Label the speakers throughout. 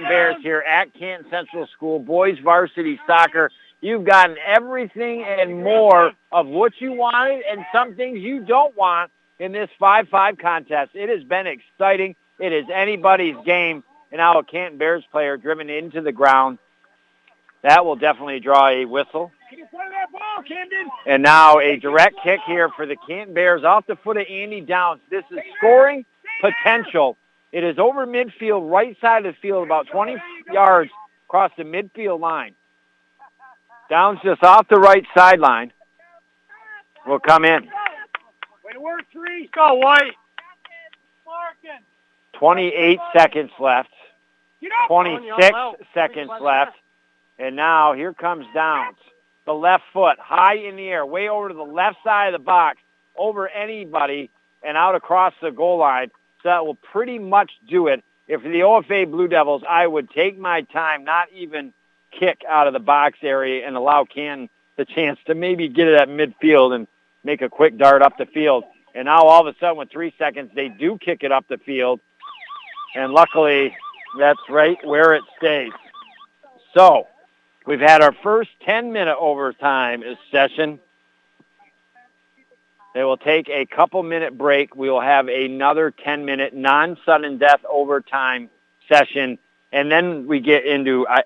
Speaker 1: Canton Bears here at Canton Central School, boys varsity soccer. You've gotten everything and more of what you wanted and some things you don't want in this 5-5 contest. It has been exciting. It is anybody's game. And now a Canton Bears player driven into the ground. That will definitely draw a whistle.
Speaker 2: Ball,
Speaker 1: and now a direct kick here for the Canton Bears off the foot of Andy Downs. This is scoring potential. It is over midfield, right side of the field, about 20 yards across the midfield line. Downs just off the right sideline. We'll come in.
Speaker 2: Way to work, three. Go, White.
Speaker 1: 28 seconds left. 26 seconds left. And now here comes Downs. The left foot high in the air, way over to the left side of the box, over anybody and out across the goal line. That will pretty much do it. If the OFA Blue Devils, I would take my time, not even kick out of the box area and allow Canton the chance to maybe get it at midfield and make a quick dart up the field. And now all of a sudden with three seconds, they do kick it up the field. And luckily, that's right where it stays. So we've had our first 10-minute overtime session. They will take a couple minute break. We will have another 10 minute non-sudden death overtime session. And then we get into, I,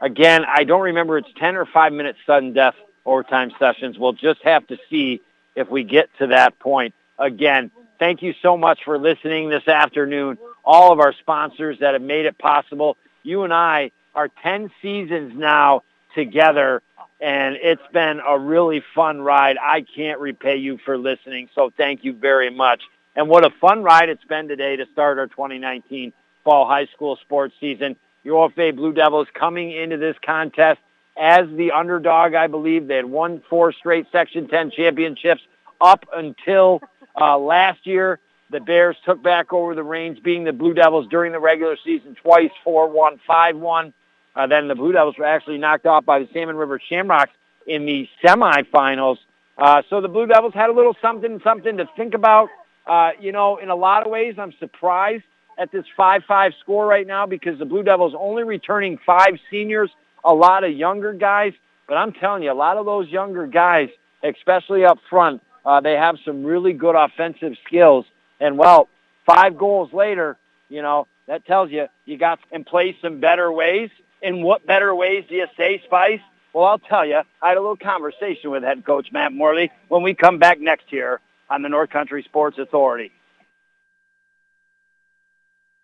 Speaker 1: again, I don't remember it's 10 or 5 minute sudden death overtime sessions. We'll just have to see if we get to that point. Again, thank you so much for listening this afternoon. All of our sponsors that have made it possible. You and I are 10 seasons now together and it's been a really fun ride. I can't repay you for listening, so thank you very much. And what a fun ride it's been today to start our 2019 fall high school sports season. Your OFA Blue Devils coming into this contest as the underdog, I believe. They had won four straight Section 10 championships up until uh, last year. The Bears took back over the reins, being the Blue Devils during the regular season twice, 4-1, 5-1. Uh, then the Blue Devils were actually knocked off by the Salmon River Shamrocks in the semifinals. Uh, so the Blue Devils had a little something, something to think about. Uh, you know, in a lot of ways, I'm surprised at this 5-5 score right now because the Blue Devils only returning five seniors, a lot of younger guys. But I'm telling you, a lot of those younger guys, especially up front, uh, they have some really good offensive skills. And, well, five goals later, you know, that tells you you got to play some better ways. In what better ways do you say, Spice? Well, I'll tell you, I had a little conversation with head coach Matt Morley when we come back next year on the North Country Sports Authority.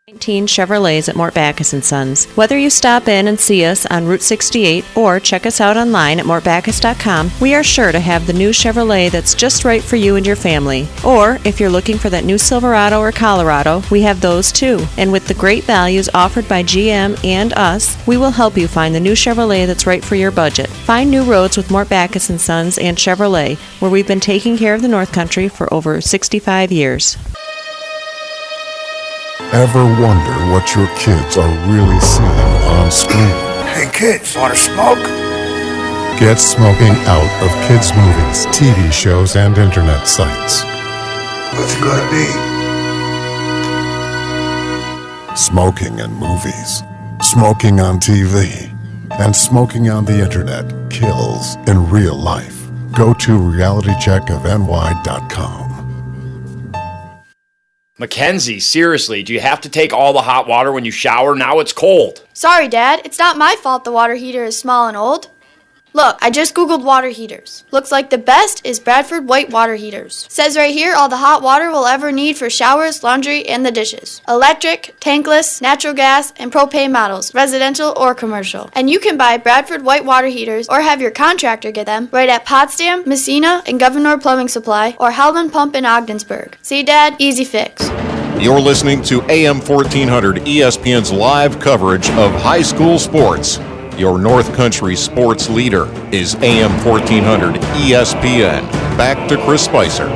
Speaker 3: 19 Chevrolets at Mort Backus & Sons. Whether you stop in and see us on Route 68 or check us out online at mortbackus.com, we are sure to have the new Chevrolet that's just right for you and your family. Or if you're looking for that new Silverado or Colorado, we have those too. And with the great values offered by GM and us, we will help you find the new Chevrolet that's right for your budget. Find new roads with Mort Backus & Sons and Chevrolet, where we've been taking care of the North Country for over 65 years.
Speaker 4: Ever wonder what your kids are really seeing on screen?
Speaker 5: Hey kids, wanna smoke?
Speaker 4: Get smoking out of kids' movies, TV shows, and internet sites.
Speaker 5: What's it gonna be?
Speaker 4: Smoking in movies, smoking on TV, and smoking on the internet kills in real life. Go to realitycheckofny.com.
Speaker 6: Mackenzie, seriously, do you have to take all the hot water when you shower? Now it's cold.
Speaker 7: Sorry, Dad. It's not my fault the water heater is small and old. Look, I just googled water heaters. Looks like the best is Bradford White Water Heaters. Says right here all the hot water we'll ever need for showers, laundry, and the dishes. Electric, tankless, natural gas, and propane models, residential or commercial. And you can buy Bradford White Water Heaters or have your contractor get them right at Potsdam, Massena, and Gouverneur Plumbing Supply or Howland Pump in Ogdensburg. See, Dad? Easy fix.
Speaker 8: You're listening to AM 1400 ESPN's live coverage of high school sports. Your North Country sports leader is AM 1400 ESPN. Back to Chris Spicer.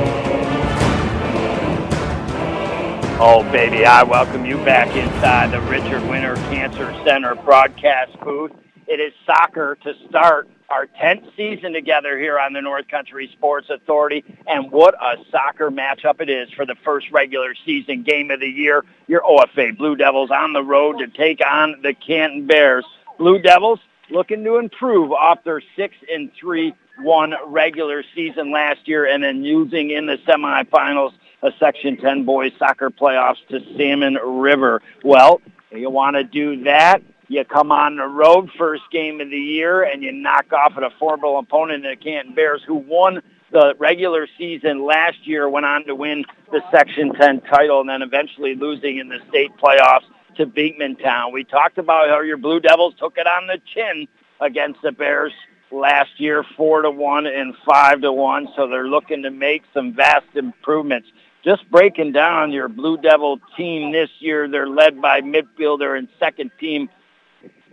Speaker 1: Oh, baby, I welcome you back inside the Richard Winter Cancer Center broadcast booth. It is soccer to start our 10th season together here on the North Country Sports Authority. And what a soccer matchup it is for the first regular season game of the year. Your OFA Blue Devils on the road to take on the Canton Bears. Blue Devils looking to improve off their 6 and 3 one regular season last year and then losing in the semifinals a Section 10 boys soccer playoffs to Salmon River. Well, you want to do that, you come on the road first game of the year and you knock off an affordable opponent the Canton Bears who won the regular season last year, went on to win the Section 10 title and then eventually losing in the state playoffs to Beekmantown. We talked about how your Blue Devils took it on the chin against the Bears last year, four to one and five to one. So they're looking to make some vast improvements. Just breaking down your Blue Devil team this year, they're led by midfielder and second team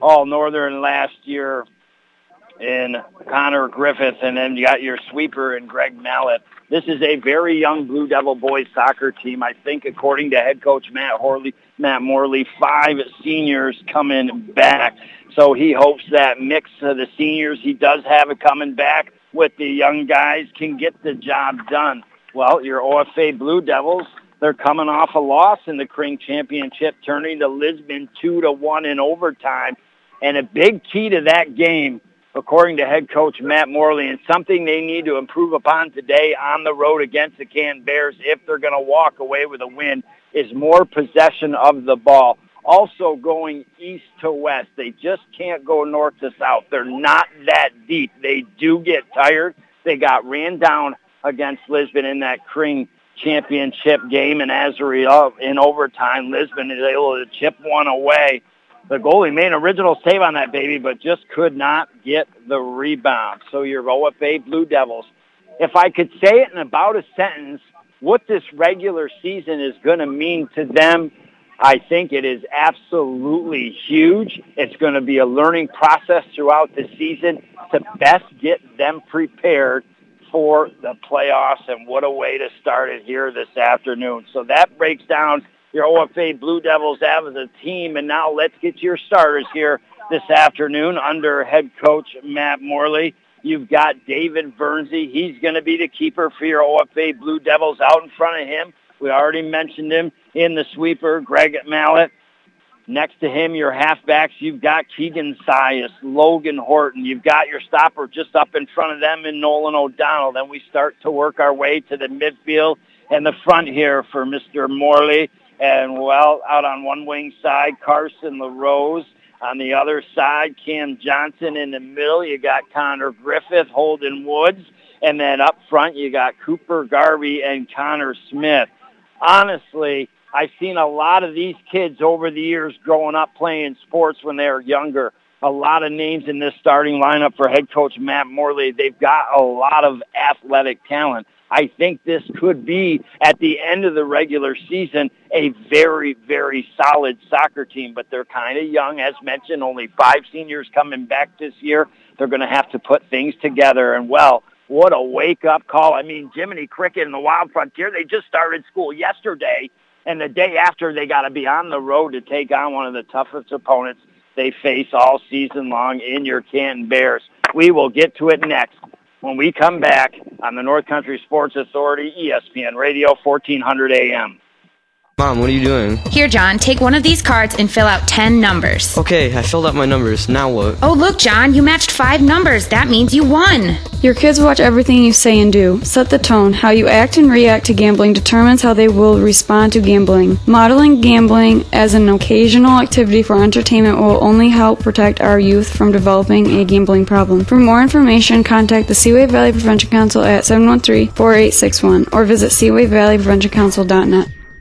Speaker 1: All Northern last year in Connor Griffith, and then you got your sweeper and Greg Mallet. This is a very young Blue Devil boys soccer team. I think, according to head coach Matt Horley, Matt Morley, five seniors coming back. So he hopes that mix of the seniors he does have coming back with the young guys can get the job done. Well, your OFA Blue Devils, they're coming off a loss in the Cring Championship, turning to Lisbon two to one in overtime. And a big key to that game, according to head coach Matt Morley, and something they need to improve upon today on the road against the Can Bears if they're going to walk away with a win, is more possession of the ball also going east to west. They just can't go north to south. They're not that deep. They do get tired. They got ran down against Lisbon in that Cring championship game, and as a result, in overtime, Lisbon is able to chip one away. The goalie made an original save on that baby, but just could not get the rebound. So your OFA Blue Devils. If I could say it in about a sentence, what this regular season is going to mean to them I think it is absolutely huge. It's going to be a learning process throughout the season to best get them prepared for the playoffs, and what a way to start it here this afternoon. So that breaks down your OFA Blue Devils have as a team, and now let's get to your starters here this afternoon under head coach Matt Morley. You've got David Bernsey. He's going to be the keeper for your OFA Blue Devils out in front of him. We already mentioned him in the sweeper, Greg Mallet. Next to him, your halfbacks, you've got Keegan Sias, Logan Horton. You've got your stopper just up in front of them in Nolan O'Donnell. Then we start to work our way to the midfield and the front here for Mr. Morley. And, well, out on one wing side, Carson LaRose. On the other side, Cam Johnson in the middle. You got Connor Griffith, Holden Woods. And then up front, you got Cooper Garvey and Connor Smith honestly, I've seen a lot of these kids over the years growing up playing sports when they were younger. A lot of names in this starting lineup for head coach Matt Morley. They've got a lot of athletic talent. I think this could be, at the end of the regular season, a very, very solid soccer team, but they're kind of young. As mentioned, only five seniors coming back this year. They're going to have to put things together. And, well, what a wake-up call. I mean, Jiminy Cricket and the Wild Frontier, they just started school yesterday, and the day after they got to be on the road to take on one of the toughest opponents they face all season long in your Canton Bears. We will get to it next when we come back on the North Country Sports Authority, ESPN Radio, 1400 AM.
Speaker 9: Mom, what are you doing?
Speaker 10: Here, John, take one of these cards and fill out 10 numbers.
Speaker 9: Okay, I filled out my numbers. Now what?
Speaker 10: Oh, look, John, you matched five numbers. That means you won.
Speaker 11: Your kids watch everything you say and do. Set the tone. How you act and react to gambling determines how they will respond to gambling. Modeling gambling as an occasional activity for entertainment will only help protect our youth from developing a gambling problem. For more information, contact the Seaway Valley Prevention Council at 713 4861 or visit SeawayValleyPreventionCouncil.net.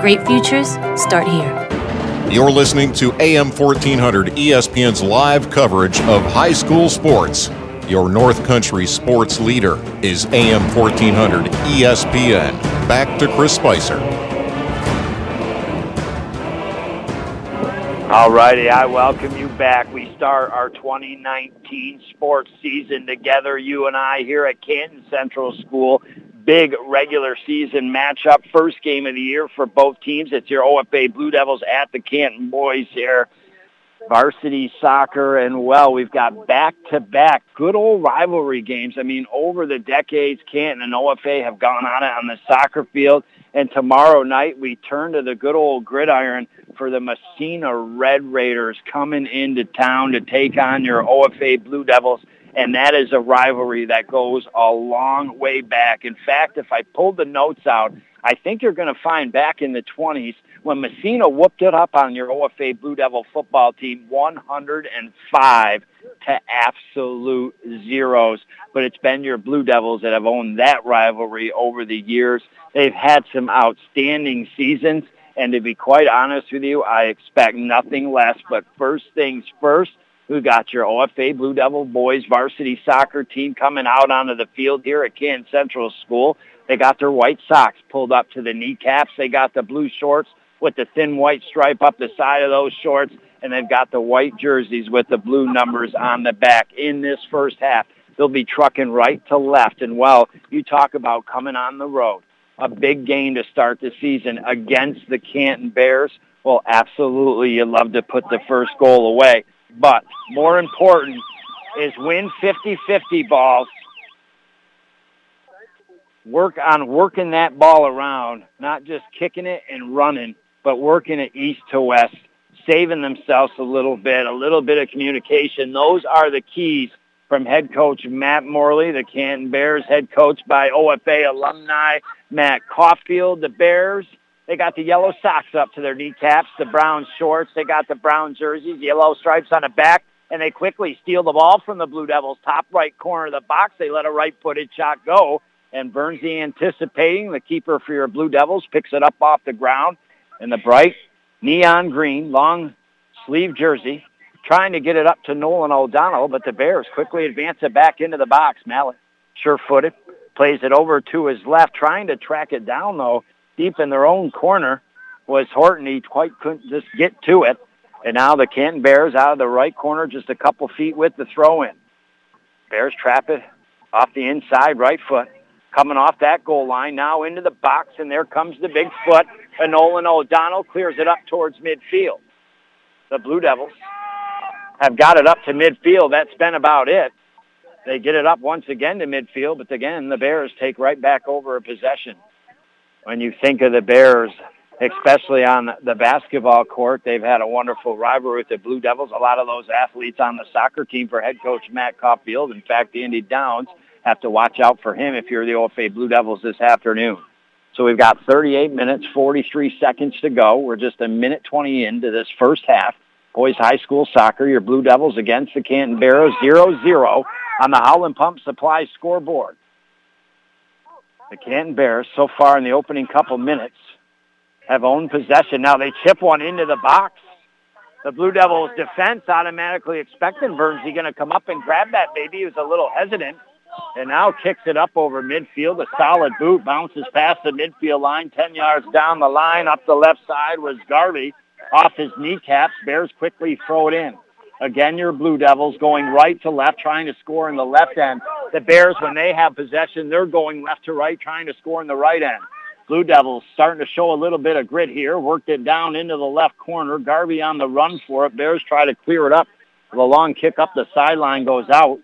Speaker 12: Great futures start here.
Speaker 8: You're listening to AM 1400 ESPN's live coverage of high school sports. Your North Country sports leader is AM 1400 ESPN. Back to Chris Spicer.
Speaker 1: All righty, I welcome you back. We start our 2019 sports season together, you and I, here at Canton Central School. Big regular season matchup, first game of the year for both teams. It's your OFA Blue Devils at the Canton Boys here. Varsity soccer, and well, we've got back-to-back good old rivalry games. I mean, over the decades, Canton and OFA have gone on it on the soccer field. And tomorrow night, we turn to the good old gridiron for the Massena Red Raiders coming into town to take on your OFA Blue Devils. And that is a rivalry that goes a long way back. In fact, if I pulled the notes out, I think you're going to find back in the 20s when Massena whooped it up on your OFA Blue Devil football team 105 to absolute zeros. But it's been your Blue Devils that have owned that rivalry over the years. They've had some outstanding seasons. And to be quite honest with you, I expect nothing less. But first things first, we got your OFA Blue Devil boys varsity soccer team coming out onto the field here at Canton Central School. They got their white socks pulled up to the kneecaps. They got the blue shorts with the thin white stripe up the side of those shorts, and they've got the white jerseys with the blue numbers on the back in this first half. They'll be trucking right to left. And, well, you talk about coming on the road. A big game to start the season against the Canton Bears. Well, absolutely, you love to put the first goal away. But more important is win 50-50 balls. Work on working that ball around, not just kicking it and running, but working it east to west, saving themselves a little bit, a little bit of communication. Those are the keys from head coach Matt Morley, the Canton Bears head coach by OFA alumni Matt Caulfield. The Bears, they got the yellow socks up to their kneecaps, the brown shorts, they got the brown jerseys, yellow stripes on the back, and they quickly steal the ball from the Blue Devils top right corner of the box. They let a right-footed shot go, and Bernsey anticipating, the keeper for your Blue Devils, picks it up off the ground in the bright neon green long sleeve jersey, trying to get it up to Nolan O'Donnell, but the Bears quickly advance it back into the box. Mallet, sure-footed, plays it over to his left, trying to track it down, though, deep in their own corner was Horton. He quite couldn't just get to it. And now the Canton Bears out of the right corner, just a couple feet with the throw-in. Bears trap it off the inside right foot. Coming off that goal line, now into the box, and there comes the big foot. And Nolan O'Donnell clears it up towards midfield. The Blue Devils have got it up to midfield. That's been about it. They get it up once again to midfield, but again, the Bears take right back over a possession. When you think of the Bears, especially on the basketball court, they've had a wonderful rivalry with the Blue Devils. A lot of those athletes on the soccer team for head coach Matt Caulfield. In fact, Andy Downs have to watch out for him if you're the OFA Blue Devils this afternoon. So we've got 38 minutes, 43 seconds to go. We're just a minute 20 into this first half. Boys High School Soccer, your Blue Devils against the Canton Barrows, 0-0 on the Howland Pump Supply scoreboard. The Canton Bears, so far in the opening couple minutes, have owned possession. Now they chip one into the box. The Blue Devils defense automatically expecting Bernsey going to come up and grab that baby. He was a little hesitant and now kicks it up over midfield. A solid boot bounces past the midfield line, 10 yards down the line. Up the left side was Garvey off his kneecaps. Bears quickly throw it in. Again, your Blue Devils going right to left, trying to score in the left end. The Bears, when they have possession, they're going left to right, trying to score in the right end. Blue Devils starting to show a little bit of grit here. Worked it down into the left corner. Garvey on the run for it. Bears try to clear it up. The long kick up the sideline goes out.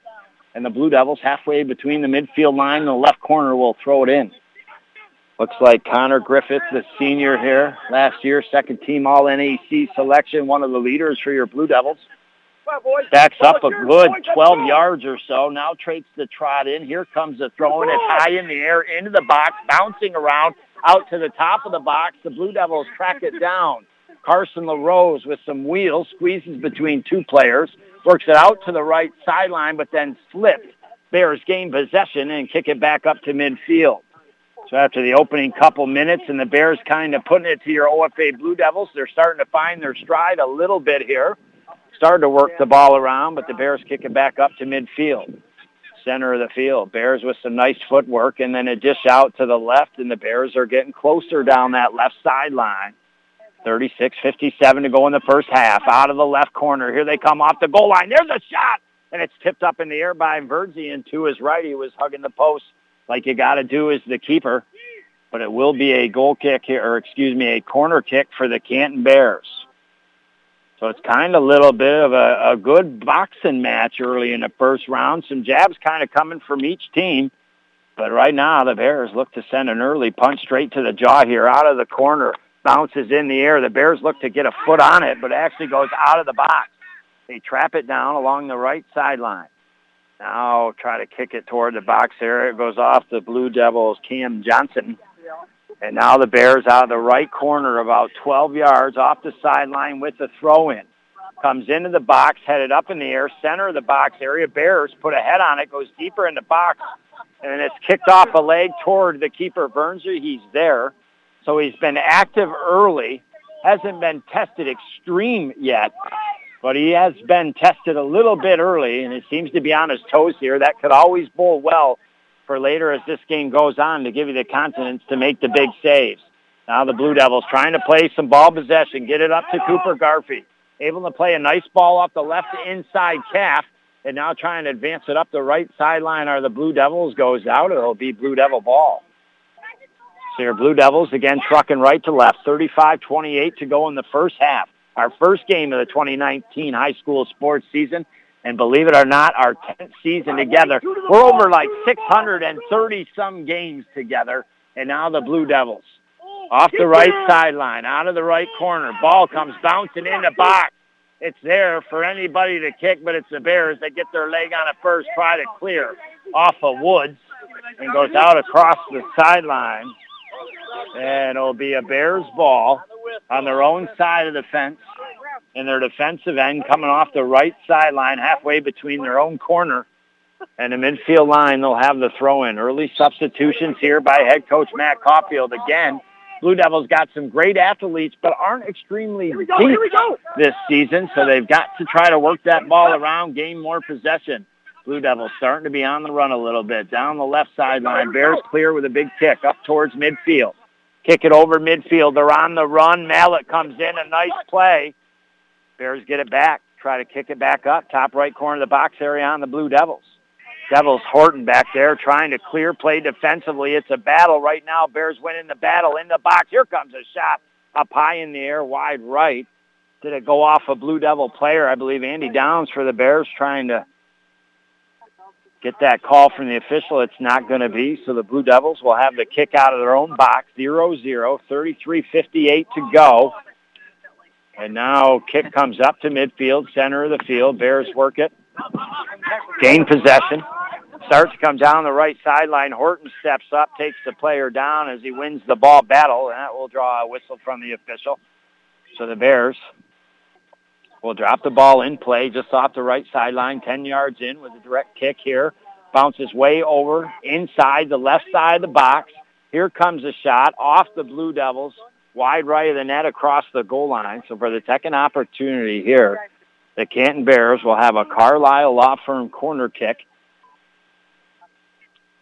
Speaker 1: And the Blue Devils, halfway between the midfield line and the left corner, will throw it in. Looks like Connor Griffith, the senior here, last year, second team All-NAC selection, one of the leaders for your Blue Devils. Backs up a good 12 yards or so. Now traits the trot in. Here comes the throw, and it's high in the air into the box, bouncing around out to the top of the box. The Blue Devils track it down. Carson LaRose with some wheels, squeezes between two players, works it out to the right sideline, but then slipped. Bears gain possession and kick it back up to midfield. So after the opening couple minutes and the Bears kind of putting it to your OFA Blue Devils, they're starting to find their stride a little bit here. Started to work the ball around, but the Bears kick it back up to midfield. Center of the field. Bears with some nice footwork and then a dish out to the left and the Bears are getting closer down that left sideline. 36-57 to go in the first half. Out of the left corner. Here they come off the goal line. There's a shot. And it's tipped up in the air by Bernsey and to his right. He was hugging the post like you got to do as the keeper. But it will be a goal kick here, or excuse me, a corner kick for the Canton Bears. So it's kind of a little bit of a, a good boxing match early in the first round. Some jabs kind of coming from each team. But right now, the Bears look to send an early punch straight to the jaw here out of the corner. Bounces in the air. The Bears look to get a foot on it, but it actually goes out of the box. They trap it down along the right sideline. Now try to kick it toward the box area. It goes off the Blue Devils' Cam Johnson. And now the Bears out of the right corner about 12 yards off the sideline with the throw-in. Comes into the box, headed up in the air, center of the box area. Bears put a head on it, goes deeper in the box, and it's kicked off a leg toward the keeper, Bernsey. He's there. So he's been active early, hasn't been tested extreme yet, but he has been tested a little bit early, and it seems to be on his toes here. That could always bowl well for later as this game goes on to give you the confidence to make the big saves. Now the Blue Devils trying to play some ball possession, get it up to Cooper Garvey. Able to play a nice ball off the left inside calf, and now trying to advance it up the right sideline are the Blue Devils. Goes out. It'll be Blue Devil ball. So your Blue Devils again trucking right to left. 35-28 to go in the first half. Our first game of the 2019 high school sports season. And believe it or not, our 10th season together. We're over like 630 some games together. And now the Blue Devils off the right sideline, out of the right corner. Ball comes bouncing in the box. It's there for anybody to kick, but it's the Bears that get their leg on it first, try to clear off of Woods, and goes out across the sideline. And it'll be a Bears ball on their own side of the fence in their defensive end coming off the right sideline halfway between their own corner and the midfield line. They'll have the throw in. Early substitutions here by head coach Matt Caulfield. Again, Blue Devils got some great athletes, but aren't extremely
Speaker 2: go,
Speaker 1: deep
Speaker 2: here we go.
Speaker 1: this season, so they've got to try to work that ball around, gain more possession. Blue Devils starting to be on the run a little bit. Down the left sideline. Bears clear with a big kick up towards midfield. Kick it over midfield. They're on the run. Mallet comes in. A nice play. Bears get it back. Try to kick it back up. Top right corner of the box area on the Blue Devils. Devils Horton back there trying to clear play defensively. It's a battle right now. Bears winning the battle in the box. Here comes a shot up high in the air, wide right. Did it go off a Blue Devil player? I believe Andy Downs for the Bears trying to get that call from the official. It's not going to be. So the Blue Devils will have the kick out of their own box. 0-0, 33-58 to go. And now kick comes up to midfield, center of the field. Bears work it. Gain possession. Starts to come down the right sideline. Horton steps up, takes the player down as he wins the ball battle, and that will draw a whistle from the official. So the Bears will drop the ball in play just off the right sideline, 10 yards in with a direct kick here. Bounces way over inside the left side of the box. Here comes a shot off the Blue Devils, wide right of the net across the goal line. So for the second opportunity here, the Canton Bears will have a Carlisle Law Firm corner kick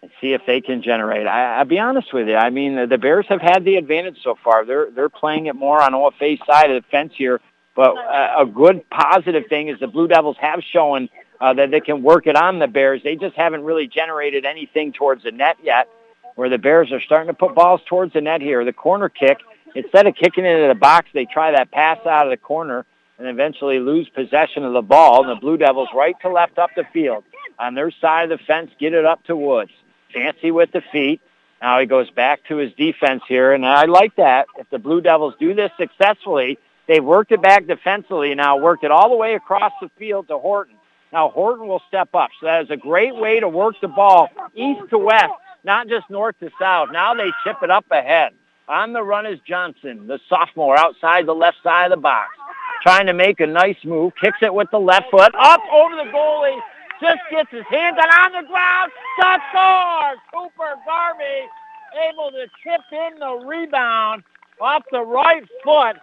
Speaker 1: and see if they can generate. I, I'll be honest with you. I mean, the, Bears have had the advantage so far. They're they're playing it more on OFA's side of the fence here. But uh, a good positive thing is the Blue Devils have shown uh, that they can work it on the Bears. They just haven't really generated anything towards the net yet. Where the Bears are starting to put balls towards the net here. The corner kick, instead of kicking it into the box, they try that pass out of the corner and eventually lose possession of the ball. And the Blue Devils right to left up the field. On their side of the fence, get it up to Woods. Fancy with the feet. Now he goes back to his defense here, and I like that. If the Blue Devils do this successfully, they've worked it back defensively now, worked it all the way across the field to Horton. Now Horton will step up. So that is a great way to work the ball east to west, not just north to south. Now they chip it up ahead. On the run is Johnson, the sophomore outside the left side of the box. Trying to make a nice move, kicks it with the left foot, up over the goalie, just gets his hands on the ground, shot score! Cooper Garvey able to chip in the rebound off the right foot,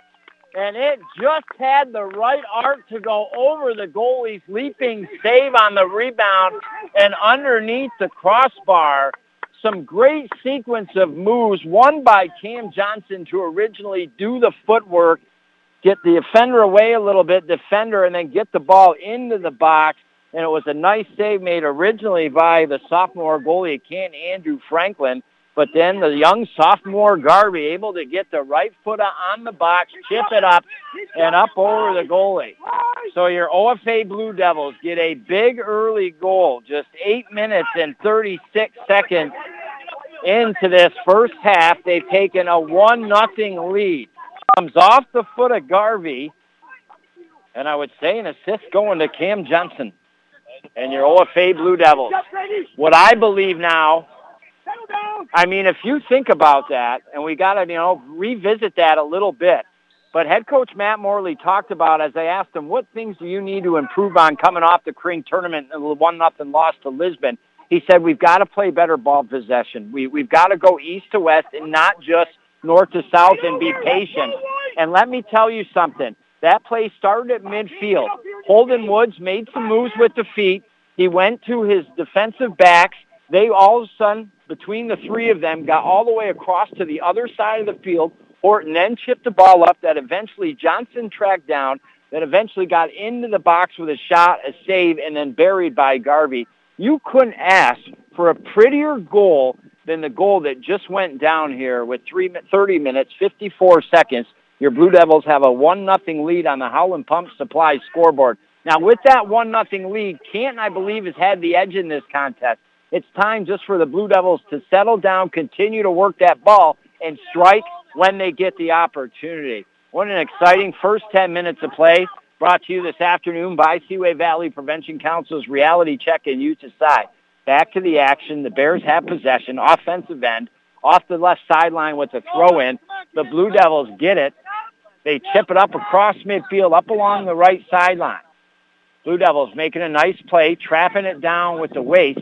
Speaker 1: and it just had the right arc to go over the goalie's leaping save on the rebound and underneath the crossbar. Some great sequence of moves, one by Cam Johnson to originally do the footwork, get the offender away a little bit, defender, and then get the ball into the box. And it was a nice save made originally by the sophomore goalie, Kent Andrew Franklin. But then the young sophomore Garvey able to get the right foot on the box, chip it up, and up over the goalie. So your OFA Blue Devils get a big early goal, just 8 minutes and 36 seconds into this first half. They've taken a 1 nothing lead. Comes off the foot of Garvey, and I would say an assist going to Cam Johnson and your OFA Blue Devils. What I believe now I mean, if you think about that, and we got to, you know, revisit that a little bit. But head coach Matt Morley talked about as I asked him, what things do you need to improve on coming off the Kring tournament and the one nothing loss to Lisbon? He said we've got to play better ball possession. We we've got to go east to west and not just north to south and be patient. And let me tell you something. That play started at midfield. Holden Woods made some moves with the feet. He went to his defensive backs. They all of a sudden between the three of them, got all the way across to the other side of the field. Horton then chipped the ball up that eventually Johnson tracked down, that eventually got into the box with a shot, a save, and then buried by Garvey. You couldn't ask for a prettier goal than the goal that just went down here with three, 30 minutes, 54 seconds. Your Blue Devils have a 1 nothing lead on the Howland Pump Supply scoreboard. Now, with that 1 nothing lead, Canton, I believe, has had the edge in this contest. It's time just for the Blue Devils to settle down, continue to work that ball, and strike when they get the opportunity. What an exciting first 10 minutes of play brought to you this afternoon by Seaway Valley Prevention Council's Reality Check in Utah. Back to the action. The Bears have possession, offensive end, off the left sideline with a throw-in. The Blue Devils get it. They chip it up across midfield, up along the right sideline. Blue Devils making a nice play, trapping it down with the waist.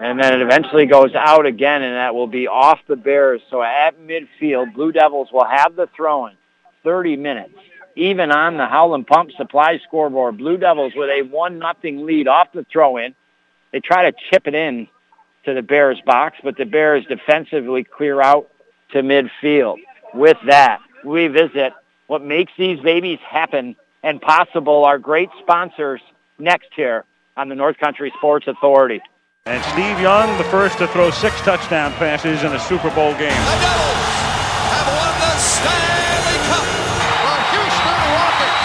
Speaker 1: And then it eventually goes out again, and that will be off the Bears. So at midfield, Blue Devils will have the throw-in. 30 minutes. Even on the Howland Pump Supply scoreboard, Blue Devils with a 1 nothing lead off the throw-in. They try to chip it in to the Bears box, but the Bears defensively clear out to midfield. With that, we visit what makes these babies happen and possible our great sponsors next here on the North Country Sports Authority.
Speaker 13: And Steve Young, the first to throw six touchdown passes in a Super Bowl game.
Speaker 14: The Devils have won the Stanley Cup. The Houston Rockets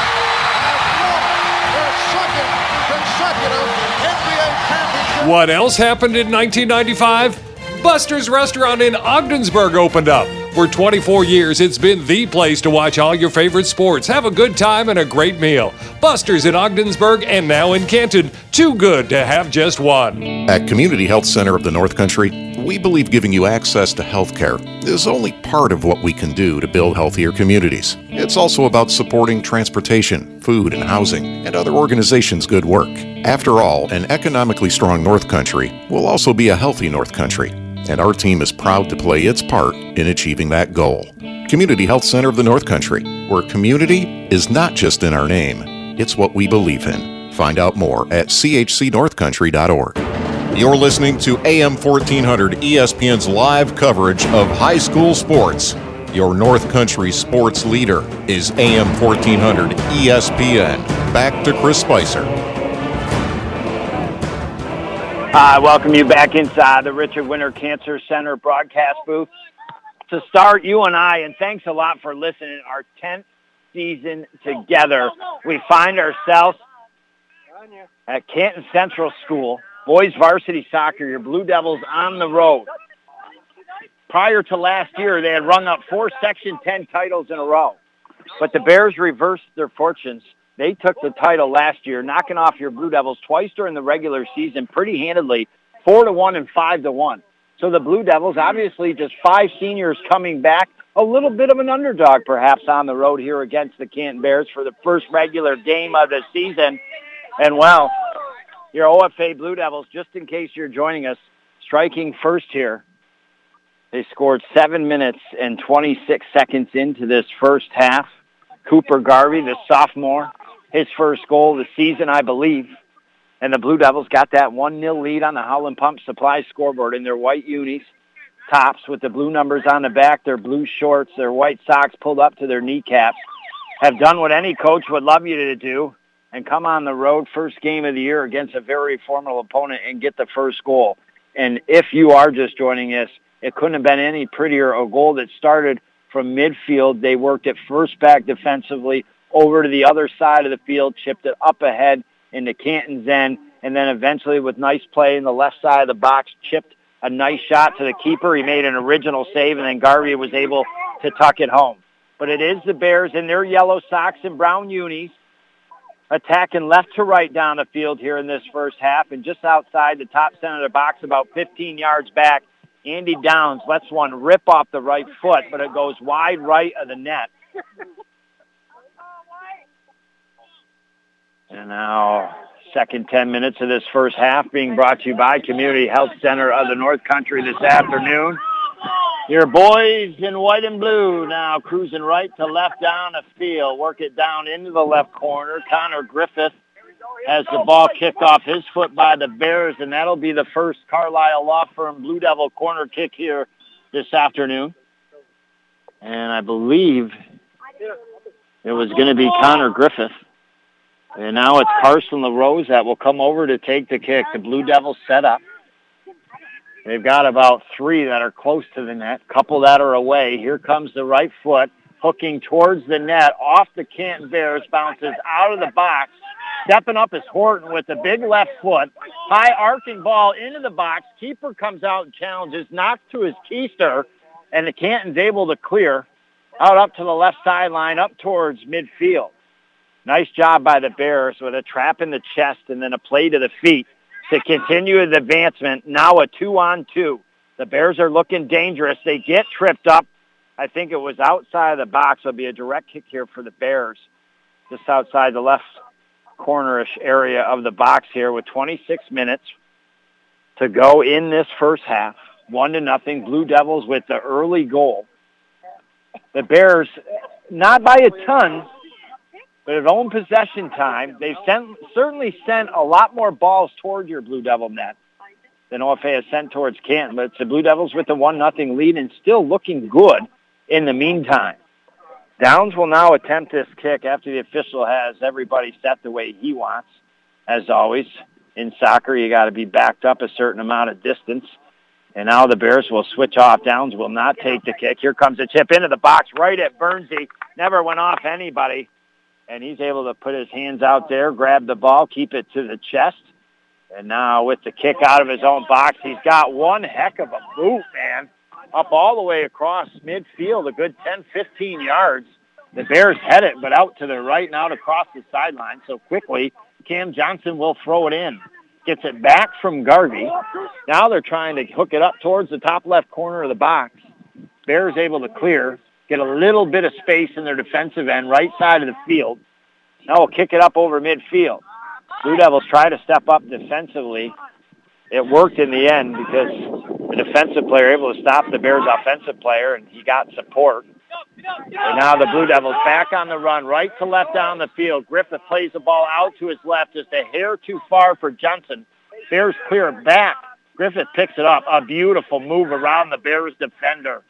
Speaker 14: have won their second consecutive NBA championship.
Speaker 15: What else happened in 1995? Buster's Restaurant in Ogdensburg opened up. For 24 years, it's been the place to watch all your favorite sports, have a good time, and a great meal. Buster's in Ogdensburg and now in Canton. Too good to have just one.
Speaker 8: At Community Health Center of the North Country, we believe giving you access to health care is only part of what we can do to build healthier communities. It's also about supporting transportation, food, and housing, and other organizations' good work. After all, an economically strong North Country will also be a healthy North Country and our team is proud to play its part in achieving that goal. Community Health Center of the North Country, where community is not just in our name, it's what we believe in. Find out more at chcnorthcountry.org. You're listening to AM 1400 ESPN's live coverage of high school sports. Your North Country sports leader is AM 1400 ESPN. Back to Chris Spicer.
Speaker 1: Uh, I welcome you back inside the Richard Winter Cancer Center broadcast booth. To start, you and I, and thanks a lot for listening, our 10th season together. We find ourselves at Canton Central School, boys varsity soccer, your Blue Devils on the road. prior to last year, they had rung up four Section 10 titles in a row. But the Bears reversed their fortunes. They took the title last year, knocking off your Blue Devils twice during the regular season pretty handedly, four to one and five to one. So the Blue Devils, obviously just five seniors coming back, a little bit of an underdog perhaps on the road here against the Canton Bears for the first regular game of the season. And well, your OFA Blue Devils, just in case you're joining us, striking first here. They scored seven minutes and 26 seconds into this first half. Cooper Garvey, the sophomore, his first goal of the season, I believe. And the Blue Devils got that 1-0 lead on the Howland Pump Supply scoreboard in their white unis, tops with the blue numbers on the back, their blue shorts, their white socks pulled up to their kneecaps. Have done what any coach would love you to do and come on the road first game of the year against a very formidable opponent and get the first goal. And if you are just joining us, it couldn't have been any prettier. A goal that started from midfield. They worked it first back defensively over to the other side of the field, chipped it up ahead into Canton's end, and then eventually with nice play in the left side of the box, chipped a nice shot to the keeper. He made an original save, and then Garvey was able to tuck it home. But it is the Bears in their yellow socks and brown unis attacking left to right down the field here in this first half, and just outside the top center of the box, about 15 yards back, Andy Downs lets one rip off the right foot, but it goes wide right of the net. And now, second 10 minutes of this first half being brought to you by Community Health Center of the North Country this afternoon. Your boys in white and blue now cruising right to left down the field. Work it down into the left corner. Connor Griffith has the ball kicked off his foot by the Bears, and that'll be the first Carlisle Law Firm Blue Devil corner kick here this afternoon. And I believe it was going to be Connor Griffith. And now it's Carson LaRose that will come over to take the kick. The Blue Devils set up. They've got about three that are close to the net, couple that are away. Here comes the right foot, hooking towards the net, off the Canton Bears, bounces out of the box. Stepping up is Horton with the big left foot. High arcing ball into the box. Keeper comes out and challenges, knocks to his keister, and the Canton's able to clear out up to the left sideline, up towards midfield. Nice job by the Bears with a trap in the chest and then a play to the feet to continue the advancement. Now a two-on-two. The Bears are looking dangerous. They get tripped up. I think it was outside of the box. It'll be a direct kick here for the Bears, just outside the left cornerish area of the box here with 26 minutes to go in this first half. One to nothing. Blue Devils with the early goal. The Bears, not by a ton, but at own possession time, they've sent, certainly sent a lot more balls toward your Blue Devil net than OFA has sent towards Canton. But it's the Blue Devils with the one nothing lead and still looking good in the meantime. Downs will now attempt this kick after the official has everybody set the way he wants. As always, in soccer, you got to be backed up a certain amount of distance. And now the Bears will switch off. Downs will not take the kick. Here comes a chip into the box right at Bernsey. Never went off anybody and he's able to put his hands out there, grab the ball, keep it to the chest. And now with the kick out of his own box, he's got one heck of a boot, man. Up all the way across midfield, a good 10, 15 yards. The Bears head it, but out to the right and out across the sideline. So quickly, Cam Johnson will throw it in. Gets it back from Garvey. Now they're trying to hook it up towards the top left corner of the box. Bears able to clear get a little bit of space in their defensive end, right side of the field. Now we'll kick it up over midfield. Blue Devils try to step up defensively. It worked in the end because the defensive player able to stop the Bears' offensive player, and he got support. And now the Blue Devils back on the run, right to left down the field. Griffith plays the ball out to his left, just a hair too far for Johnson. Bears clear back. Griffith picks it up. A beautiful move around the Bears defender.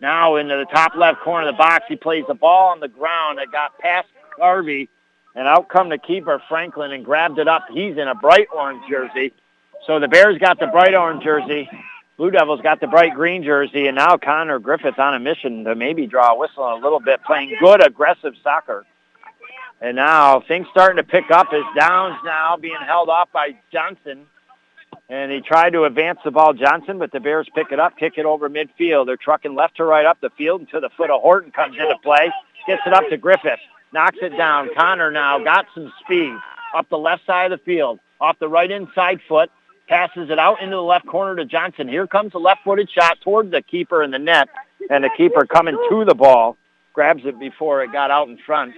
Speaker 1: Now into the top left corner of the box, he plays the ball on the ground that got past Garvey, and out come the keeper Franklin and grabbed it up. He's in a bright orange jersey. So the Bears got the bright orange jersey. Blue Devils got the bright green jersey, and now Connor Griffith on a mission to maybe draw a whistle a little bit, playing good aggressive soccer. And now things starting to pick up as Downs now being held off by Johnson. And he tried to advance the ball, Johnson, but the Bears pick it up, kick it over midfield. They're trucking left to right up the field until the foot of Horton comes into play. Gets it up to Griffith. Knocks it down. Connor now got some speed up the left side of the field. Off the right inside foot. Passes it out into the left corner to Johnson. Here comes a left-footed shot toward the keeper in the net. And the keeper coming to the ball. Grabs it before it got out in front.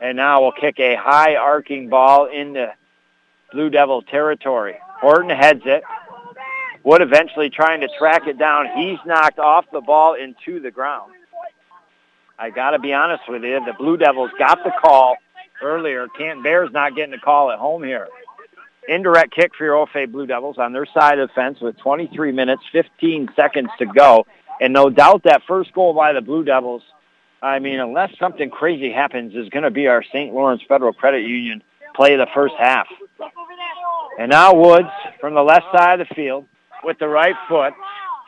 Speaker 1: And now we'll kick a high arcing ball into Blue Devil territory. Horton heads it. Wood eventually trying to track it down. He's knocked off the ball into the ground. I got to be honest with you. The Blue Devils got the call earlier. Canton Bears not getting the call at home here. Indirect kick for your OFA Blue Devils on their side of the fence with 23 minutes, 15 seconds to go. And no doubt that first goal by the Blue Devils, I mean, unless something crazy happens, is going to be our St. Lawrence Federal Credit Union play the first half. And now Woods from the left side of the field with the right foot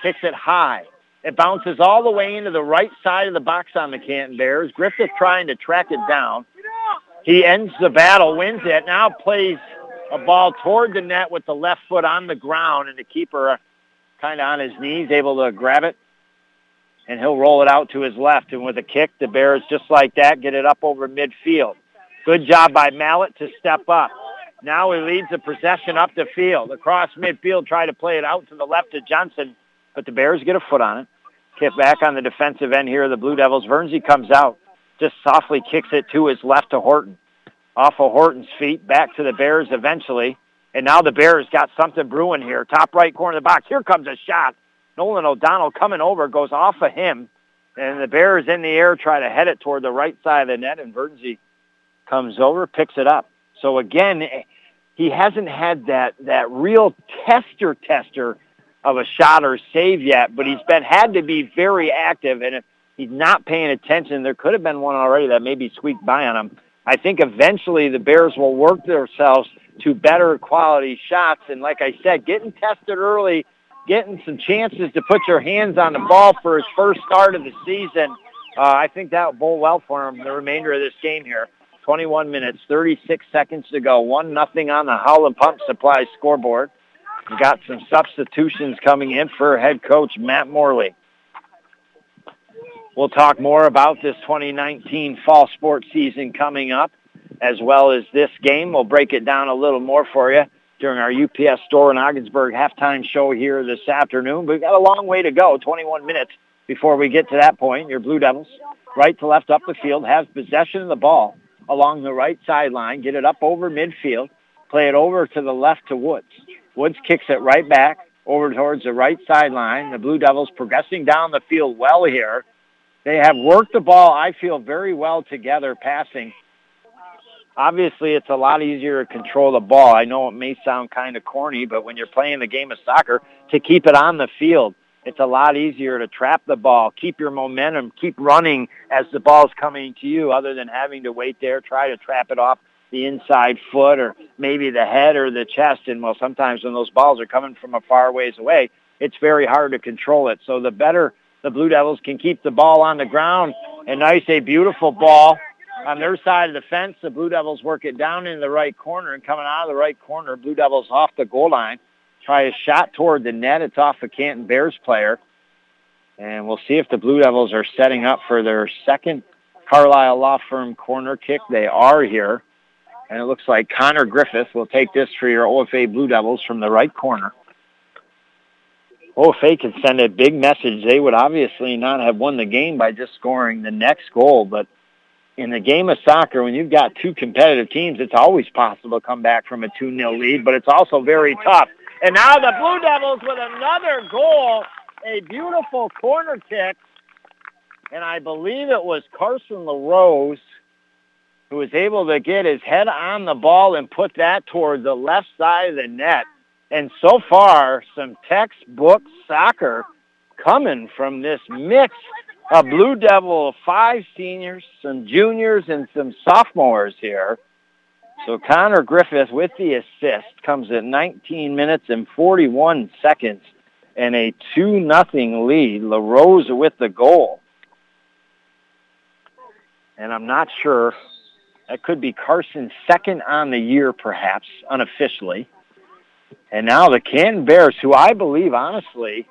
Speaker 1: kicks it high. It bounces all the way into the right side of the box on the Canton Bears. Griffith trying to track it down. He ends the battle, wins it, now plays a ball toward the net with the left foot on the ground, and the keeper uh, kind of on his knees, able to grab it, and he'll roll it out to his left. And with a kick, the Bears, just like that, get it up over midfield. Good job by Mallet to step up. Now he leads the possession up the field. Across midfield, try to play it out to the left of Johnson, but the Bears get a foot on it. Kick back on the defensive end here. The Blue Devils. Bernsey comes out, just softly kicks it to his left to Horton. Off of Horton's feet, back to the Bears eventually. And now the Bears got something brewing here. Top right corner of the box. Here comes a shot. Nolan O'Donnell coming over, goes off of him. And the Bears in the air try to head it toward the right side of the net, and Bernsey comes over, picks it up. So again, he hasn't had that that real tester tester of a shot or save yet, but he's been had to be very active. And if he's not paying attention, there could have been one already that maybe squeaked by on him. I think eventually the Bears will work themselves to better quality shots. And like I said, getting tested early, getting some chances to put your hands on the ball for his first start of the season, uh, I think that will bowl well for him the remainder of this game here. 21 minutes, 36 seconds to go. One nothing on the Howland Pump Supply scoreboard. We've got some substitutions coming in for head coach Matt Morley. We'll talk more about this 2019 fall sports season coming up, as well as this game. We'll break it down a little more for you during our UPS store in Ogdensburg halftime show here this afternoon. We've got a long way to go, 21 minutes before we get to that point. Your Blue Devils, right to left up the field, has possession of the ball along the right sideline, get it up over midfield, play it over to the left to Woods. Woods kicks it right back over towards the right sideline. The Blue Devils progressing down the field well here. They have worked the ball, I feel, very well together passing. Obviously, it's a lot easier to control the ball. I know it may sound kind of corny, but when you're playing the game of soccer, to keep it on the field, it's a lot easier to trap the ball, keep your momentum, keep running as the ball's coming to you other than having to wait there, try to trap it off the inside foot or maybe the head or the chest. And well, sometimes when those balls are coming from a far ways away, it's very hard to control it. So the better the Blue Devils can keep the ball on the ground, a nice, a beautiful ball on their side of the fence. The Blue Devils work it down in the right corner and coming out of the right corner, Blue Devils off the goal line try a shot toward the net. It's off a Canton Bears player. And we'll see if the Blue Devils are setting up for their second Carlisle Law Firm corner kick. They are here. And it looks like Connor Griffith will take this for your OFA Blue Devils from the right corner. OFA can send a big message. They would obviously not have won the game by just scoring the next goal, but in the game of soccer, when you've got two competitive teams, it's always possible to come back from a 2-0 lead, but it's also very tough and now the Blue Devils with another goal, a beautiful corner kick. And I believe it was Carson LaRose who was able to get his head on the ball and put that toward the left side of the net. And so far, some textbook soccer coming from this mix of Blue Devil five seniors, some juniors, and some sophomores here. So Connor Griffith with the assist comes at 19 minutes and 41 seconds and a 2 nothing lead. LaRose with the goal. And I'm not sure. That could be Carson's second on the year, perhaps, unofficially. And now the Canton Bears, who I believe, honestly,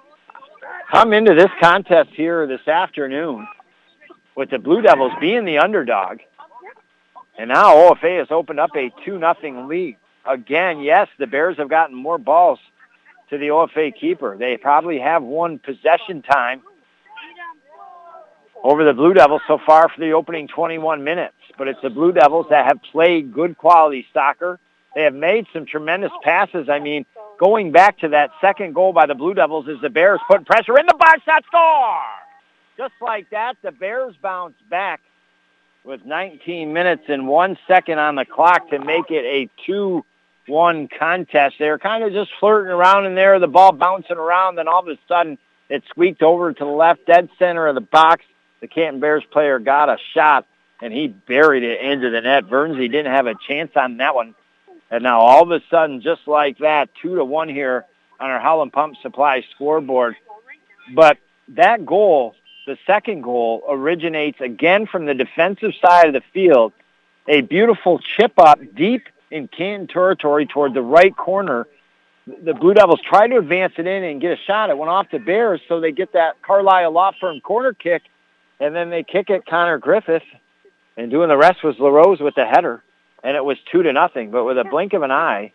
Speaker 1: come into this contest here this afternoon with the Blue Devils being the underdog. And now OFA has opened up a 2 nothing lead. Again, yes, the Bears have gotten more balls to the OFA keeper. They probably have one possession time over the Blue Devils so far for the opening 21 minutes. But it's the Blue Devils that have played good quality soccer. They have made some tremendous passes. I mean, going back to that second goal by the Blue Devils is the Bears putting pressure in the box, that score! Just like that, the Bears bounce back with 19 minutes and one second on the clock to make it a 2-1 contest. They were kind of just flirting around in there, the ball bouncing around, then all of a sudden it squeaked over to the left, dead center of the box. The Canton Bears player got a shot, and he buried it into the net. Bernsey didn't have a chance on that one. And now all of a sudden, just like that, two to one here on our Howland Pump Supply scoreboard. But that goal, the second goal, originates again from the defensive side of the field. A beautiful chip up deep in Canton territory toward the right corner. The Blue Devils try to advance it in and get a shot. It went off the Bears, so they get that Carlisle Law Firm corner kick, and then they kick it Connor Griffith, and doing the rest was LaRose with the header and it was two to nothing. But with a blink of an eye,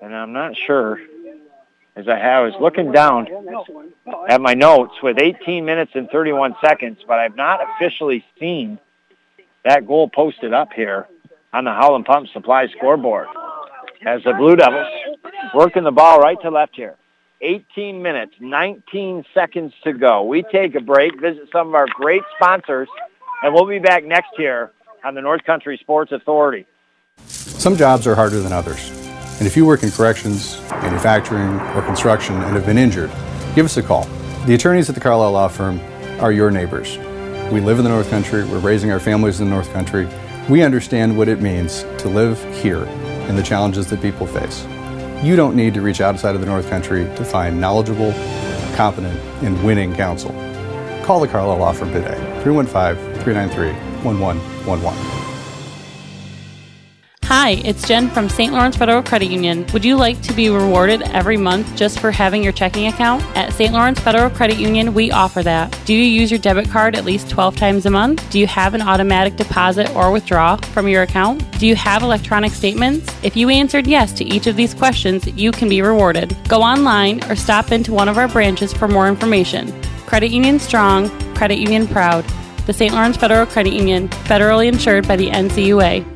Speaker 1: and I'm not sure, as I, was looking down at my notes with 18 minutes and 31 seconds, but I've not officially seen that goal posted up here on the Howland Pump Supply scoreboard. As the Blue Devils working the ball right to left here. 18 minutes, 19 seconds to go. We take a break, visit some of our great sponsors, and we'll be back next year on the North Country Sports Authority.
Speaker 16: Some jobs are harder than others. And if you work in corrections, manufacturing, or construction and have been injured, give us a call. The attorneys at the Carlisle Law Firm are your neighbors. We live in the North Country, we're raising our families in the North Country. We understand what it means to live here and the challenges that people face. You don't need to reach outside of the North Country to find knowledgeable, competent, and winning counsel. Call the Carlisle Law Firm today, 315 393 1111.
Speaker 17: Hi, it's Jen from St. Lawrence Federal Credit Union. Would you like to be rewarded every month just for having your checking account? At St. Lawrence Federal Credit Union, we offer that. Do you use your debit card at least 12 times a month? Do you have an automatic deposit or withdraw from your account? Do you have electronic statements? If you answered yes to each of these questions, you can be rewarded. Go online or stop into one of our branches for more information. Credit Union Strong, Credit Union Proud. The St. Lawrence Federal Credit Union, federally insured by the NCUA.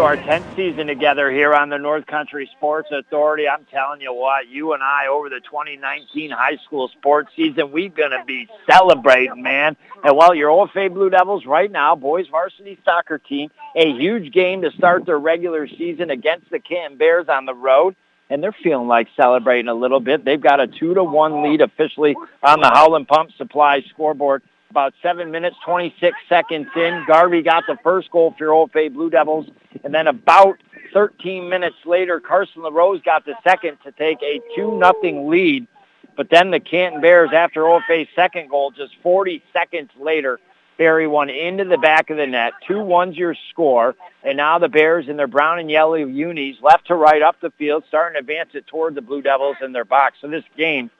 Speaker 1: into our 10th season together here on the North Country Sports Authority. I'm telling you what, you and I over the 2019 high school sports season, we're going to be celebrating, man. And while your OFA Blue Devils right now, boys varsity soccer team, a huge game to start their regular season against the Canton Bears on the road. And they're feeling like celebrating a little bit. They've got a two to one lead officially on the Howland Pump Supply scoreboard about seven minutes, 26 seconds in. Garvey got the first goal for your OFA Blue Devils. And then about 13 minutes later, Carson LaRose got the second to take a 2 nothing lead. But then the Canton Bears, after Old OFA's second goal, just 40 seconds later, bury one into the back of the net. 2-1's your score. And now the Bears in their brown and yellow unis, left to right up the field, starting to advance it toward the Blue Devils in their box. So this game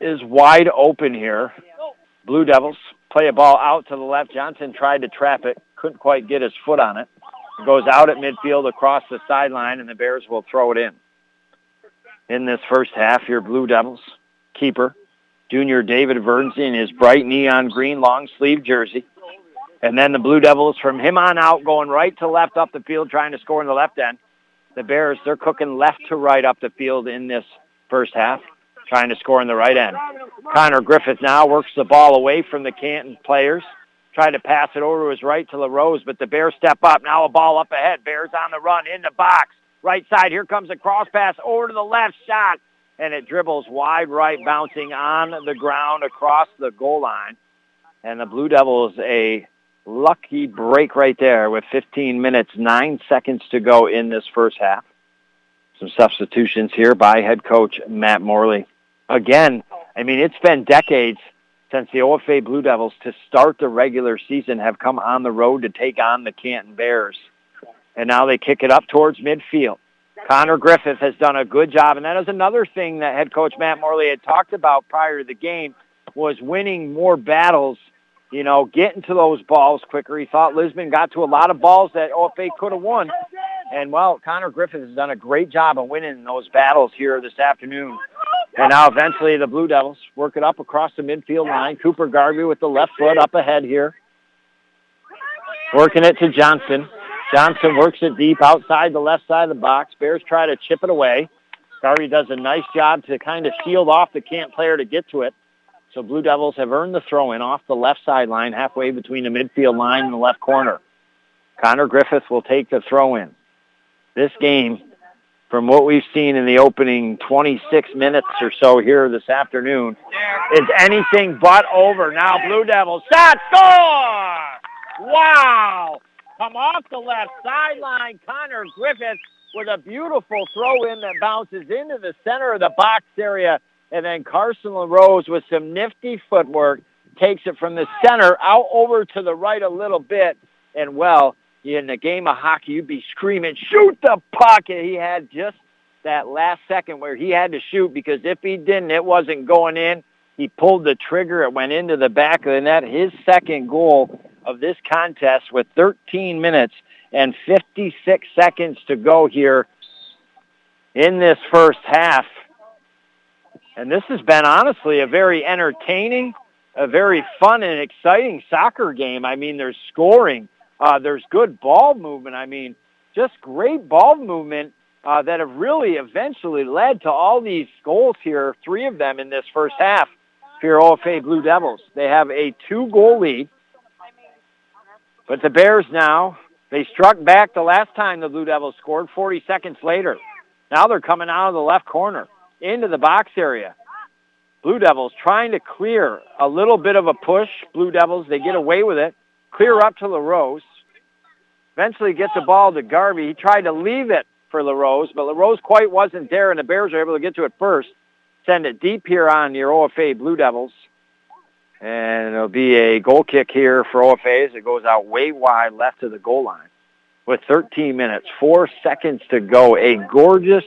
Speaker 1: is wide open here. Blue Devils play a ball out to the left. Johnson tried to trap it, couldn't quite get his foot on it. It goes out at midfield across the sideline, and the Bears will throw it in. In this first half, your Blue Devils keeper, junior David Bernsey in his bright neon green long sleeve jersey. And then the Blue Devils from him on out going right to left up the field trying to score in the left end. The Bears, they're cooking left to right up the field in this first half trying to score in the right end. Connor Griffith now works the ball away from the Canton players, trying to pass it over to his right to LaRose, but the Bears step up. Now a ball up ahead. Bears on the run in the box. Right side, here comes a cross pass over to the left shot, and it dribbles wide right, bouncing on the ground across the goal line. And the Blue Devils, a lucky break right there with 15 minutes, 9 seconds to go in this first half. Some substitutions here by head coach Matt Morley. Again, I mean, it's been decades since the OFA Blue Devils to start the regular season have come on the road to take on the Canton Bears. And now they kick it up towards midfield. Connor Griffith has done a good job, and that is another thing that head coach Matt Morley had talked about prior to the game was winning more battles, you know, getting to those balls quicker. He thought Lisbon got to a lot of balls that OFA could have won. And, well, Connor Griffith has done a great job of winning those battles here this afternoon. And now eventually the Blue Devils work it up across the midfield line. Cooper Garvey with the left foot up ahead here. Working it to Johnson. Johnson works it deep outside the left side of the box. Bears try to chip it away. Garvey does a nice job to kind of shield off the Camp player to get to it. So Blue Devils have earned the throw-in off the left sideline, halfway between the midfield line and the left corner. Connor Griffith will take the throw-in. This game, from what we've seen in the opening 26 minutes or so here this afternoon, is anything but over. Now Blue Devils shot, score! Wow! Come off the left sideline, Connor Griffith with a beautiful throw-in that bounces into the center of the box area and then Carson LaRose with some nifty footwork takes it from the center out over to the right a little bit. And well, in a game of hockey, you'd be screaming, shoot the puck. And he had just that last second where he had to shoot because if he didn't, it wasn't going in. He pulled the trigger. It went into the back of the net. His second goal of this contest with 13 minutes and 56 seconds to go here in this first half. And this has been honestly a very entertaining, a very fun and exciting soccer game. I mean, there's scoring, uh, there's good ball movement. I mean, just great ball movement uh, that have really eventually led to all these goals here, three of them in this first half for your OFA Blue Devils. They have a two-goal lead. But the Bears now, they struck back the last time the Blue Devils scored 40 seconds later. Now they're coming out of the left corner into the box area. Blue Devils trying to clear a little bit of a push. Blue Devils, they get away with it. Clear up to LaRose. Eventually get the ball to Garvey. He tried to leave it for LaRose, but LaRose quite wasn't there, and the Bears are able to get to it first. Send it deep here on your OFA Blue Devils. And it'll be a goal kick here for OFA as it goes out way wide left of the goal line. With 13 minutes, four seconds to go. A gorgeous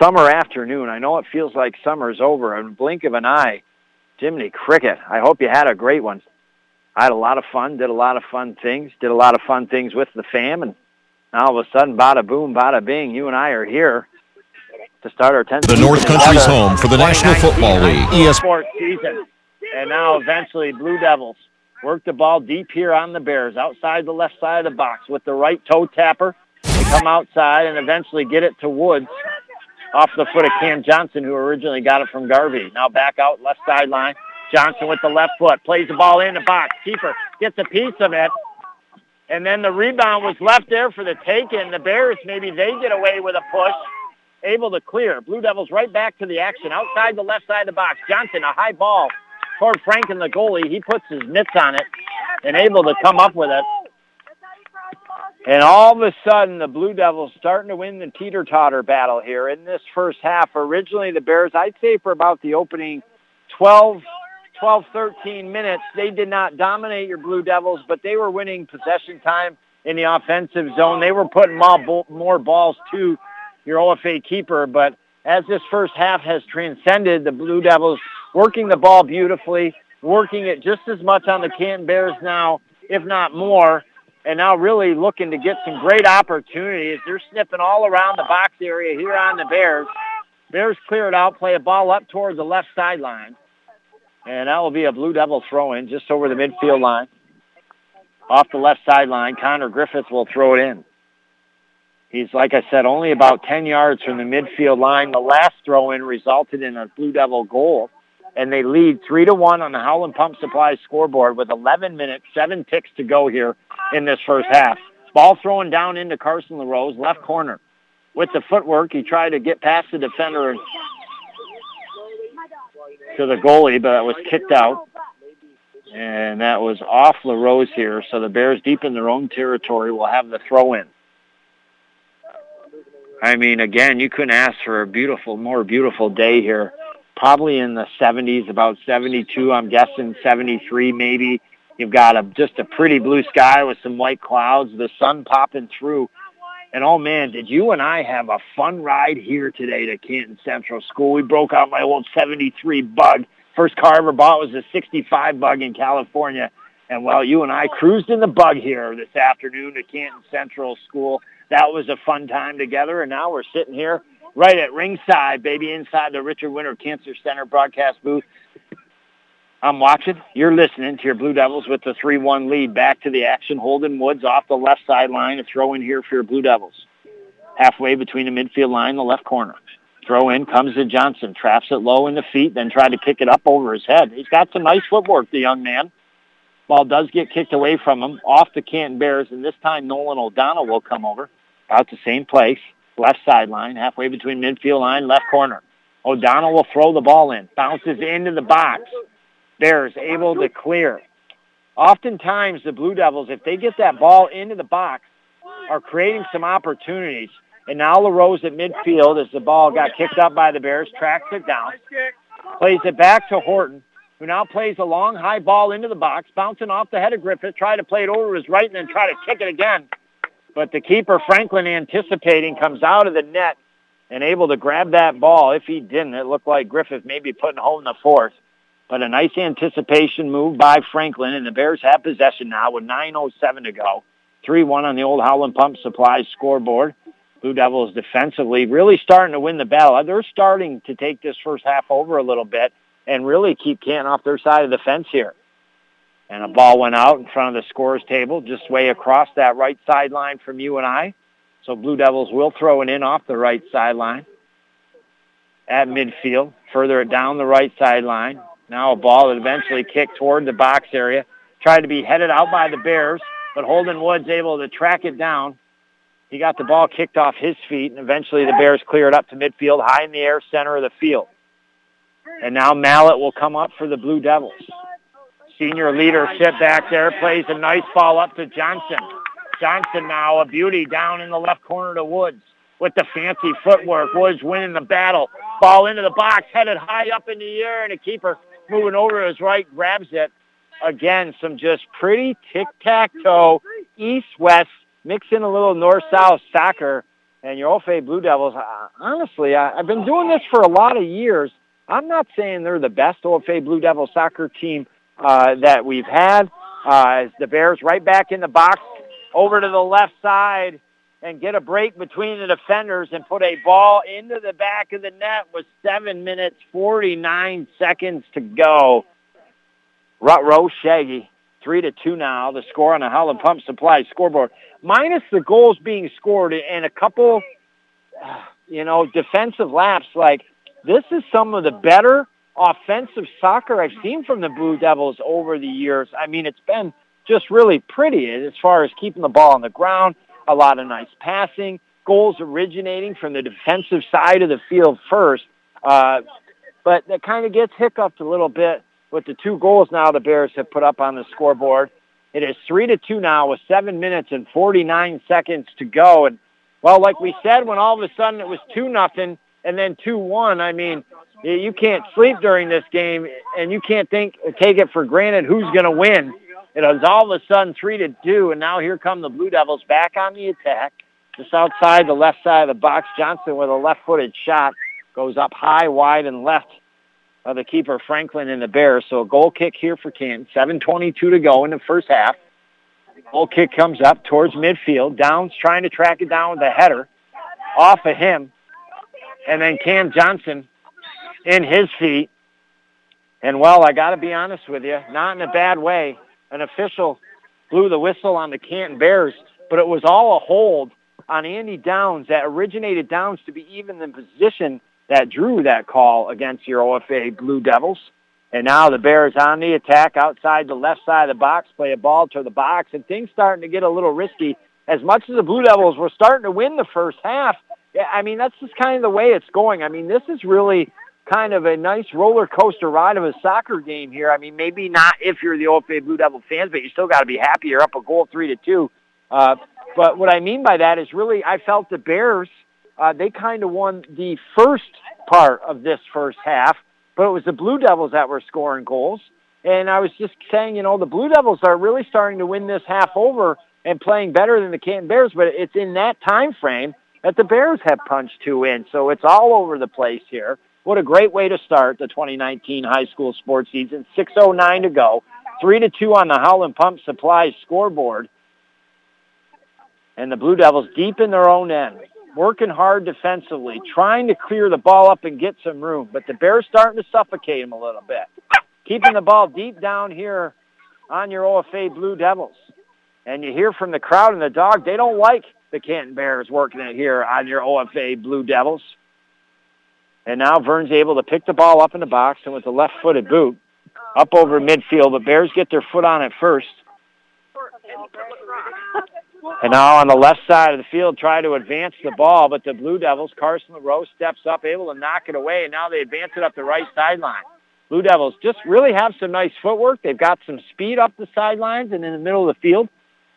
Speaker 1: summer afternoon. I know it feels like summer's over. In a blink of an eye, Jiminy Cricket. I hope you had a great one. I had a lot of fun, did a lot of fun things, did a lot of fun things with the fam, and now all of a sudden, bada boom, bada bing, you and I are here to start our 10th
Speaker 8: The North Country's home for the National Football League. ES-
Speaker 1: season. And now eventually Blue Devils work the ball deep here on the Bears, outside the left side of the box with the right toe tapper. They come outside and eventually get it to Woods off the foot of Cam Johnson, who originally got it from Garvey. Now back out left sideline. Johnson with the left foot plays the ball in the box. Keeper gets a piece of it. And then the rebound was left there for the take, and the Bears, maybe they get away with a push, able to clear. Blue Devils right back to the action, outside the left side of the box. Johnson, a high ball toward Franklin the goalie. He puts his mitts on it and able to come up with it. And all of a sudden, the Blue Devils starting to win the teeter-totter battle here in this first half. Originally, the Bears, I'd say for about the opening 12, 12, 13 minutes, they did not dominate your Blue Devils, but they were winning possession time in the offensive zone. They were putting more, balls to your OFA keeper, but as this first half has transcended, the Blue Devils working the ball beautifully, working it just as much on the Canton Bears now, if not more, and now really looking to get some great opportunities. They're sniffing all around the box area here on the Bears. Bears clear it out, play a ball up towards the left sideline. And that will be a Blue Devil throw-in just over the midfield line. Off the left sideline, Connor Griffith will throw it in. He's, like I said, only about 10 yards from the midfield line. The last throw-in resulted in a Blue Devil goal and they lead three to one on the Howland Pump Supply scoreboard with 11 minutes, seven ticks to go here in this first half. Ball thrown down into Carson LaRose, left corner. With the footwork, he tried to get past the defender to the goalie, but it was kicked out. And that was off LaRose here. So the Bears deep in their own territory will have the throw in. I mean, again, you couldn't ask for a beautiful, more beautiful day here. Probably in the 70s, about 72, I'm guessing 73 maybe. You've got a, just a pretty blue sky with some white clouds, the sun popping through. And oh man, did you and I have a fun ride here today to Canton Central School. We broke out my old 73 bug. First car I ever bought was a 65 bug in California. And well, you and I cruised in the bug here this afternoon to Canton Central School. That was a fun time together. And now we're sitting here right at ringside, baby, inside the Richard Winter Cancer Center broadcast booth. I'm watching. You're listening to your Blue Devils with the 3-1 lead. Back to the action. Holden Woods off the left sideline. A throw in here for your Blue Devils. Halfway between the midfield line and the left corner. Throw in comes to Johnson. Traps it low in the feet, then tried to kick it up over his head. He's got some nice footwork, the young man. Ball does get kicked away from him off the Canton Bears, and this time Nolan O'Donnell will come over. About the same place. Left sideline, halfway between midfield line, left corner. O'Donnell will throw the ball in. Bounces into the box. Bears able to clear. Oftentimes, the Blue Devils, if they get that ball into the box, are creating some opportunities. And now LaRose at midfield as the ball got kicked up by the Bears, tracks it down, plays it back to Horton, who now plays a long high ball into the box, bouncing off the head of Griffith, try to play it over his right and then try to kick it again. But the keeper, Franklin, anticipating, comes out of the net and able to grab that ball. If he didn't, it looked like Griffith maybe putting home the fourth. But a nice anticipation move by Franklin, and the Bears have possession now with 9.07 to go. 3-1 on the old Howland Pump Supplies scoreboard. Blue Devils defensively really starting to win the battle. They're starting to take this first half over a little bit and really keep Canton off their side of the fence here. And a ball went out in front of the scorer's table, just way across that right sideline from you and I. So Blue Devils will throw it in off the right sideline at midfield, further down the right sideline. Now a ball that eventually kicked toward the box area. Tried to be headed out by the Bears, but Holden Woods able to track it down. He got the ball kicked off his feet, and eventually the Bears clear it up to midfield, high in the air, center of the field. And now Mallet will come up for the Blue Devils. Senior leadership back there plays a nice ball up to Johnson. Johnson now a beauty down in the left corner to Woods with the fancy footwork. Woods winning the battle. Ball into the box, headed high up in the air, and the keeper moving over to his right grabs it. Again, some just pretty tic-tac-toe, east-west, mixing a little north-south soccer. And your OFA Blue Devils, honestly, I, I've been doing this for a lot of years. I'm not saying they're the best OFA Blue Devil soccer team uh, that we've had. Uh, as the Bears right back in the box, over to the left side, and get a break between the defenders and put a ball into the back of the net with 7 minutes 49 seconds to go. Rutrow Shaggy, 3 to 2 now, the score on the Howland Pump Supply scoreboard. Minus the goals being scored and a couple, uh, you know, defensive laps. Like, this is some of the better offensive soccer I've seen from the Blue Devils over the years. I mean, it's been just really pretty as far as keeping the ball on the ground, a lot of nice passing, goals originating from the defensive side of the field first. Uh, but that kind of gets hiccuped a little bit with the two goals now the Bears have put up on the scoreboard. It is three to two now with seven minutes and 49 seconds to go. And well, like we said, when all of a sudden it was two nothing and then two one, I mean, you can't sleep during this game and you can't think take it for granted who's going to win. It was all of a sudden three to two, and now here come the Blue Devils back on the attack. Just outside the left side of the box, Johnson with a left-footed shot goes up high, wide, and left of the keeper Franklin and the Bears. So a goal kick here for Canton. 7:22 to go in the first half. Goal kick comes up towards midfield. Downs trying to track it down with a header off of him, and then Cam Johnson in his feet. And well, I got to be honest with you, not in a bad way. An official blew the whistle on the Canton Bears, but it was all a hold on Andy Downs that originated Downs to be even the position that drew that call against your OFA Blue Devils. And now the Bears on the attack outside the left side of the box, play a ball to the box, and things starting to get a little risky. As much as the Blue Devils were starting to win the first half, I mean, that's just kind of the way it's going. I mean, this is really kind of a nice roller coaster ride of a soccer game here. I mean, maybe not if you're the OFA Blue Devil fans, but you still got to be happy you're up a goal three to two. Uh, but what I mean by that is really I felt the Bears, uh, they kind of won the first part of this first half, but it was the Blue Devils that were scoring goals. And I was just saying, you know, the Blue Devils are really starting to win this half over and playing better than the Canton Bears, but it's in that time frame that the Bears have punched two in. So it's all over the place here. What a great way to start the 2019 high school sports season. 6.09 to go. 3 to 2 on the Howland Pump Supplies scoreboard. And the Blue Devils deep in their own end, working hard defensively, trying to clear the ball up and get some room. But the Bears starting to suffocate them a little bit. Keeping the ball deep down here on your OFA Blue Devils. And you hear from the crowd and the dog, they don't like the Canton Bears working it here on your OFA Blue Devils. And now Vern's able to pick the ball up in the box and with the left-footed boot up over midfield. The Bears get their foot on it first. And now on the left side of the field, try to advance the ball, but the Blue Devils, Carson LaRose steps up, able to knock it away, and now they advance it up the right sideline. Blue Devils just really have some nice footwork. They've got some speed up the sidelines and in the middle of the field.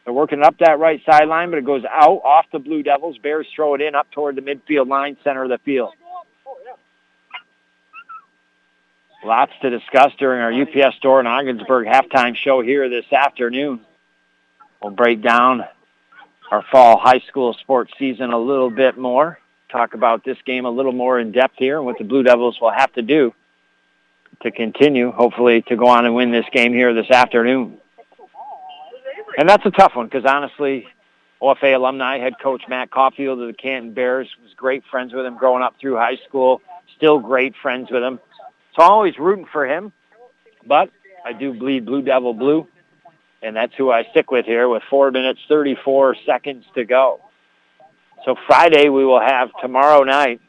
Speaker 1: They're working up that right sideline, but it goes out off the Blue Devils. Bears throw it in up toward the midfield line, center of the field. Lots to discuss during our UPS store in Ogdensburg halftime show here this afternoon. We'll break down our fall high school sports season a little bit more, talk about this game a little more in depth here and what the Blue Devils will have to do to continue, hopefully to go on and win this game here this afternoon. And that's a tough one because honestly, OFA alumni head coach Matt Caulfield of the Canton Bears was great friends with him growing up through high school, still great friends with him. So I'm always rooting for him, but I do bleed Blue Devil blue, and that's who I stick with here with 4 minutes 34 seconds to go. So Friday we will have tomorrow night.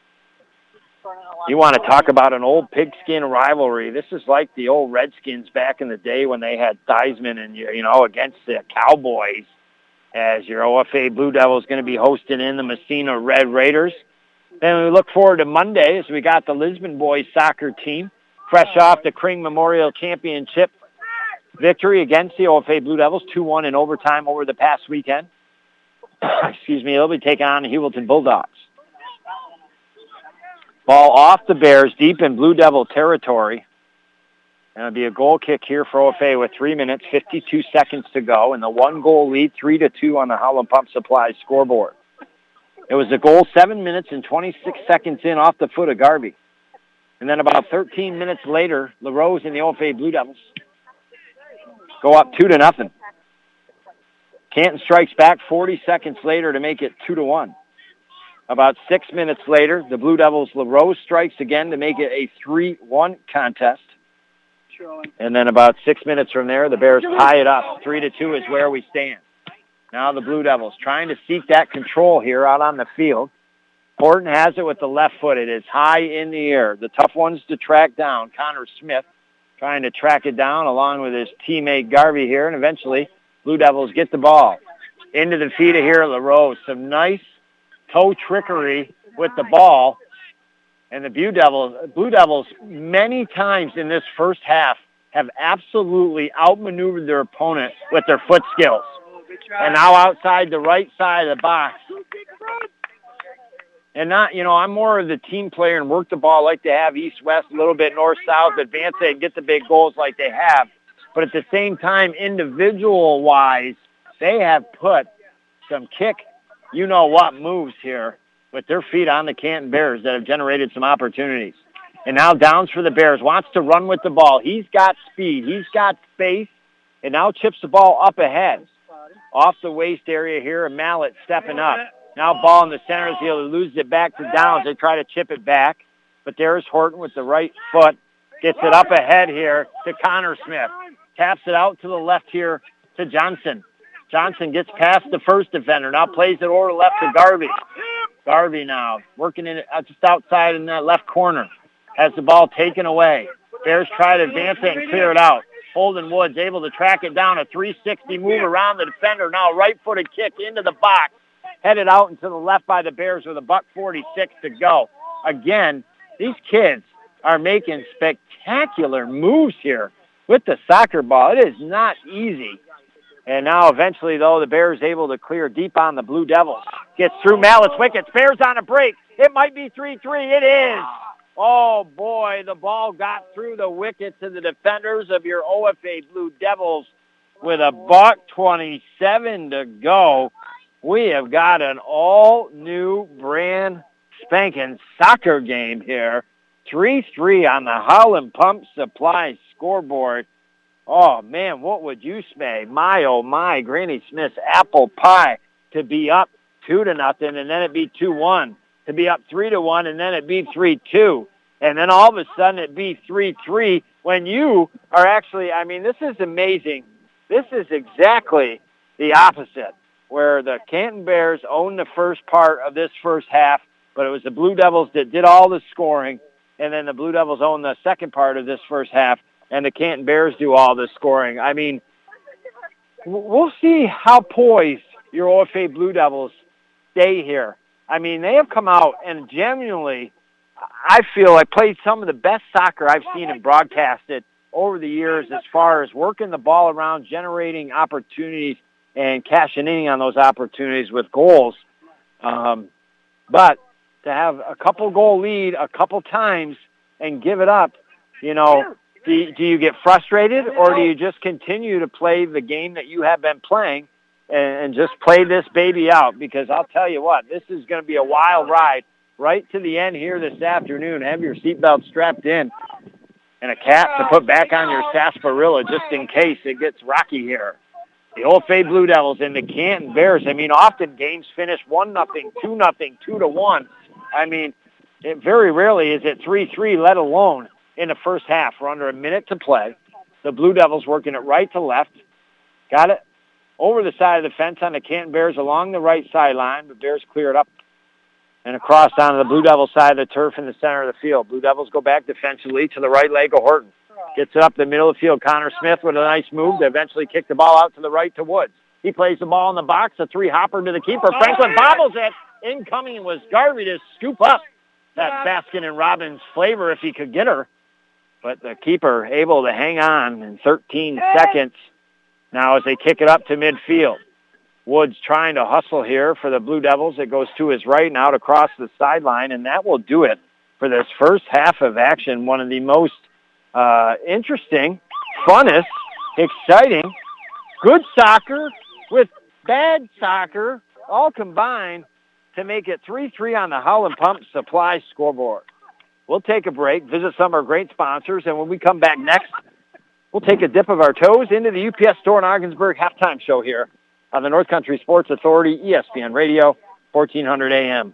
Speaker 1: You want to talk about an old pigskin rivalry. This is like the old Redskins back in the day when they had Theismann and, you know, against the Cowboys as your OFA Blue Devils going to be hosting in the Massena Red Raiders. Then we look forward to Monday as we got the Lisbon boys soccer team fresh off the Kring Memorial Championship victory against the OFA Blue Devils, 2-1 in overtime over the past weekend. Excuse me, they'll be taking on the Heuvelton Bulldogs. Ball off the Bears, deep in Blue Devil territory. And it'll be a goal kick here for OFA with 3 minutes, 52 seconds to go, and the one-goal lead, 3 to two on the Howland Pump Supply scoreboard. It was a goal 7 minutes and 26 seconds in off the foot of Garvey. And then about 13 minutes later, LaRose and the Old OFA Blue Devils go up 2 to nothing. Canton strikes back 40 seconds later to make it 2 to 1. About six minutes later, the Blue Devils LaRose strikes again to make it a 3-1 contest. And then about six minutes from there, the Bears tie it up. 3 to 2 is where we stand. Now the Blue Devils trying to seek that control here out on the field. Horton has it with the left foot. It is high in the air. The tough ones to track down. Connor Smith trying to track it down along with his teammate Garvey here. And eventually, Blue Devils get the ball into the feet of here LaRose. Some nice toe trickery with the ball. And the Blue Devils, Blue Devils many times in this first half have absolutely outmaneuvered their opponent with their foot skills. And now outside the right side of the box. And not, you know, I'm more of the team player and work the ball like they have east-west, a little bit north-south, advance it and get the big goals like they have. But at the same time, individual-wise, they have put some kick, you know what, moves here with their feet on the Canton Bears that have generated some opportunities. And now Downs for the Bears wants to run with the ball. He's got speed. He's got space. And now chips the ball up ahead. Off the waist area here, and Mallet stepping up. Now ball in the center as he loses it back to Downs. They try to chip it back. But there's Horton with the right foot. Gets it up ahead here to Connor Smith. Taps it out to the left here to Johnson. Johnson gets past the first defender. Now plays it over left to Garvey. Garvey now working in uh, just outside in that left corner. Has the ball taken away. Bears try to advance it and clear it out. Holden Woods able to track it down. A 360 move around the defender. Now right-footed kick into the box. Headed out into the left by the Bears with a buck 46 to go. Again, these kids are making spectacular moves here with the soccer ball. It is not easy. And now eventually, though, the Bears able to clear deep on the Blue Devils. Gets through Mallets wickets. Bears on a break. It might be 3-3. It is. Oh, boy, the ball got through the wickets of the defenders of your OFA Blue Devils with a buck 27 to go. We have got an all-new brand spanking soccer game here. 3-3 on the Howland Pump Supply scoreboard. Oh, man, what would you say? My, oh, my, Granny Smith's apple pie to be up 2 to nothing, and then it'd be 2-1. To be up 3 to 1, and then it'd be 3-2. And then all of a sudden it'd be 3-3 when you are actually, I mean, this is amazing. This is exactly the opposite, where the Canton Bears owned the first part of this first half, but it was the Blue Devils that did all the scoring, and then the Blue Devils own the second part of this first half, and the Canton Bears do all the scoring. I mean, we'll see how poised your OFA Blue Devils stay here. I mean, they have come out and genuinely, I feel like played some of the best soccer I've seen and broadcasted over the years as far as working the ball around, generating opportunities, and cashing in on those opportunities with goals. Um, but to have a couple goal lead a couple times and give it up, you know, do you, do you get frustrated or do you just continue to play the game that you have been playing and, and just play this baby out? Because I'll tell you what, this is going to be a wild ride right to the end here this afternoon. Have your seatbelt strapped in and a cap to put back on your sarsaparilla just in case it gets rocky here. The OFA Blue Devils and the Canton Bears. I mean, often games finish one nothing, two nothing, two to one. I mean, it very rarely is it three three, let alone in the first half. We're under a minute to play. The Blue Devils working it right to left. Got it over the side of the fence on the Canton Bears along the right sideline. The Bears clear it up and across onto the Blue Devil side of the turf in the center of the field. Blue Devils go back defensively to the right leg of Horton. Gets it up the middle of the field. Connor Smith with a nice move to eventually kick the ball out to the right to Woods. He plays the ball in the box, a three hopper to the keeper. Franklin bobbles it. Incoming was Garvey to scoop up that Baskin and Robbins flavor if he could get her. But the keeper able to hang on in 13 seconds now as they kick it up to midfield. Woods trying to hustle here for the Blue Devils. It goes to his right and out across the sideline, and that will do it for this first half of action. One of the most uh, interesting, funnest, exciting, good soccer with bad soccer all combined to make it 3-3 on the Howland Pump Supply scoreboard. We'll take a break, visit some of our great sponsors, and when we come back next, we'll take a dip of our toes into the UPS store in Ogdensburg halftime show here on the North Country Sports Authority, ESPN Radio, 1400 AM.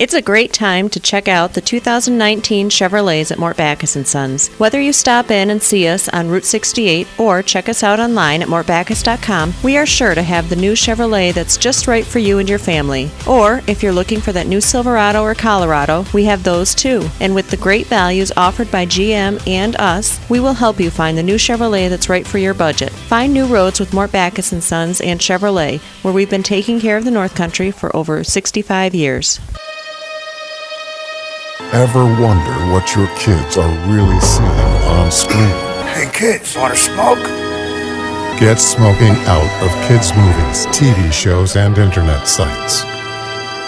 Speaker 3: It's a great time to check out the 2019 Chevrolets at Mort Backus & Sons. Whether you stop in and see us on Route 68 or check us out online at mortbackus.com, we are sure to have the new Chevrolet that's just right for you and your family. Or if you're looking for that new Silverado or Colorado, we have those too. And with the great values offered by GM and us, we will help you find the new Chevrolet that's right for your budget. Find new roads with Mort Backus & Sons and Chevrolet, where we've been taking care of the North Country for over 65 years.
Speaker 4: Ever wonder what your kids are really seeing on screen?
Speaker 5: Hey kids, wanna smoke?
Speaker 4: Get smoking out of kids' movies, TV shows, and internet sites.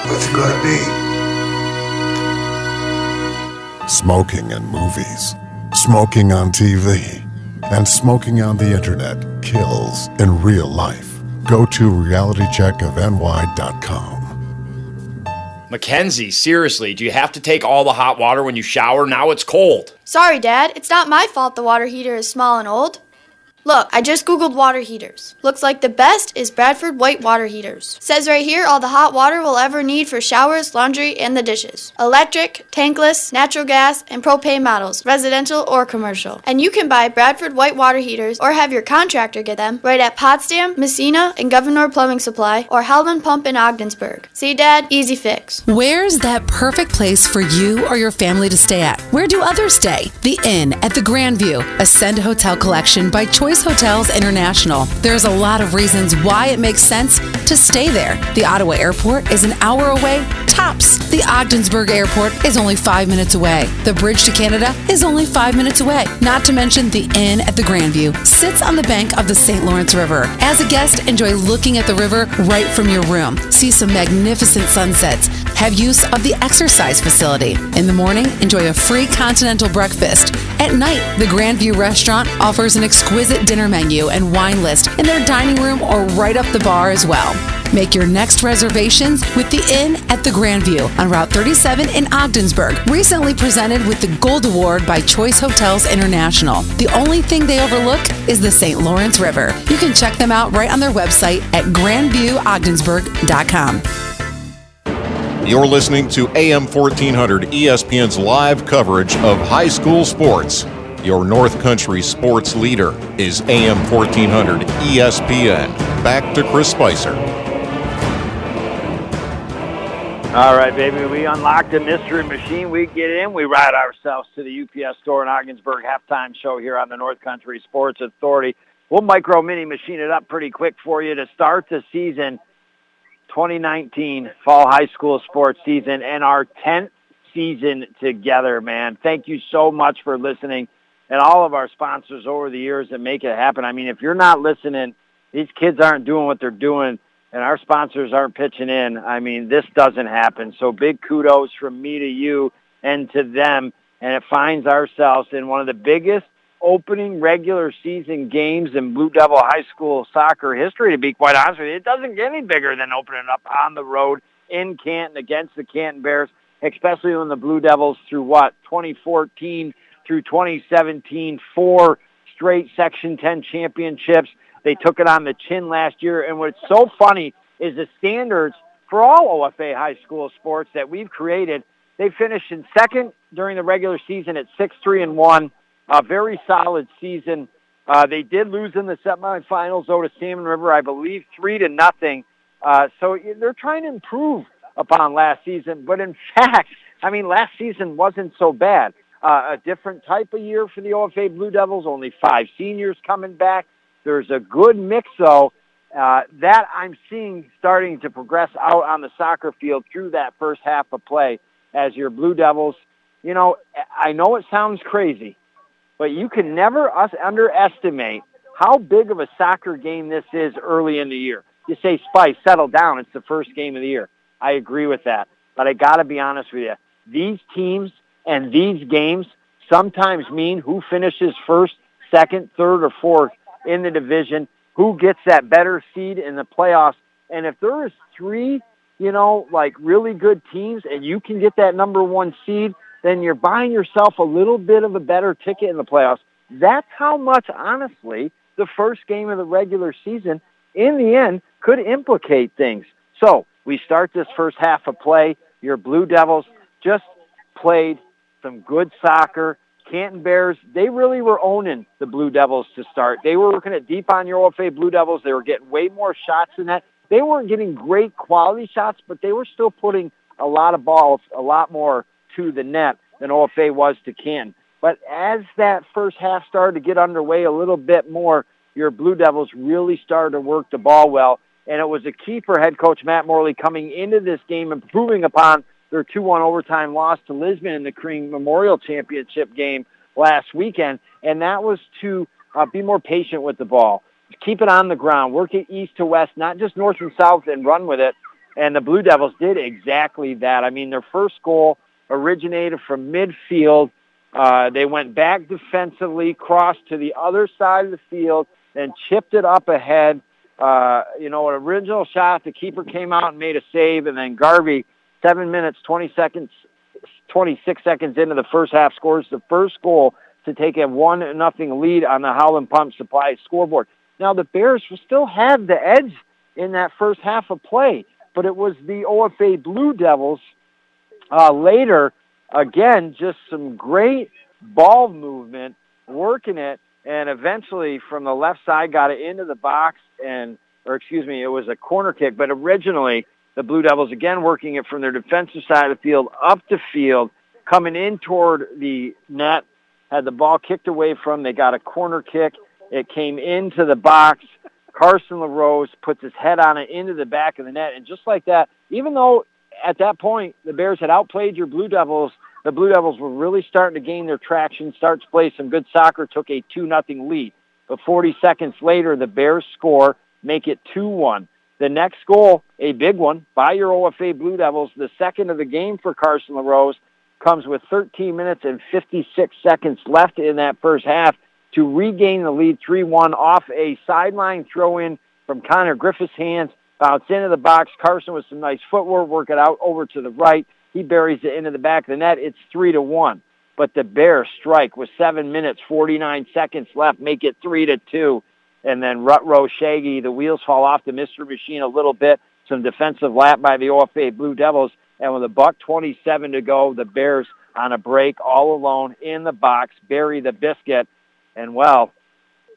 Speaker 5: What's it gonna be?
Speaker 4: Smoking in movies, smoking on TV, and smoking on the internet kills in real life. Go to realitycheckofny.com.
Speaker 6: Mackenzie, seriously, do you have to take all the hot water when you shower? Now it's cold.
Speaker 7: Sorry, Dad. It's not my fault the water heater is small and old. Look, I just googled water heaters. Looks like the best is Bradford White water heaters. Says right here all the hot water we'll ever need for showers, laundry, and the dishes. Electric, tankless, natural gas, and propane models, residential or commercial. And you can buy Bradford White water heaters or have your contractor get them right at Potsdam, Massena, and Gouverneur Plumbing Supply or Howland Pump in Ogdensburg. See, Dad? Easy fix.
Speaker 18: Where's that perfect place for you or your family to stay at? Where do others stay? The Inn at the Grandview, Ascend Hotel Collection by Choice Choice Hotels International. There's a lot of reasons why it makes sense to stay there. The Ottawa Airport is an hour away, tops. The Ogdensburg Airport is only five minutes away. The bridge to Canada is only five minutes away. Not to mention the Inn at the Grandview sits on the bank of the St. Lawrence River. As a guest, enjoy looking at the river right from your room. See some magnificent sunsets. Have use of the exercise facility. In the morning, enjoy a free continental breakfast. At night, the Grandview restaurant offers an exquisite dinner menu and wine list in their dining room or right up the bar as well. Make your next reservations with the Inn at the Grandview on Route 37 in Ogdensburg. Recently presented with the Gold Award by Choice Hotels International. The only thing they overlook is the St. Lawrence River. You can check them out right on their website at grandviewogdensburg.com.
Speaker 8: You're listening to AM 1400 ESPN's live coverage of high school sports. Your North Country sports leader is AM 1400 ESPN. Back to Chris Spicer.
Speaker 1: All right, baby. We unlocked the mystery machine. We get in. We ride ourselves to the UPS store in Ogdensburg halftime show here on the North Country Sports Authority. We'll micro mini machine it up pretty quick for you to start the season 2019 fall high school sports season and our 10th season together, man. Thank you so much for listening and all of our sponsors over the years that make it happen. I mean, if you're not listening, these kids aren't doing what they're doing and our sponsors aren't pitching in. I mean, this doesn't happen. So big kudos from me to you and to them. And it finds ourselves in one of the biggest opening regular season games in Blue Devil High School soccer history, to be quite honest with you. It doesn't get any bigger than opening up on the road in Canton against the Canton Bears, especially when the Blue Devils through what, 2014 through 2017, four straight Section 10 championships. They took it on the chin last year. And what's so funny is the standards for all OFA high school sports that we've created, they finished in second during the regular season at 6-3 and 1 a very solid season. Uh, they did lose in the semifinals, though, to Salmon River, I believe, three to nothing. Uh, so they're trying to improve upon last season. But in fact, I mean, last season wasn't so bad. Uh, a different type of year for the OFA Blue Devils, only five seniors coming back. There's a good mix, though, uh, that I'm seeing starting to progress out on the soccer field through that first half of play as your Blue Devils. You know, I know it sounds crazy, but you can never us underestimate how big of a soccer game this is early in the year. You say, Spice, settle down. It's the first game of the year. I agree with that. But I got to be honest with you. These teams and these games sometimes mean who finishes first, second, third, or fourth in the division, who gets that better seed in the playoffs. And if there is three, you know, like really good teams and you can get that number one seed, then you're buying yourself a little bit of a better ticket in the playoffs. That's how much, honestly, the first game of the regular season, in the end, could implicate things. So we start this first half of play. Your Blue Devils just played some good soccer. Canton Bears, they really were owning the Blue Devils to start. They were looking at deep on your OFA Blue Devils. They were getting way more shots than that. They weren't getting great quality shots, but they were still putting a lot of balls, a lot more to the net than OFA was to Canton. But as that first half started to get underway a little bit more, your Blue Devils really started to work the ball well. And it was a key for head coach Matt Morley coming into this game, improving upon their 2-1 overtime loss to Lisbon in the Crean Memorial Championship game last weekend. And that was to uh, be more patient with the ball, keep it on the ground, work it east to west, not just north and south, and run with it. And the Blue Devils did exactly that. I mean, their first goal originated from midfield. Uh, they went back defensively, crossed to the other side of the field, and chipped it up ahead. Uh, you know, an original shot. The keeper came out and made a save, and then Garvey, seven minutes, 20 seconds, 26 seconds into the first half, scores the first goal to take a one nothing lead on the Howland Pump Supply scoreboard. Now the Bears still had the edge in that first half of play, but it was the OFA Blue Devils uh, later, again, just some great ball movement, working it, and eventually from the left side got it into the box and, or excuse me, it was a corner kick, but originally the Blue Devils again working it from their defensive side of the field up the field, coming in toward the net, had the ball kicked away from, they got a corner kick, It came into the box. Carson LaRose puts his head on it into the back of the net. And just like that, even though at that point the Bears had outplayed your Blue Devils, the Blue Devils were really starting to gain their traction, start to play some good soccer, took a 2 nothing lead. But 40 seconds later, the Bears score, make it 2-1. The next goal, a big one by your OFA Blue Devils, the second of the game for Carson LaRose, comes with 13 minutes and 56 seconds left in that first half to regain the lead 3-1 off a sideline throw-in from Connor Griffith's hands. Bounce into the box. Carson with some nice footwork, work it out over to the right. He buries it into the back of the net. It's 3 to 1. But the Bears strike with 7 minutes, 49 seconds left, make it 3 to 2. And then Rutro Shaggy, the wheels fall off the Mystery Machine a little bit. Some defensive lap by the OFA Blue Devils. And with a buck 27 to go, the Bears on a break all alone in the box, bury the biscuit. And well,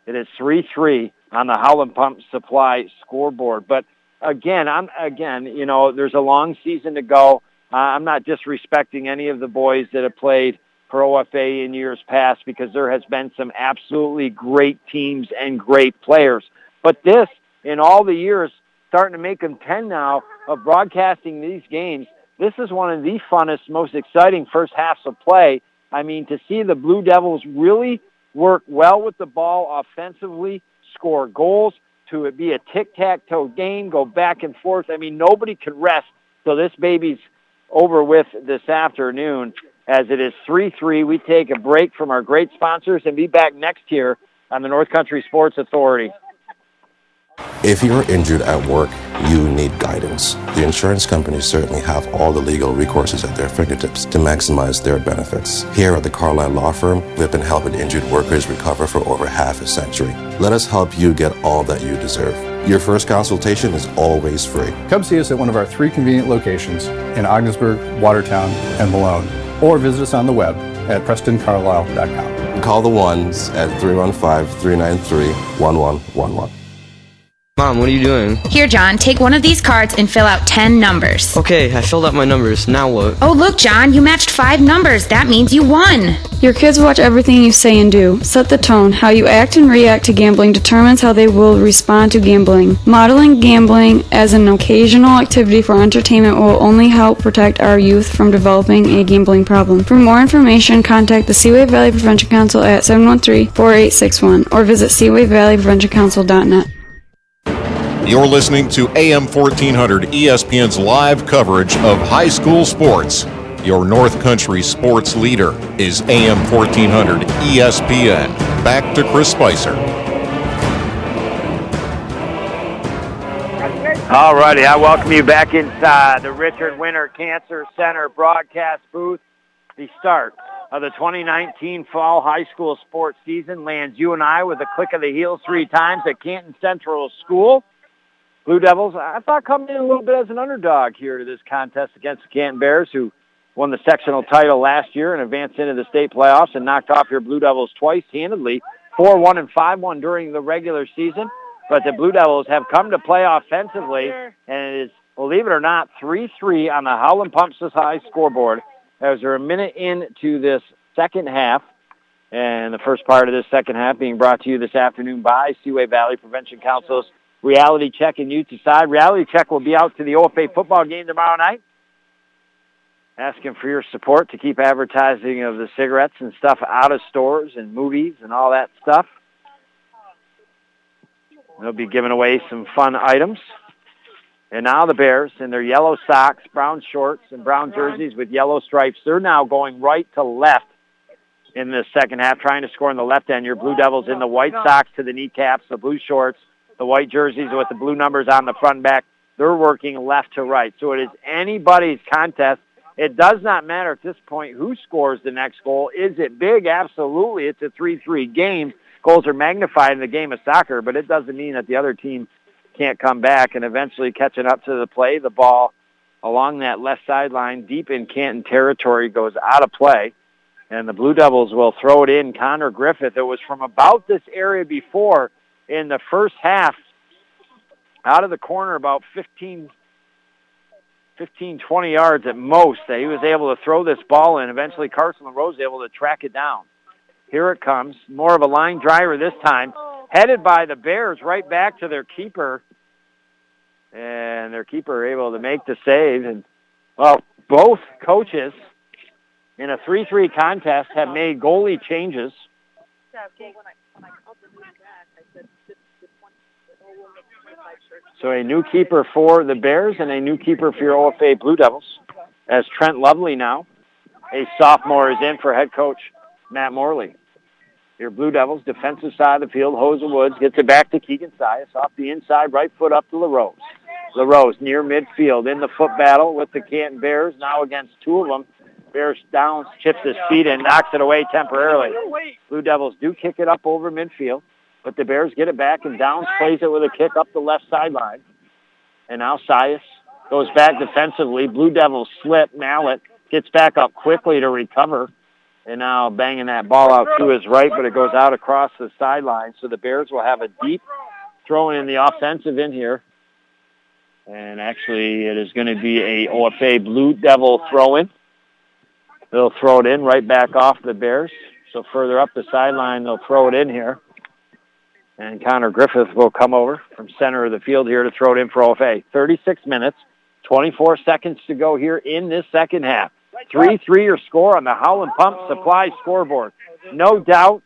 Speaker 1: it is 3-3 on the Howland Pump Supply scoreboard. But again, I'm again, you know, there's a long season to go. Uh, I'm not disrespecting any of the boys that have played for OFA in years past because there has been some absolutely great teams and great players. But this, in all the years, starting to make them 10 now of broadcasting these games, this is one of the funnest, most exciting first halves of play. I mean, to see the Blue Devils really work well with the ball offensively, score goals, to it be a tic-tac-toe game, go back and forth. I mean, nobody can rest so this baby's over with this afternoon as it is 3-3. We take a break from our great sponsors and be back next year on the North Country Sports Authority.
Speaker 19: If you're injured at work, you need guidance. The insurance companies certainly have all the legal recourses at their fingertips to maximize their benefits. Here at the Carlisle Law Firm, we've been helping injured workers recover for over half a century. Let us help you get all that you deserve. Your first consultation is always free.
Speaker 16: Come see us at one of our three convenient locations in Ogdensburg, Watertown, and Malone, or visit us on the web at prestoncarlisle.com.
Speaker 19: Call the ones at 315 393 1111.
Speaker 9: Mom, what are you doing?
Speaker 10: Here, John, take one of these cards and fill out 10 numbers.
Speaker 9: Okay, I filled out my numbers. Now what?
Speaker 10: Oh, look, John, you matched five numbers. That means you won.
Speaker 11: Your kids watch everything you say and do. Set the tone. How you act and react to gambling determines how they will respond to gambling. Modeling gambling as an occasional activity for entertainment will only help protect our youth from developing a gambling problem. For more information, contact the Seaway Valley Prevention Council at 713-4861 or visit seawayvalleypreventioncouncil.net.
Speaker 8: You're listening to AM 1400 ESPN's live coverage of high school sports. Your North Country sports leader is AM 1400 ESPN. Back to Chris Spicer.
Speaker 1: All righty, I welcome you back inside the Richard Winter Cancer Center broadcast booth. The start of the 2019 fall high school sports season lands you and I with a click of the heels three times at Canton Central School. Blue Devils, I thought coming in a little bit as an underdog here to this contest against the Canton Bears, who won the sectional title last year and advanced into the state playoffs and knocked off your Blue Devils twice handedly, 4-1 and 5-1 during the regular season. But the Blue Devils have come to play offensively, and it is, believe it or not, 3-3 on the Howland Pump Supply scoreboard as we're a minute into this second half. And the first part of this second half being brought to you this afternoon by Seaway Valley Prevention Council's Reality Check and Youth Decide. Reality Check will be out to the OFA football game tomorrow night. Asking for your support to keep advertising of the cigarettes and stuff out of stores and movies and all that stuff. They'll be giving away some fun items. And now the Bears in their yellow socks, brown shorts, and brown jerseys with yellow stripes, they're now going right to left in the second half, trying to score in the left end. Your Blue Devils in the white socks to the kneecaps, the blue shorts, the white jerseys with the blue numbers on the front back. They're working left to right. So it is anybody's contest. It does not matter at this point who scores the next goal. Is it big? Absolutely. It's a 3-3 game. Goals are magnified in the game of soccer, but it doesn't mean that the other team can't come back and eventually catching up to the play. The ball along that left sideline deep in Canton territory goes out of play. And the Blue Devils will throw it in. Connor Griffith, it was from about this area before in the first half out of the corner about 15, 15, 20 yards at most that he was able to throw this ball in. Eventually Carson LaRose able to track it down. Here it comes. More of a line driver this time. headed by the Bears right back to their keeper. And their keeper able to make the save. And, well, both coaches in a 3-3 contest have made goalie changes. So a new keeper for the Bears and a new keeper for your OFA Blue Devils as Trent Lovely now, a sophomore, is in for head coach Matt Morley. Your Blue Devils, defensive side of the field, Hosa Woods gets it back to Keegan Sias off the inside, right foot up to LaRose. LaRose near midfield in the foot battle with the Canton Bears, now against two of them. Bears downs, chips his feet and knocks it away temporarily. Blue Devils do kick it up over midfield, but the Bears get it back and Downs plays it with a kick up the left sideline. And now Sias goes back defensively. Blue Devils slip. Mallet gets back up quickly to recover. And now banging that ball out to his right, but it goes out across the sideline. So the Bears will have a deep throwing in the offensive in here. And actually, it is going to be a OFA Blue Devil throw-in. They'll throw it in right back off the Bears. So further up the sideline, they'll throw it in here. And Connor Griffith will come over from center of the field here to throw it in for OFA. 36 minutes, 24 seconds to go here in this second half. 3-3 your score on the Howland Pump Supply scoreboard. No doubt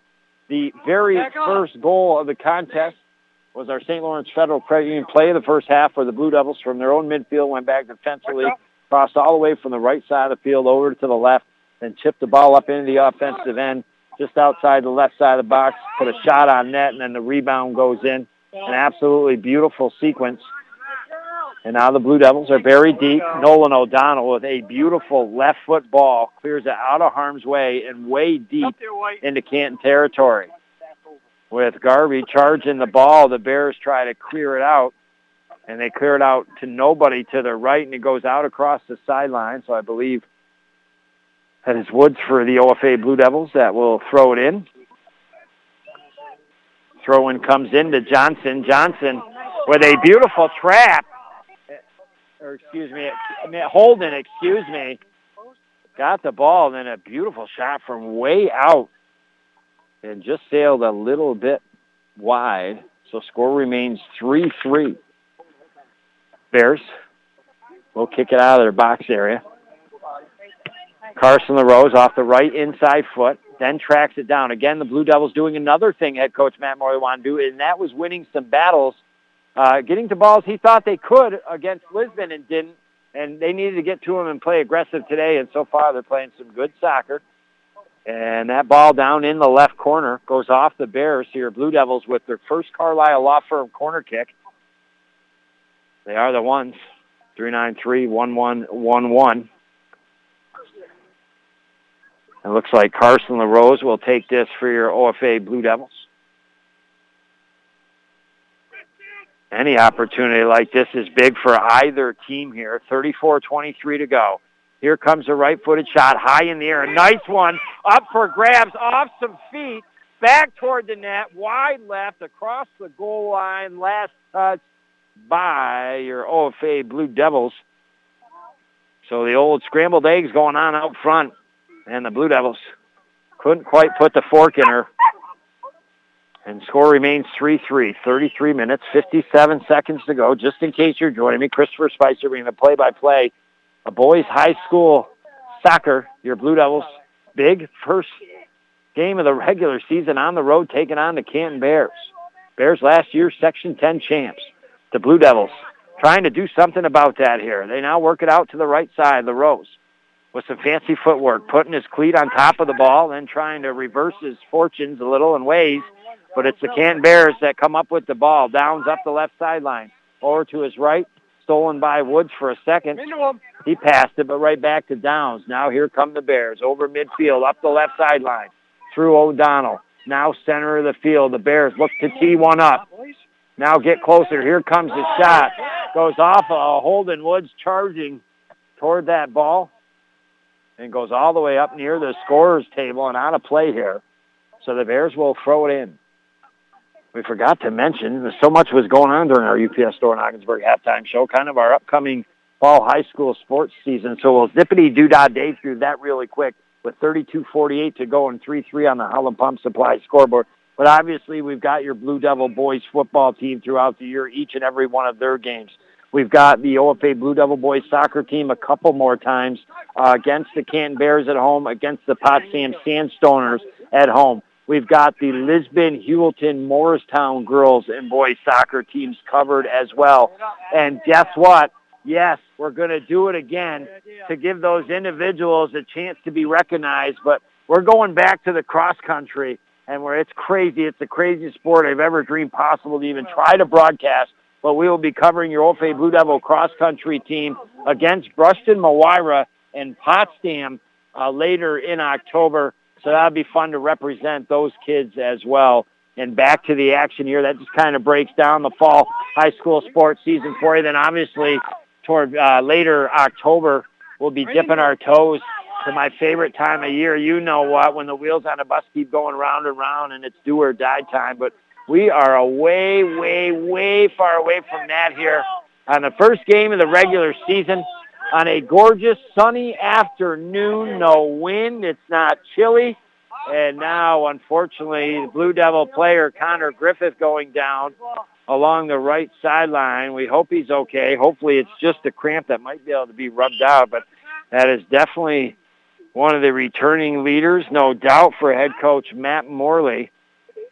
Speaker 1: the very first goal of the contest was our St. Lawrence Federal Credit Union play of the first half where the Blue Devils from their own midfield went back defensively, crossed all the way from the right side of the field over to the left, and chipped the ball up into the offensive end just outside the left side of the box, put a shot on net, and then the rebound goes in. An absolutely beautiful sequence. And now the Blue Devils are very deep. Nolan O'Donnell with a beautiful left foot ball clears it out of harm's way and way deep into Canton territory. With Garvey charging the ball, the Bears try to clear it out, and they clear it out to nobody to the right, and it goes out across the sideline. So I believe that is Woods for the OFA Blue Devils that will throw it in. Throw in comes in to Johnson. Johnson with a beautiful trap. Or excuse me, Holden, excuse me. Got the ball and then a beautiful shot from way out and just sailed a little bit wide. So score remains 3-3. Bears will kick it out of their box area. Carson LaRose off the right inside foot, then tracks it down. Again, the Blue Devils doing another thing head coach Matt Morley wanted to do, and that was winning some battles, uh, getting to balls he thought they could against Lisbon and didn't, and they needed to get to him and play aggressive today, and so far they're playing some good soccer. And that ball down in the left corner goes off the Bears here, Blue Devils with their first Carlisle Law Firm corner kick. They are the ones. 393-1111. It looks like Carson LaRose will take this for your OFA Blue Devils. Any opportunity like this is big for either team here. 34-23 to go. Here comes a right-footed shot high in the air. A nice one up for grabs off some feet. Back toward the net, wide left, across the goal line. Last touch by your OFA Blue Devils. So the old scrambled eggs going on out front. And the Blue Devils couldn't quite put the fork in her. And score remains 3-3. 33 minutes, 57 seconds to go. Just in case you're joining me, Christopher Spicer bringing the play-by-play. A boys high school soccer, your Blue Devils, big first game of the regular season on the road taking on the Canton Bears. Bears last year's Section 10 champs. The Blue Devils trying to do something about that here. They now work it out to the right side, LaRose with some fancy footwork, putting his cleat on top of the ball, then trying to reverse his fortunes a little in ways. But it's the Canton Bears that come up with the ball. Downs up the left sideline. Over to his right, stolen by Woods for a second. He passed it, but right back to Downs. Now here come the Bears. Over midfield, up the left sideline. Through O'Donnell. Now center of the field. The Bears look to tee one up. Now get closer. Here comes the shot. Goes off a Holden Woods charging toward that ball and goes all the way up near the scorer's table and out of play here. So the Bears will throw it in. We forgot to mention, so much was going on during our UPS store in Ogdensburg halftime show, kind of our upcoming fall high school sports season. So we'll zippity doo dah day through that really quick with 32-48 to go and 3-3 on the Howland Pump Supply scoreboard. But obviously, we've got your Blue Devil boys football team throughout the year, each and every one of their games. We've got the OFA Blue Devil boys soccer team a couple more times uh, against the Canton Bears at home, against the Potsdam Sandstoners at home. We've got the Lisbon, Heuvelton, Morristown girls and boys soccer teams covered as well. And guess what? Yes, we're going to do it again to give those individuals a chance to be recognized. But we're going back to the cross country and where it's crazy. It's the craziest sport I've ever dreamed possible to even try to broadcast. But we will be covering your OFA Blue Devil cross country team against Brushton-Moira and Potsdam uh, later in October. So that'll be fun to represent those kids as well. And back to the action here. That just kind of breaks down the fall high school sports season for you. Then obviously toward uh, later October, we'll be dipping our toes to my favorite time of year. You know what? When the wheels on a bus keep going round and round and it's do or die time. But we are a way, way, way far away from that here on the first game of the regular season on a gorgeous sunny afternoon. No wind. It's not chilly. And now, unfortunately, the Blue Devil player Connor Griffith going down along the right sideline. We hope he's okay. Hopefully it's just a cramp that might be able to be rubbed out, but that is definitely one of the returning leaders, no doubt, for head coach Matt Morley.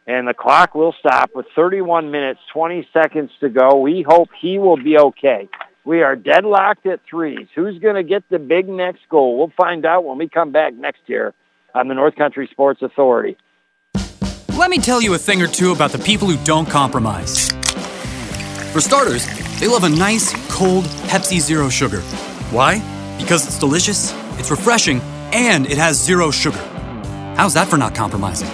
Speaker 1: And the clock will stop with 31 minutes, 20 seconds to go. We hope he will be okay. We are deadlocked at threes. Who's going to get the big next goal? We'll find out when we come back next year on the North Country Sports Authority.
Speaker 20: Let me tell you a thing or two about the people who don't compromise. For starters, they love a nice, cold Pepsi Zero Sugar. Why? Because it's delicious, it's refreshing, and it has zero sugar. How's that for not compromising?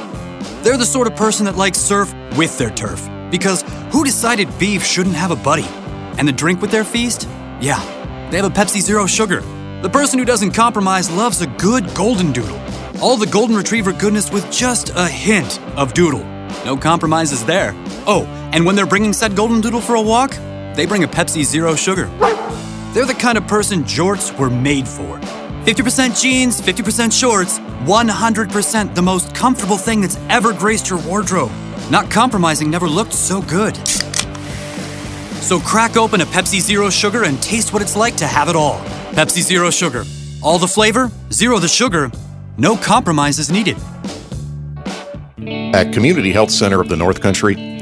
Speaker 20: They're the sort of person that likes surf with their turf. Because who decided beef shouldn't have a buddy? And the drink with their feast? Yeah, they have a Pepsi Zero Sugar. The person who doesn't compromise loves a good golden doodle. All the golden retriever goodness with just a hint of doodle. No compromises there. Oh, and when they're bringing said golden doodle for a walk, they bring a Pepsi Zero Sugar. They're the kind of person jorts were made for. 50% jeans, 50% shorts, 100% the most comfortable thing that's ever graced your wardrobe. Not compromising never looked so good. So crack open a Pepsi Zero Sugar and taste what it's like to have it all. Pepsi Zero Sugar. All the flavor, zero the sugar, no compromises needed.
Speaker 8: At Community Health Center of the North Country,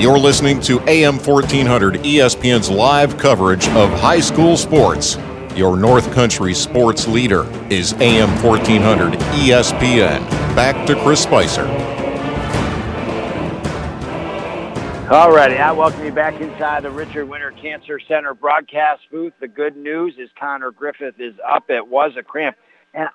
Speaker 8: You're listening to AM 1400 ESPN's live coverage of high school sports. Your North Country sports leader is AM 1400 ESPN. Back to Chris Spicer.
Speaker 1: All righty, I welcome you back inside the Richard Winter Cancer Center broadcast booth. The good news is Connor Griffith is up. It was a cramp. And, uh,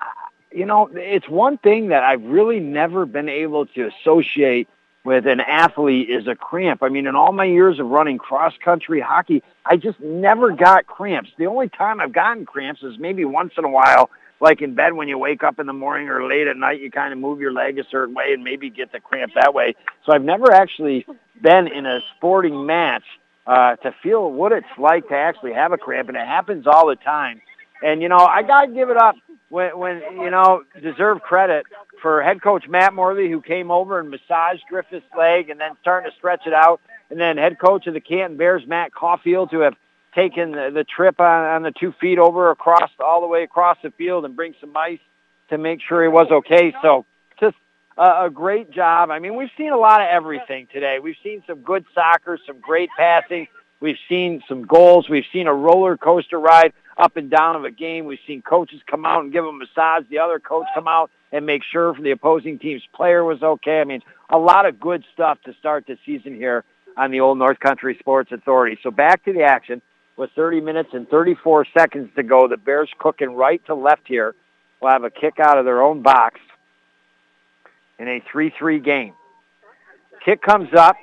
Speaker 1: you know, it's one thing that I've really never been able to associate with an athlete is a cramp. I mean, in all my years of running cross country hockey, I just never got cramps. The only time I've gotten cramps is maybe once in a while, like in bed when you wake up in the morning or late at night, you kind of move your leg a certain way and maybe get the cramp that way. So I've never actually been in a sporting match uh, to feel what it's like to actually have a cramp, and it happens all the time. And you know, I gotta give it up when, when you know, deserve credit for head coach Matt Morley, who came over and massaged Griffith's leg and then starting to stretch it out, and then head coach of the Canton Bears, Matt Caulfield, to have taken the, the trip on, on the two feet over across all the way across the field and bring some ice to make sure he was okay. So just a, a great job. I mean, we've seen a lot of everything today. We've seen some good soccer, some great passing. We've seen some goals. We've seen a roller coaster ride up and down of a game. We've seen coaches come out and give a massage. The other coach come out and make sure the opposing team's player was okay. I mean, a lot of good stuff to start the season here on the Old North Country Sports Authority. So back to the action with 30 minutes and 34 seconds to go. The Bears cooking right to left here. Will have a kick out of their own box in a 3-3 game. Kick comes up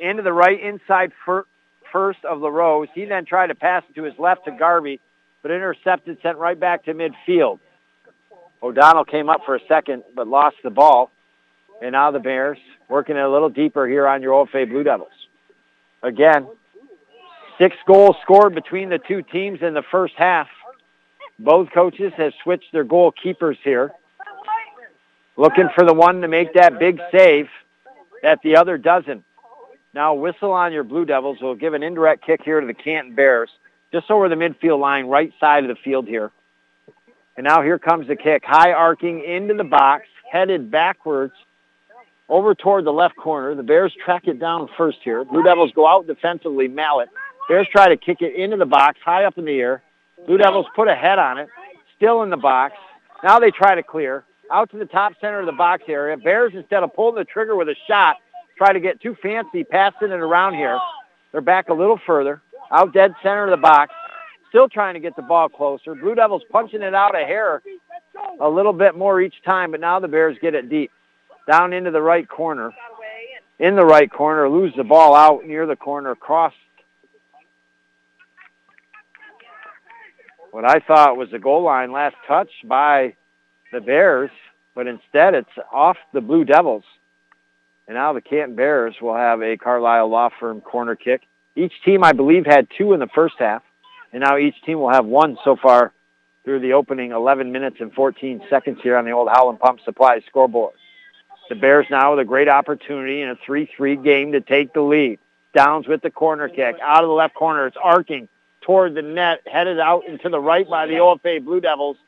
Speaker 1: into the right inside fir- first of LaRose. He then tried to pass it to his left to Garvey, but intercepted, sent right back to midfield. O'Donnell came up for a second, but lost the ball. And now the Bears working it a little deeper here on your OFA Blue Devils. Again, six goals scored between the two teams in the first half. Both coaches have switched their goalkeepers here. Looking for the one to make that big save that the other doesn't. Now whistle on your Blue Devils. will give an indirect kick here to the Canton Bears, just over the midfield line, right side of the field here. And now here comes the kick, high arcing into the box, headed backwards over toward the left corner. The Bears track it down first here. Blue Devils go out defensively, mallet. Bears try to kick it into the box, high up in the air. Blue Devils put a head on it, still in the box. Now they try to clear out to the top center of the box area. Bears, instead of pulling the trigger with a shot, try to get too fancy passing it around here. They're back a little further, out dead center of the box, still trying to get the ball closer. Blue Devils punching it out a hair a little bit more each time, but now the Bears get it deep. Down into the right corner. In the right corner, lose the ball out near the corner, cross what I thought was a goal line last touch by the Bears, but instead it's off the Blue Devils. And now the Canton Bears will have a Carlisle Law Firm corner kick. Each team, I believe, had two in the first half, and now each team will have one so far through the opening 11 minutes and 14 seconds here on the old Howland Pump Supply scoreboard. The Bears now with a great opportunity in a 3-3 game to take the lead. Downs with the corner kick. Out of the left corner, it's arcing toward the net, headed out into the right by the OFA Blue Devils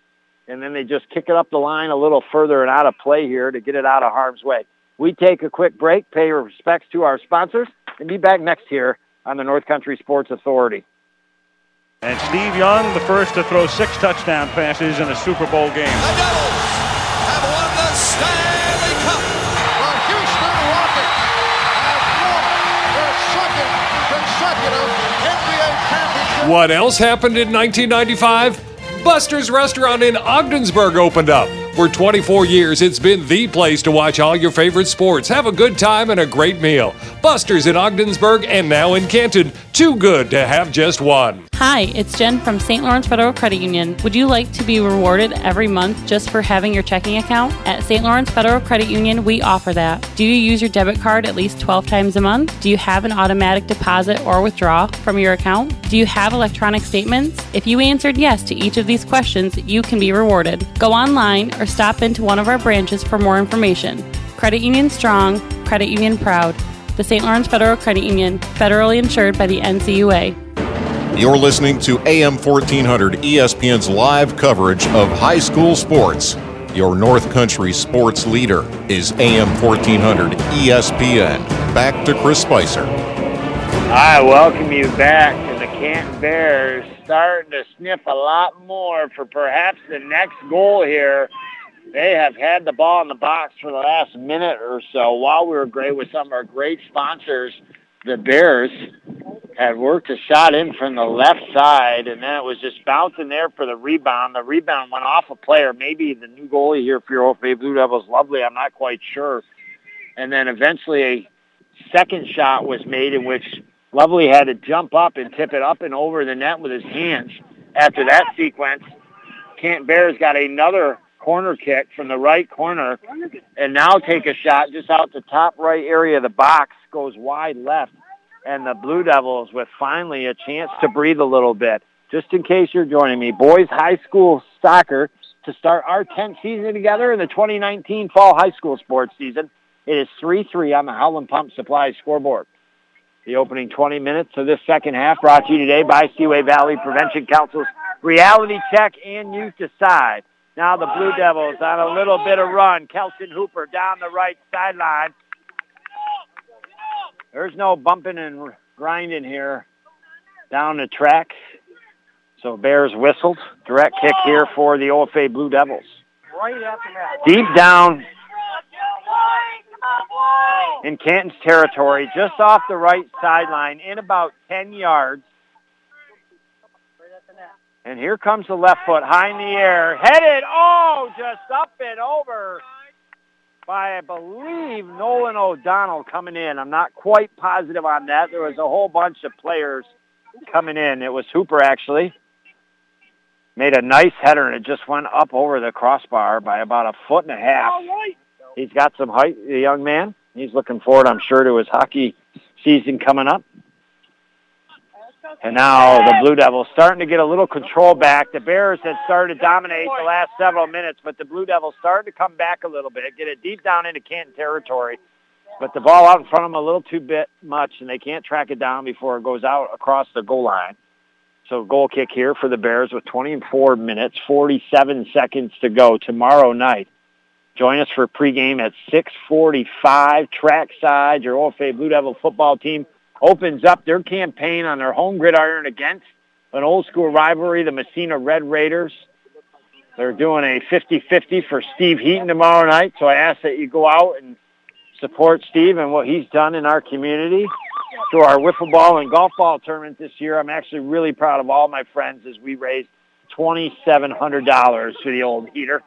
Speaker 1: and then they just kick it up the line a little further and out of play here to get it out of harm's way. We take a quick break, pay respects to our sponsors, and be back next here on the North Country Sports Authority.
Speaker 13: And Steve Young, the first to throw six touchdown passes in a Super Bowl game.
Speaker 14: The Devils have won the Stanley Cup. The Houston Rockets have won their second consecutive NBA championship.
Speaker 15: What else happened in 1995? Buster's Restaurant in Ogdensburg opened up. For 24 years, it's been the place to watch all your favorite sports, have a good time, and a great meal. Buster's in Ogdensburg and now in Canton. Too good to have just one.
Speaker 17: Hi, it's Jen from St. Lawrence Federal Credit Union. Would you like to be rewarded every month just for having your checking account? At St. Lawrence Federal Credit Union, we offer that. Do you use your debit card at least 12 times a month? Do you have an automatic deposit or withdraw from your account? Do you have electronic statements? If you answered yes to each of these questions, you can be rewarded. Go online or stop into one of our branches for more information. Credit Union Strong, Credit Union Proud. The St. Lawrence Federal Credit Union, federally insured by the NCUA.
Speaker 8: You're listening to AM 1400 ESPN's live coverage of high school sports. Your North Country sports leader is AM 1400 ESPN. Back to Chris Spicer.
Speaker 1: I welcome you back to the Canton Bears, starting to sniff a lot more for perhaps the next goal here. They have had the ball in the box for the last minute or so. While we were great with some of our great sponsors, the Bears had worked a shot in from the left side, and then it was just bouncing there for the rebound. The rebound went off a player, maybe the new goalie here for your OFA Blue Devils, Lovely. I'm not quite sure. And then eventually a second shot was made in which Lovely had to jump up and tip it up and over the net with his hands. After that sequence, Canton Bears got another corner kick from the right corner and now take a shot just out the top right area of the box, goes wide left. And the Blue Devils with finally a chance to breathe a little bit. Just in case you're joining me, boys high school soccer to start our 10th season together in the 2019 fall high school sports season. It is 3-3 on the Howland Pump Supply scoreboard. The opening 20 minutes of this second half brought to you today by Seaway Valley Prevention Council's Reality Check and Youth Decide. Now the Blue Devils on a little bit of run. Kelton Hooper down the right sideline. There's no bumping and grinding here down the track. So Bears whistled. Direct kick here for the OFA Blue Devils. Deep down in Canton's territory, just off the right sideline, in about 10 yards. And here comes the left foot high in the air. Headed, oh, just up and over by, I believe, Nolan O'Donnell coming in. I'm not quite positive on that. There was a whole bunch of players coming in. It was Hooper, actually. Made a nice header, and it just went up over the crossbar by about a foot and a half. He's got some height, the young man. He's looking forward, I'm sure, to his hockey season coming up. And now the Blue Devils starting to get a little control back. The Bears had started to dominate the last several minutes, but the Blue Devils started to come back a little bit, get it deep down into Canton territory. But the ball out in front of them a little too bit much, and they can't track it down before it goes out across the goal line. So goal kick here for the Bears with 24 minutes, 47 seconds to go tomorrow night. Join us for pregame at 645 trackside. Your OFA Blue Devil football team opens up their campaign on their home gridiron against an old school rivalry, the Massena Red Raiders. They're doing a 50-50 for Steve Heaton tomorrow night, so I ask that you go out and support Steve and what he's done in our community through our wiffle ball and golf ball tournament this year. I'm actually really proud of all my friends as we raised $2,700 for the old heater.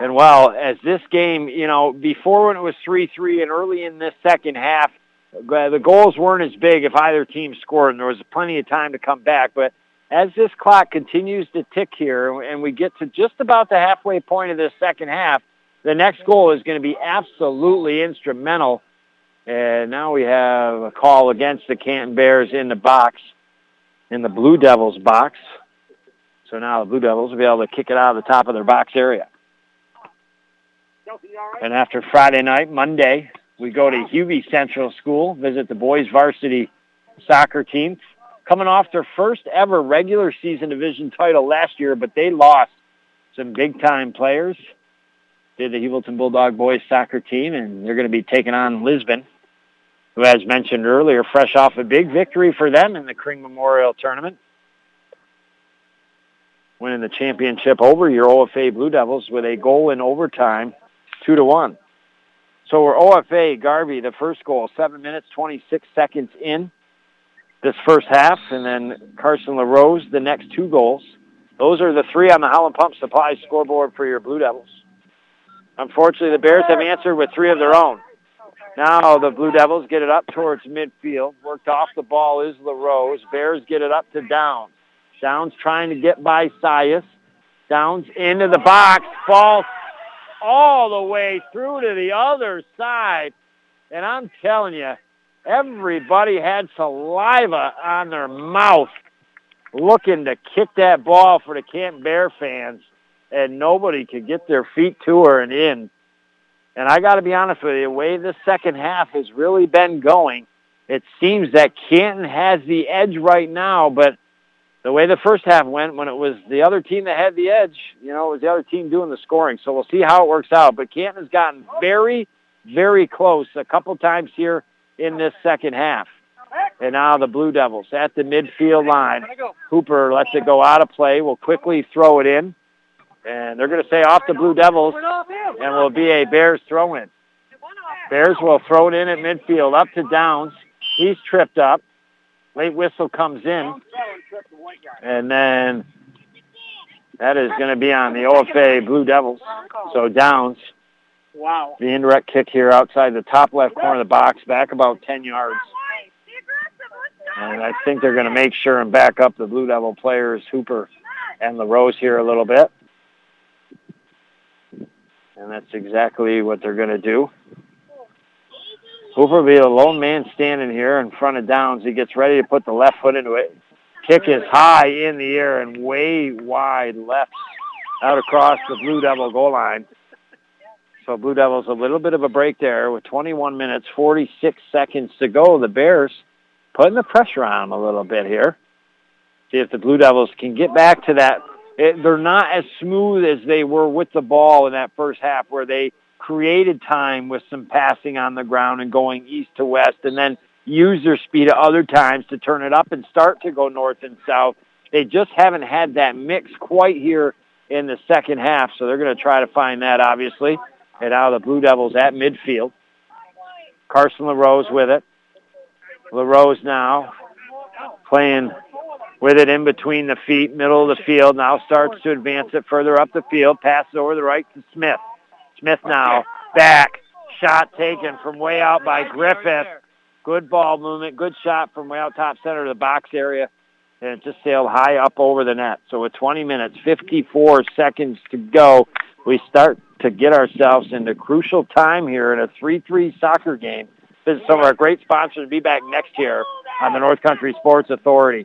Speaker 1: And well, as this game, you know, before when it was 3-3 and early in this second half, uh, the goals weren't as big if either team scored, and there was plenty of time to come back. But as this clock continues to tick here and we get to just about the halfway point of this second half, the next goal is going to be absolutely instrumental. And now we have a call against the Canton Bears in the box, in the Blue Devils box. So now the Blue Devils will be able to kick it out of the top of their box area. And after Friday night, Monday, we go to Hubie Central School, visit the boys varsity soccer team, coming off their first ever regular season division title last year, but they lost some big-time players. Did the Heuvelton Bulldog boys soccer team, and they're going to be taking on Lisbon, who, as mentioned earlier, fresh off a big victory for them in the Kring Memorial Tournament, winning the championship over your OFA Blue Devils with a goal in overtime two to one. So we're OFA Garvey, the first goal, seven minutes, 26 seconds in this first half, and then Carson LaRose, the next two goals. Those are the three on the Howland Pump Supply scoreboard for your Blue Devils. Unfortunately, the Bears have answered with three of their own. Now the Blue Devils get it up towards midfield. Worked off the ball is LaRose. Bears get it up to Downs. Downs trying to get by Sias. Downs into the box. False all the way through to the other side. And I'm telling you, everybody had saliva on their mouth looking to kick that ball for the Canton Bear fans, and nobody could get their feet to her and in. And I got to be honest with you, the way the second half has really been going, it seems that Canton has the edge right now, but the way the first half went when it was the other team that had the edge, you know, it was the other team doing the scoring. So we'll see how it works out. But Canton has gotten very, very close a couple times here in this second half. And now the Blue Devils at the midfield line. Hooper lets it go out of play. We'll quickly throw it in. And they're going to say off the Blue Devils and will be a Bears throw-in. Bears will throw it in at midfield up to Downs. He's tripped up. Late whistle comes in. And then that is going to be on the OFA Blue Devils. So Downs.
Speaker 2: Wow.
Speaker 1: The indirect kick here outside the top left corner of the box, back about 10 yards. And I think they're going to make sure and back up the Blue Devil players, Hooper and LaRose here a little bit. And that's exactly what they're going to do. Hooper will be a lone man standing here in front of Downs. He gets ready to put the left foot into it. Kick is high in the air and way wide left out across the Blue Devil goal line. So Blue Devils a little bit of a break there with 21 minutes, 46 seconds to go. The Bears putting the pressure on them a little bit here. See if the Blue Devils can get back to that. It, they're not as smooth as they were with the ball in that first half where they created time with some passing on the ground and going east to west and then use their speed at other times to turn it up and start to go north and south. They just haven't had that mix quite here in the second half, so they're going to try to find that, obviously. And now the Blue Devils at midfield. Carson LaRose with it. LaRose now playing with it in between the feet, middle of the field. Now starts to advance it further up the field. Passes over the right to Smith. Smith now back. Shot taken from way out by Griffith. Good ball movement. Good shot from way out top center of the box area. And it just sailed high up over the net. So with 20 minutes, 54 seconds to go, we start to get ourselves into crucial time here in a 3-3 soccer game. Visit some of our great sponsors. Be back next year on the North Country Sports Authority.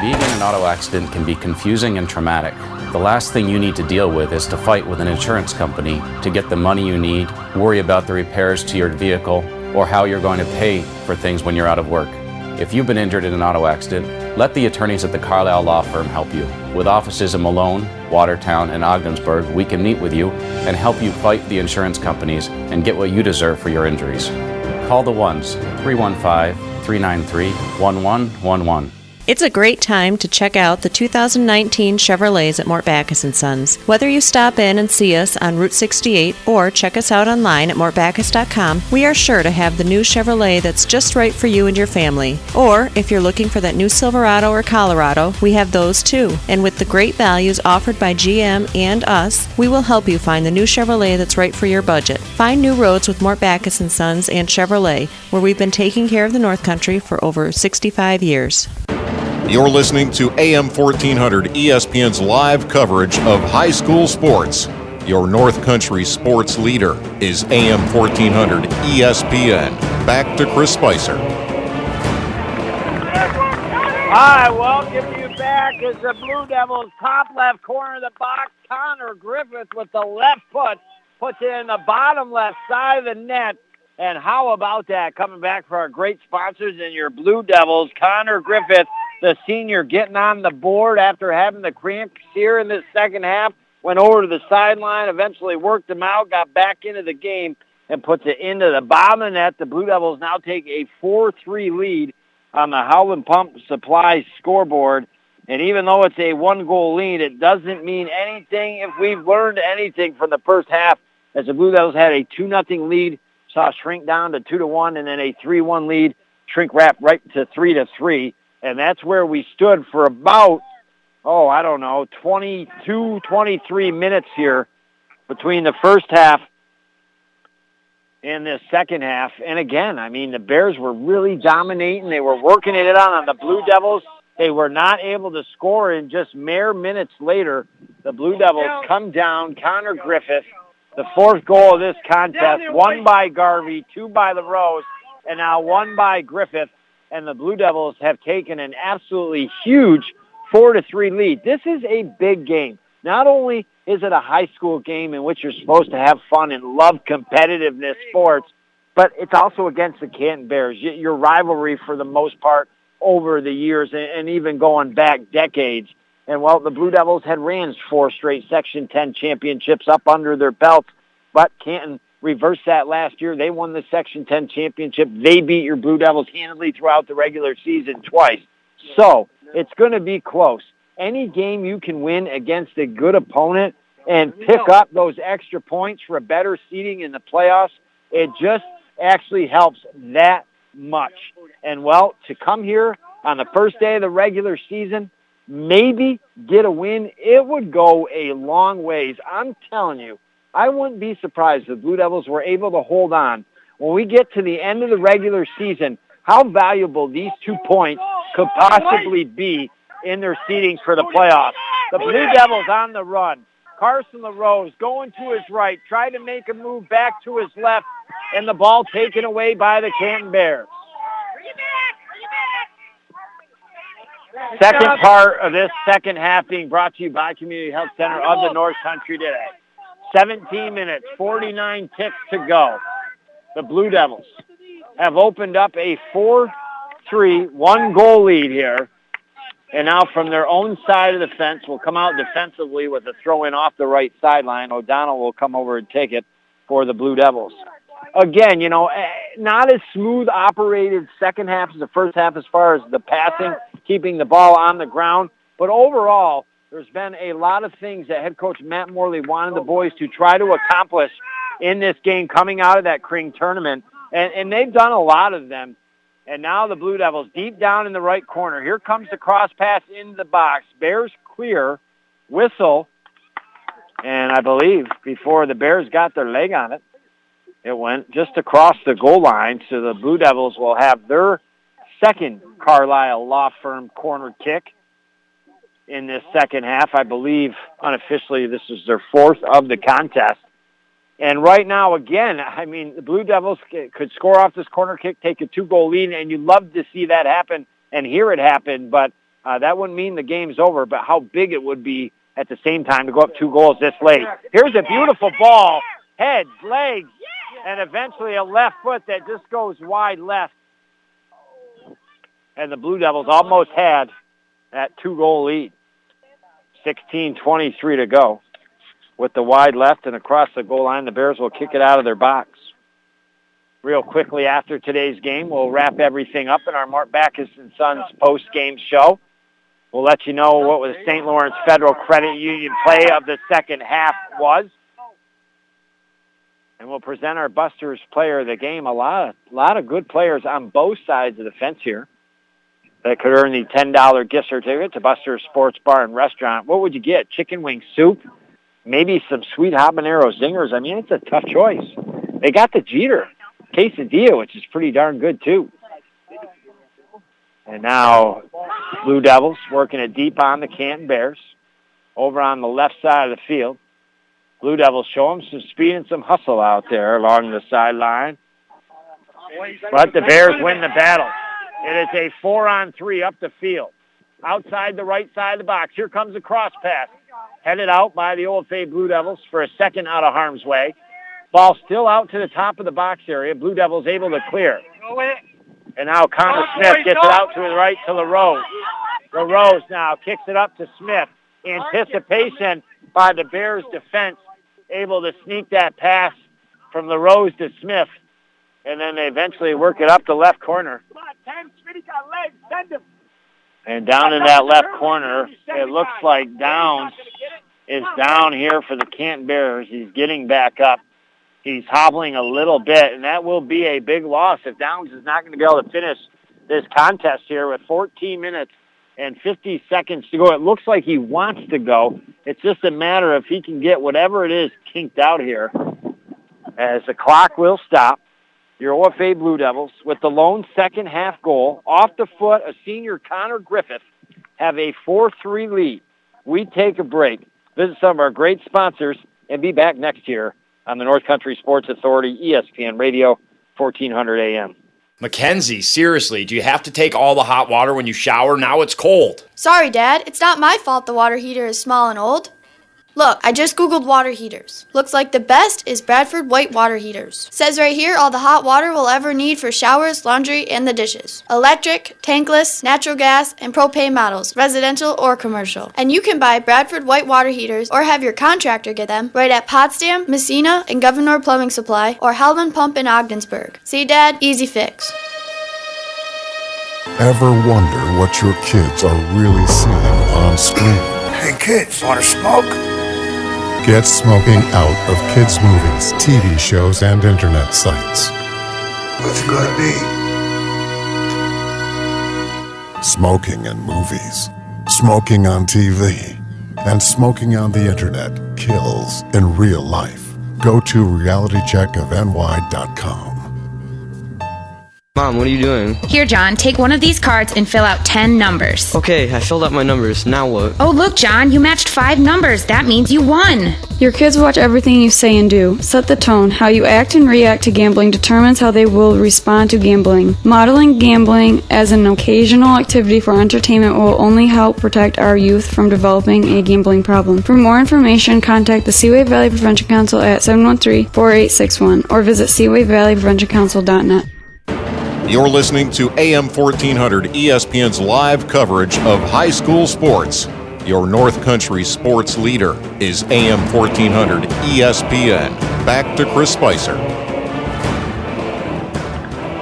Speaker 21: Being in an auto accident can be confusing and traumatic. The last thing you need to deal with is to fight with an insurance company to get the money you need, worry about the repairs to your vehicle, or how you're going to pay for things when you're out of work. If you've been injured in an auto accident, let the attorneys at the Carlisle Law Firm help you. With offices in Malone, Watertown, and Ogdensburg, we can meet with you and help you fight the insurance companies and get what you deserve for your injuries. Call the ones 315 393 1111.
Speaker 3: It's a great time to check out the 2019 Chevrolets at Mort Backus & Sons. Whether you stop in and see us on Route 68 or check us out online at mortbackus.com, we are sure to have the new Chevrolet that's just right for you and your family. Or if you're looking for that new Silverado or Colorado, we have those too. And with the great values offered by GM and us, we will help you find the new Chevrolet that's right for your budget. Find new roads with Mort Backus & Sons and Chevrolet, where we've been taking care of the North Country for over 65 years.
Speaker 8: You're listening to AM 1400 ESPN's live coverage of high school sports. Your North Country sports leader is AM 1400 ESPN. Back to Chris Spicer.
Speaker 1: Hi, welcome you back as the Blue Devils top left corner of the box. Connor Griffith with the left foot puts it in the bottom left side of the net. And how about that? Coming back for our great sponsors and your Blue Devils, Connor Griffith, the senior, getting on the board after having the cramps here in the second half. Went over to the sideline, eventually worked them out, got back into the game, and puts it into the bottom of the net. The Blue Devils now take a 4-3 lead on the Howland Pump Supply scoreboard. And even though it's a one-goal lead, it doesn't mean anything if we've learned anything from the first half as the Blue Devils had a 2-0 lead, saw shrink down to 2 to 1, and then a 3-1 lead, shrink wrap right to 3 to 3. And that's where we stood for about, oh, I don't know, 22, 23 minutes here between the first half and the second half. And again, I mean, the Bears were really dominating. They were working it on on the Blue Devils. They were not able to score, and just mere minutes later, the Blue Devils come down. Connor Griffith, the fourth goal of this contest, one by Garvey, two by LaRose, and now one by Griffith. And the Blue Devils have taken an absolutely huge four to three lead. This is a big game. Not only is it a high school game in which you're supposed to have fun and love competitiveness sports, but it's also against the Canton Bears. Your rivalry for the most part over the years and even going back decades. And well, the Blue Devils had ran four straight Section 10 championships up under their belts, but Canton reversed that last year. They won the Section 10 championship. They beat your Blue Devils handily throughout the regular season twice. So it's going to be close any game you can win against a good opponent and pick up those extra points for a better seeding in the playoffs, it just actually helps that much. And well, to come here on the first day of the regular season, maybe get a win, it would go a long ways. I'm telling you, I wouldn't be surprised if the Blue Devils were able to hold on. When we get to the end of the regular season, how valuable these two points could possibly be in their seedings for the playoffs. The Blue Devils on the run. Carson LaRose going to his right, trying to make a move back to his left, and the ball taken away by the Canton Bears. Second part of this second half being brought to you by Community Health Center of the North Country today. 17 minutes, 49 ticks to go. The Blue Devils have opened up a 4-3 one-goal lead here. And now from their own side of the fence will come out defensively with a throw in off the right sideline. O'Donnell will come over and take it for the Blue Devils. Again, you know, eh, not as smooth operated second half as the first half as far as the passing, keeping the ball on the ground. But overall, there's been a lot of things that head coach Matt Morley wanted the boys to try to accomplish in this game coming out of that Kring tournament. And, and they've done a lot of them And now the Blue Devils deep down in the right corner. Here comes the cross pass into the box. Bears clear. Whistle. And I believe before the Bears got their leg on it, it went just across the goal line. So the Blue Devils will have their second Carlisle Law Firm corner kick in this second half. I believe unofficially this is their fourth of the contest. And right now, again, I mean, the Blue Devils could score off this corner kick, take a two-goal lead, and you'd love to see that happen and hear it happen, but uh, that wouldn't mean the game's over, but how big it would be at the same time to go up two goals this late. Here's a beautiful ball, head, legs, and eventually a left foot that just goes wide left. And the Blue Devils almost had that two-goal lead. 16-23 to go with the wide left and across the goal line. The Bears will kick it out of their box. Real quickly after today's game, we'll wrap everything up in our Mort Backus and Sons post-game show. We'll let you know what the St. Lawrence Federal Credit Union play of the second half was. And we'll present our Busters player of the game. A lot of, a lot of good players on both sides of the fence here that could earn the $10 gift certificate to Buster's Sports Bar and Restaurant. What would you get? Chicken wing soup? Maybe some sweet habanero zingers? I mean, it's a tough choice. They got the Jeter quesadilla, which is pretty darn good, too. And now Blue Devils working it deep on the Canton Bears over on the left side of the field. Blue Devils show them some speed and some hustle out there along the sideline. But the Bears win the battle. It is a four-on-three up the field. Outside the right side of the box. Here comes a cross pass. Headed out by the OFA Blue Devils for a second out of harm's way. Ball still out to the top of the box area. Blue Devils able to clear. And now Connor Smith gets it out to the right to LaRose. LaRose now kicks it up to Smith. Anticipation by the Bears defense able to sneak that pass from LaRose to Smith. And then they eventually work it up the left corner. And down in that left corner, it looks like Downs is down here for the Canton Bears. He's getting back up. He's hobbling a little bit, and that will be a big loss if Downs is not going to be able to finish this contest here with 14 minutes and 50 seconds to go. It looks like he wants to go. It's just a matter of he can get whatever it is kinked out here as the clock will stop. Your OFA Blue Devils with the lone second half goal off the foot of senior Connor Griffith have a 4-3 lead. We take a break, visit some of our great sponsors, and be back next year on the North Country Sports Authority, ESPN Radio, 1400 AM.
Speaker 6: Mackenzie, seriously, do you have to take all the hot water when you shower? Now it's cold.
Speaker 7: Sorry, Dad. It's not my fault the water heater is small and old. Look, I just googled water heaters. Looks like the best is Bradford white water heaters. Says right here all the hot water we'll ever need for showers, laundry, and the dishes. Electric, tankless, natural gas, and propane models, residential or commercial. And you can buy Bradford white water heaters or have your contractor get them right at Potsdam, Massena, and Gouverneur Plumbing Supply or Howland Pump in Ogdensburg. See, Dad? Easy fix.
Speaker 4: Ever wonder what your kids are really seeing on screen?
Speaker 5: Hey kids, wanna smoke?
Speaker 4: Get smoking out of kids' movies, TV shows, and internet sites.
Speaker 5: What's it gonna be?
Speaker 4: Smoking in movies, smoking on TV, and smoking on the internet kills in real life. Go to realitycheckofny.com.
Speaker 9: Mom, what are you doing?
Speaker 10: Here, John, take one of these cards and fill out 10 numbers.
Speaker 9: Okay, I filled out my numbers. Now what?
Speaker 10: Oh, look, John, you matched five numbers. That means you won.
Speaker 11: Your kids watch everything you say and do. Set the tone. How you act and react to gambling determines how they will respond to gambling. Modeling gambling as an occasional activity for entertainment will only help protect our youth from developing a gambling problem. For more information, contact the Seaway Valley Prevention Council at 713-4861 or visit seawayvalleypreventioncouncil.net.
Speaker 8: You're listening to AM 1400 ESPN's live coverage of high school sports. Your North Country sports leader is AM 1400 ESPN. Back to Chris Spicer.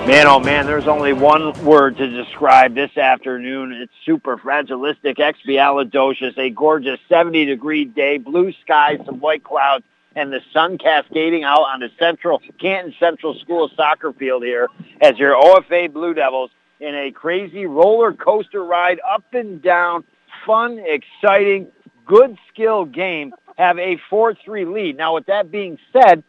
Speaker 1: Man, oh man, there's only one word to describe this afternoon. It's super fragilistic, expialidocious, a gorgeous 70 degree day, blue skies, some white clouds, and the sun cascading out on the Central Canton Central School soccer field here as your OFA Blue Devils in a crazy roller coaster ride up and down, fun, exciting, good skill game have a 4-3 lead. Now, with that being said,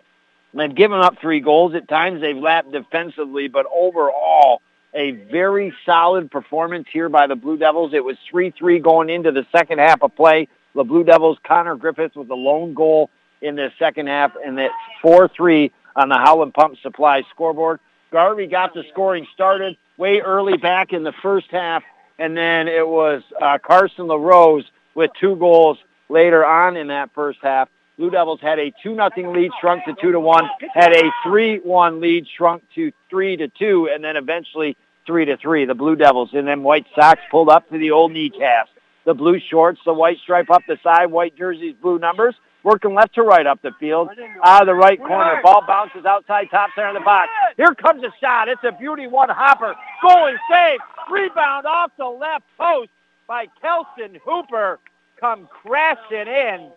Speaker 1: they've given up three goals. At times they've lapped defensively, but overall, a very solid performance here by the Blue Devils. It was 3-3 going into the second half of play. The Blue Devils, Connor Griffiths with a lone goal in the second half, and it's 4-3 on the Howland Pump Supply scoreboard. Garvey got the scoring started way early back in the first half, and then it was uh, Carson LaRose with two goals later on in that first half. Blue Devils had a 2 nothing lead, shrunk to 2 to 1, had a 3-1 lead, shrunk to 3 to 2, and then eventually 3 to 3. The Blue Devils and then White Sox pulled up to the old kneecaps. The blue shorts, the white stripe up the side, white jerseys, blue numbers, working left to right up the field. Out of the right corner. Ball bounces outside top center of the box. Here comes a shot. It's a beauty one hopper. Going save. Rebound off the left post by Kelson Hooper. Come crashing in.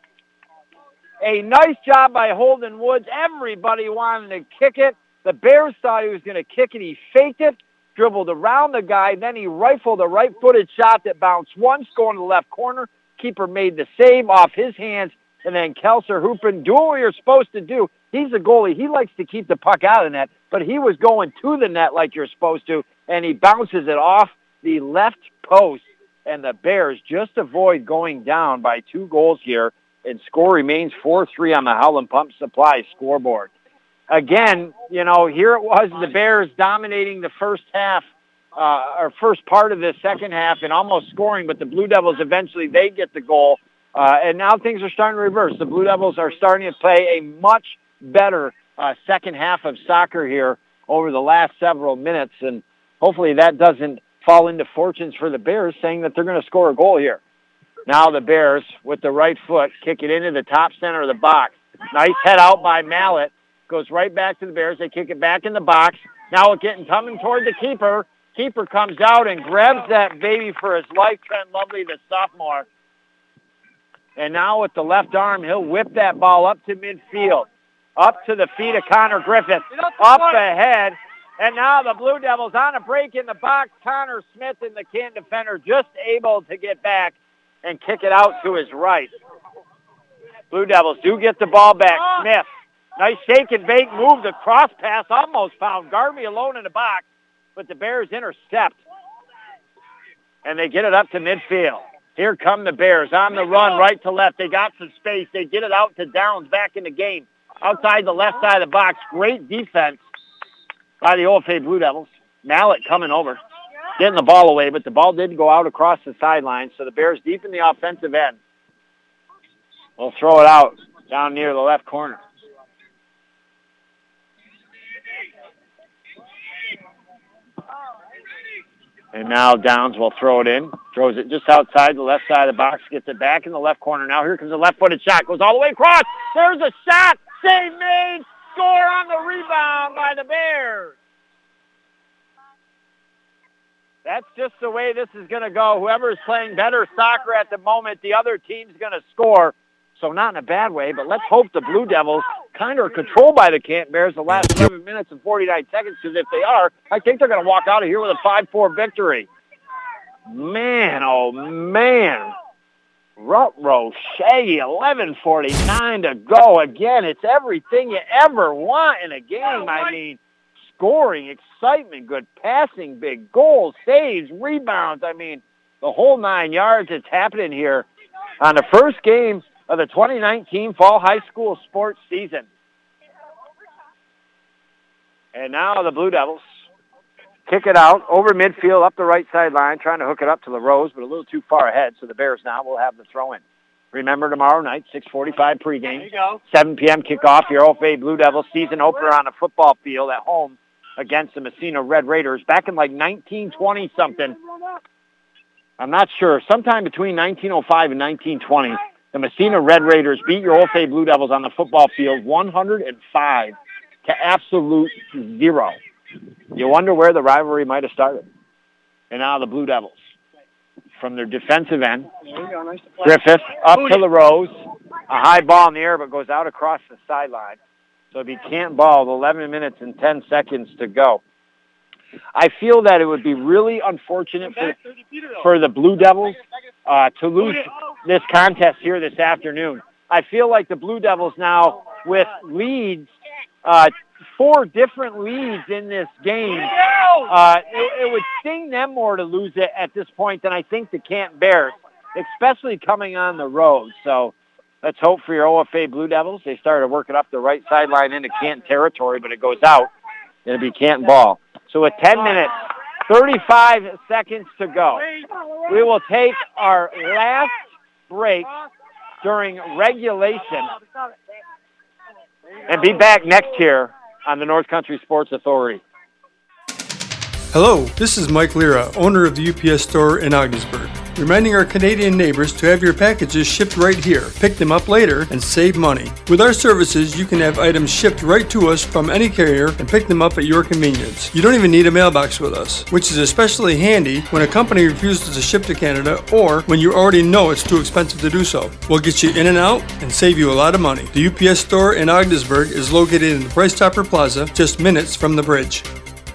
Speaker 1: A nice job by Holden Woods. Everybody wanted to kick it. The Bears thought he was going to kick it. He faked it, dribbled around the guy, then he rifled a right-footed shot that bounced once, going to the left corner. Keeper made the save off his hands, and then Kelser Hoopin doing what you're supposed to do. He's a goalie. He likes to keep the puck out of the net, but he was going to the net like you're supposed to, and he bounces it off the left post, and the Bears just avoid going down by two goals here and score remains 4-3 on the Howland Pump Supply scoreboard. Again, you know, here it was the Bears dominating the first half uh, or first part of the second half and almost scoring, but the Blue Devils eventually they get the goal. Uh, and now things are starting to reverse. The Blue Devils are starting to play a much better uh, second half of soccer here over the last several minutes, and hopefully that doesn't fall into fortunes for the Bears, saying that they're going to score a goal here. Now the Bears, with the right foot, kick it into the top center of the box. Nice head out by Mallet. Goes right back to the Bears. They kick it back in the box. Now it's getting coming toward the keeper. Keeper comes out and grabs that baby for his life. Trent Lovely, the sophomore. And now with the left arm, he'll whip that ball up to midfield. Up to the feet of Connor Griffith. Up ahead. And now the Blue Devils on a break in the box. Connor Smith and the can defender just able to get back and kick it out to his right. Blue Devils do get the ball back. Smith, nice shake and bake move. The cross pass almost found Garvey alone in the box, but the Bears intercept. And they get it up to midfield. Here come the Bears on the run right to left. They got some space. They get it out to Downs back in the game. Outside the left side of the box. Great defense by the OFA Blue Devils. Mallet coming over getting the ball away, but the ball did go out across the sideline. So the Bears deep in the offensive end. We'll throw it out down near the left corner. And now Downs will throw it in. Throws it just outside the left side of the box. Gets it back in the left corner. Now here comes a left-footed shot. Goes all the way across. There's a shot. Save made. Score on the rebound by the Bears. That's just the way this is going to go. Whoever is playing better soccer at the moment, the other team's going to score. So not in a bad way, but let's hope the Blue Devils kind of are controlled by the Camp Bears the last seven minutes and 49 seconds, because if they are, I think they're going to walk out of here with a 5-4 victory. Man, oh man. Rutro Shaggy, 11.49 to go. Again, it's everything you ever want in a game. I mean, scoring, excitement, good passing, big goals, saves, rebounds. I mean, the whole nine yards. It's happening here on the first game of the 2019 fall high school sports season. And now the Blue Devils kick it out over midfield up the right sideline, trying to hook it up to LaRose, but a little too far ahead. So the Bears now will have the throw in. Remember tomorrow night, 6:45 pregame, 7 p.m. kickoff. Your OFA Blue Devils season opener on a football field at home against the Massena Red Raiders back in like 1920 something. I'm not sure. Sometime between 1905 and 1920, the Massena Red Raiders beat your Old OFA Blue Devils on the football field 105 to absolute zero. You wonder where the rivalry might have started. And now the Blue Devils from their defensive end. Griffith up to LaRose. a high ball in the air, but goes out across the sideline. So it'd be can't ball, 11 minutes and 10 seconds to go. I feel that it would be really unfortunate for, for the Blue Devils uh, to lose this contest here this afternoon. I feel like the Blue Devils now with leads, uh, four different leads in this game, uh, it, it would sting them more to lose it at this point than I think the Canton Bears, especially coming on the road. So let's hope for your OFA Blue Devils. They started working up the right sideline into Canton territory, but it goes out. It'll be Canton ball. So with 10 minutes, 35 seconds to go, we will take our last break during regulation and be back next year on the North Country Sports Authority.
Speaker 22: Hello, this is Mike Lira, owner of the UPS store in Ogdensburg, reminding our Canadian neighbors to have your packages shipped right here. Pick them up later and save money. With our services, you can have items shipped right to us from any carrier and pick them up at your convenience. You don't even need a mailbox with us, which is especially handy when a company refuses to ship to Canada or when you already know it's too expensive to do so. We'll get you in and out and save you a lot of money. The UPS store in Ogdensburg is located in the Price Chopper Plaza, just minutes from the bridge.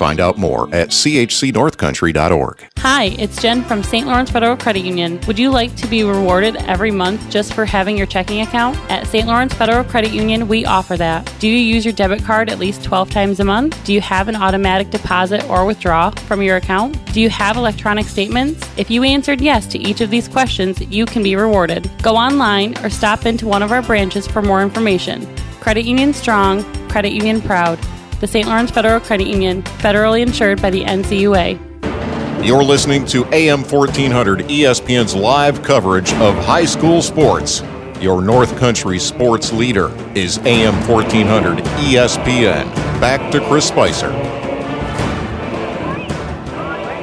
Speaker 8: Find out more at chcnorthcountry.org.
Speaker 17: Hi, it's Jen from St. Lawrence Federal Credit Union. Would you like to be rewarded every month just for having your checking account? At St. Lawrence Federal Credit Union, we offer that. Do you use your debit card at least 12 times a month? Do you have an automatic deposit or withdraw from your account? Do you have electronic statements? If you answered yes to each of these questions, you can be rewarded. Go online or stop into one of our branches for more information. Credit Union Strong, Credit Union Proud the St. Lawrence Federal Credit Union, federally insured by the NCUA.
Speaker 8: You're listening to AM 1400 ESPN's live coverage of high school sports. Your North Country sports leader is AM 1400 ESPN. Back to Chris Spicer.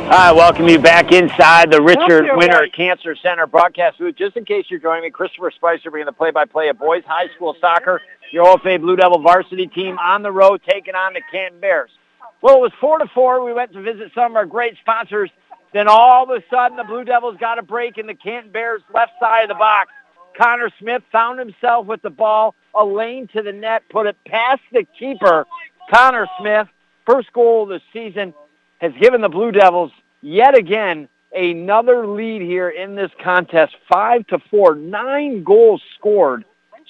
Speaker 1: I welcome you back inside the Richard Winter Cancer Center broadcast booth. Just in case you're joining me, Christopher Spicer being the play-by-play of boys high school soccer. Your OFA Blue Devil varsity team on the road taking on the Canton Bears. Well, it was four to four. We went to visit some of our great sponsors. Then all of a sudden, the Blue Devils got a break in the Canton Bears left side of the box. Connor Smith found himself with the ball, a lane to the net, put it past the keeper. Connor Smith, first goal of the season, has given the Blue Devils yet again another lead here in this contest, five to four, nine goals scored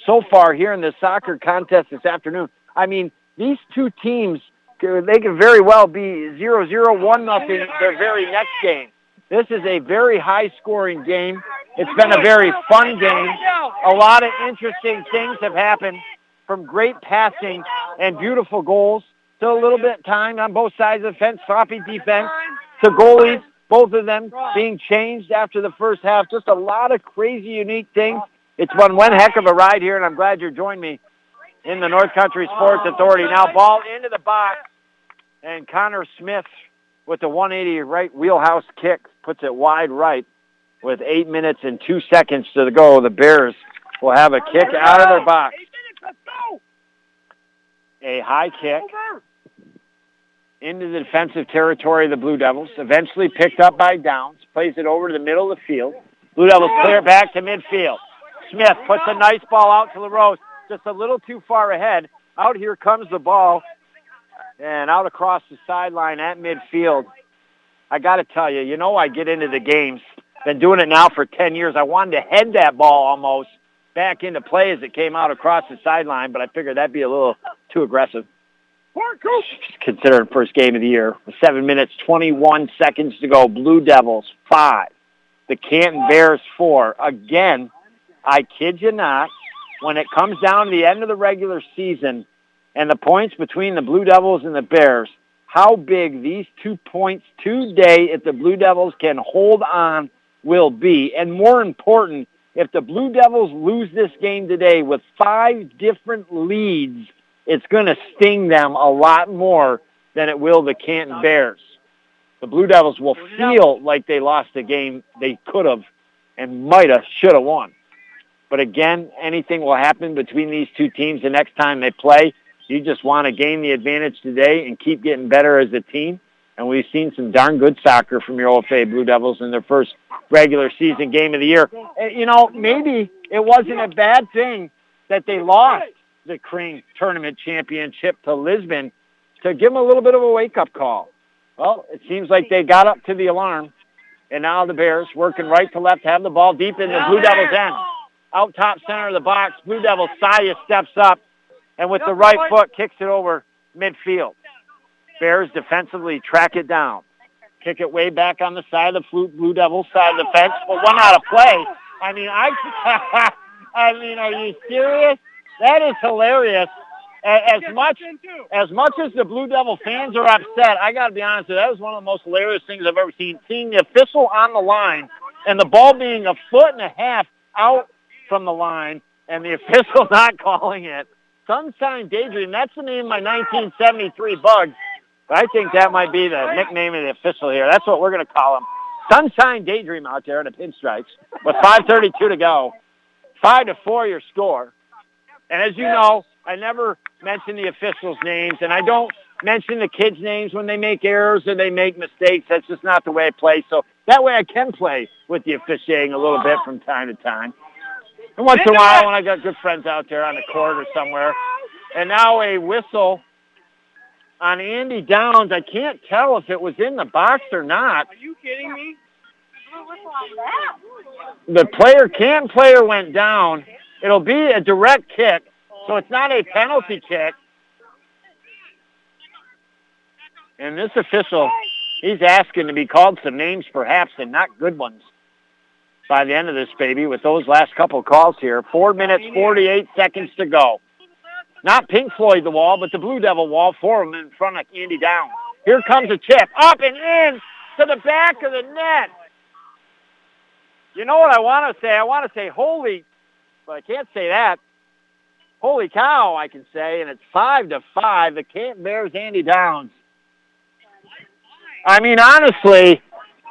Speaker 1: so far here in the soccer contest this afternoon. I mean, these two teams, they could very well be zero zero one nothing their very next game. This is a very high scoring game. It's been a very fun game. A lot of interesting things have happened from great passing and beautiful goals to a little bit time on both sides of the fence, sloppy defense, to goalies, both of them being changed after the first half. Just a lot of crazy, unique things. It's been one heck of a ride here, and I'm glad you joined me in the North Country Sports Authority. Now ball into the box, and Connor Smith with the 180 right wheelhouse kick puts it wide right with eight minutes and two seconds to go. The Bears will have a kick out of their box. A high kick into the defensive territory of the Blue Devils, eventually picked up by Downs, plays it over to the middle of the field. Blue Devils clear back to midfield. Smith puts a nice ball out to LaRose, just a little too far ahead. Out here comes the ball, and out across the sideline at midfield. I got to tell you, you know I get into the games. Been doing it now for 10 years. I wanted to head that ball almost back into play as it came out across the sideline, but I figured that'd be a little too aggressive. Considering first game of the year. Seven minutes, 21 seconds to go. Blue Devils, five. The Canton Bears, four. Again, I kid you not, when it comes down to the end of the regular season and the points between the Blue Devils and the Bears, how big these two points today, if the Blue Devils can hold on, will be. And more important, if the Blue Devils lose this game today with five different leads it's going to sting them a lot more than it will the Canton Bears. The Blue Devils will feel like they lost a game they could have and might have, should have won. But again, anything will happen between these two teams the next time they play. You just want to gain the advantage today and keep getting better as a team. And we've seen some darn good soccer from your OFA Blue Devils in their first regular season game of the year. Eh, you know, maybe it wasn't a bad thing that they lost the Crane Tournament Championship to Lisbon to give them a little bit of a wake-up call. Well, it seems like they got up to the alarm, and now the Bears working right to left have the ball deep in the Blue Devils' end. Out top center of the box, Blue Devils Saya steps up, and with the right foot kicks it over midfield. Bears defensively track it down. Kick it way back on the side of the Blue Devils side of the fence, but one out of play. I mean, I, I mean, are you serious? That is hilarious. As much as much as the Blue Devil fans are upset, I got to be honest with you, that was one of the most hilarious things I've ever seen. Seeing the official on the line and the ball being a foot and a half out from the line and the official not calling it. Sunshine Daydream, that's the name of my 1973 bug. But I think that might be the nickname of the official here. That's what we're going to call him. Sunshine Daydream out there in the pinstripes with 5.32 to go. 5 to 4 your score. And as you know, I never mention the officials' names, and I don't mention the kids' names when they make errors or they make mistakes. That's just not the way I play. So that way I can play with the officiating a little bit from time to time. And once in a while when I got good friends out there on the court or somewhere. And now a whistle on Andy Downs. I can't tell if it was in the box or not.
Speaker 2: Are you kidding me?
Speaker 1: The player, can player went down. It'll be a direct kick, so it's not a penalty kick. And this official, he's asking to be called some names perhaps and not good ones by the end of this baby with those last couple calls here. Four minutes, 48 seconds to go. Not Pink Floyd the wall, but the Blue Devil wall for him in front of Andy Down. Here comes a chip. Up and in to the back of the net. You know what I want to say? I want to say holy, but I can't say that. Holy cow, I can say, and it's five to five. The Canton Bears, Andy Downs. I mean, honestly,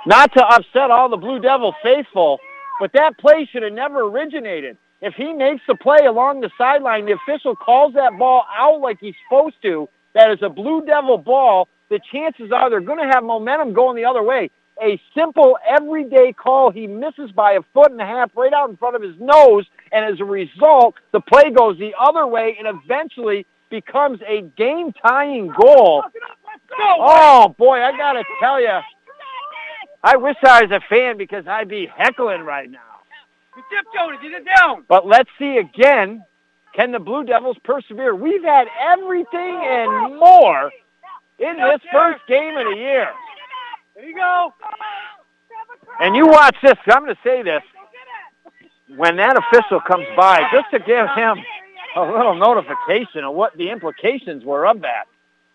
Speaker 1: not to upset all the Blue Devil faithful, but that play should have never originated. If he makes the play along the sideline, the official calls that ball out like he's supposed to, that is a Blue Devil ball, the chances are they're going to have momentum going the other way. A simple, everyday call he misses by a foot and a half right out in front of his nose, and as a result, the play goes the other way and eventually becomes a game-tying goal. Oh, boy, I got to tell you, I wish I was a fan because I'd be heckling right now.
Speaker 2: You tiptoed it. Get it down.
Speaker 1: But let's see again. Can the Blue Devils persevere? We've had everything and more in this first game of the year.
Speaker 2: There you go.
Speaker 1: And you watch this. I'm going to say this. When that official comes by, just to give him a little notification of what the implications were of that.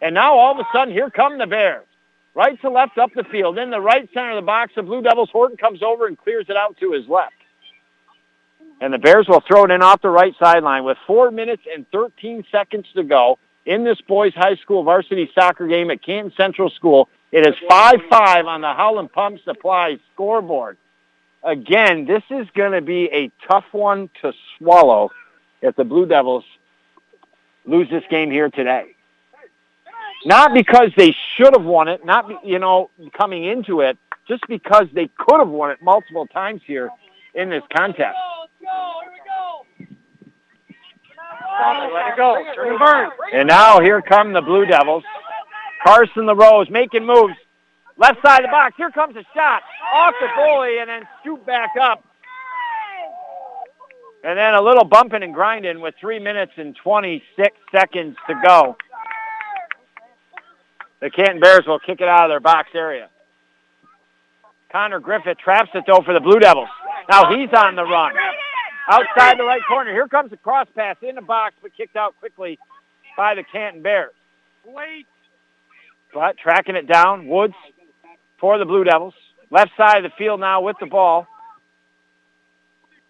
Speaker 1: And now all of a sudden, here come the Bears. Right to left up the field. In the right center of the box, the Blue Devils, Horton comes over and clears it out to his left. And the Bears will throw it in off the right sideline with 4 minutes and 13 seconds to go in this boys high school varsity soccer game at Canton Central School. It is 5-5 on the Howland Pump Supply scoreboard. Again, this is going to be a tough one to swallow if the Blue Devils lose this game here today. Not because they should have won it, not, you know, coming into it, just because they could have won it multiple times here in this contest.
Speaker 2: Let it go. Turn the burn.
Speaker 1: And now here come the Blue Devils. Carson LaRose making moves. Left side of the box. Here comes a shot. Off the goalie and then scoop back up. And then a little bumping and grinding with 3 minutes and 26 seconds to go. The Canton Bears will kick it out of their box area. Connor Griffith traps it though for the Blue Devils. Now he's on the run. Outside the right corner. Here comes a cross pass in the box, but kicked out quickly by the Canton Bears.
Speaker 2: Wait.
Speaker 1: But tracking it down, Woods for the Blue Devils. Left side of the field now with the ball.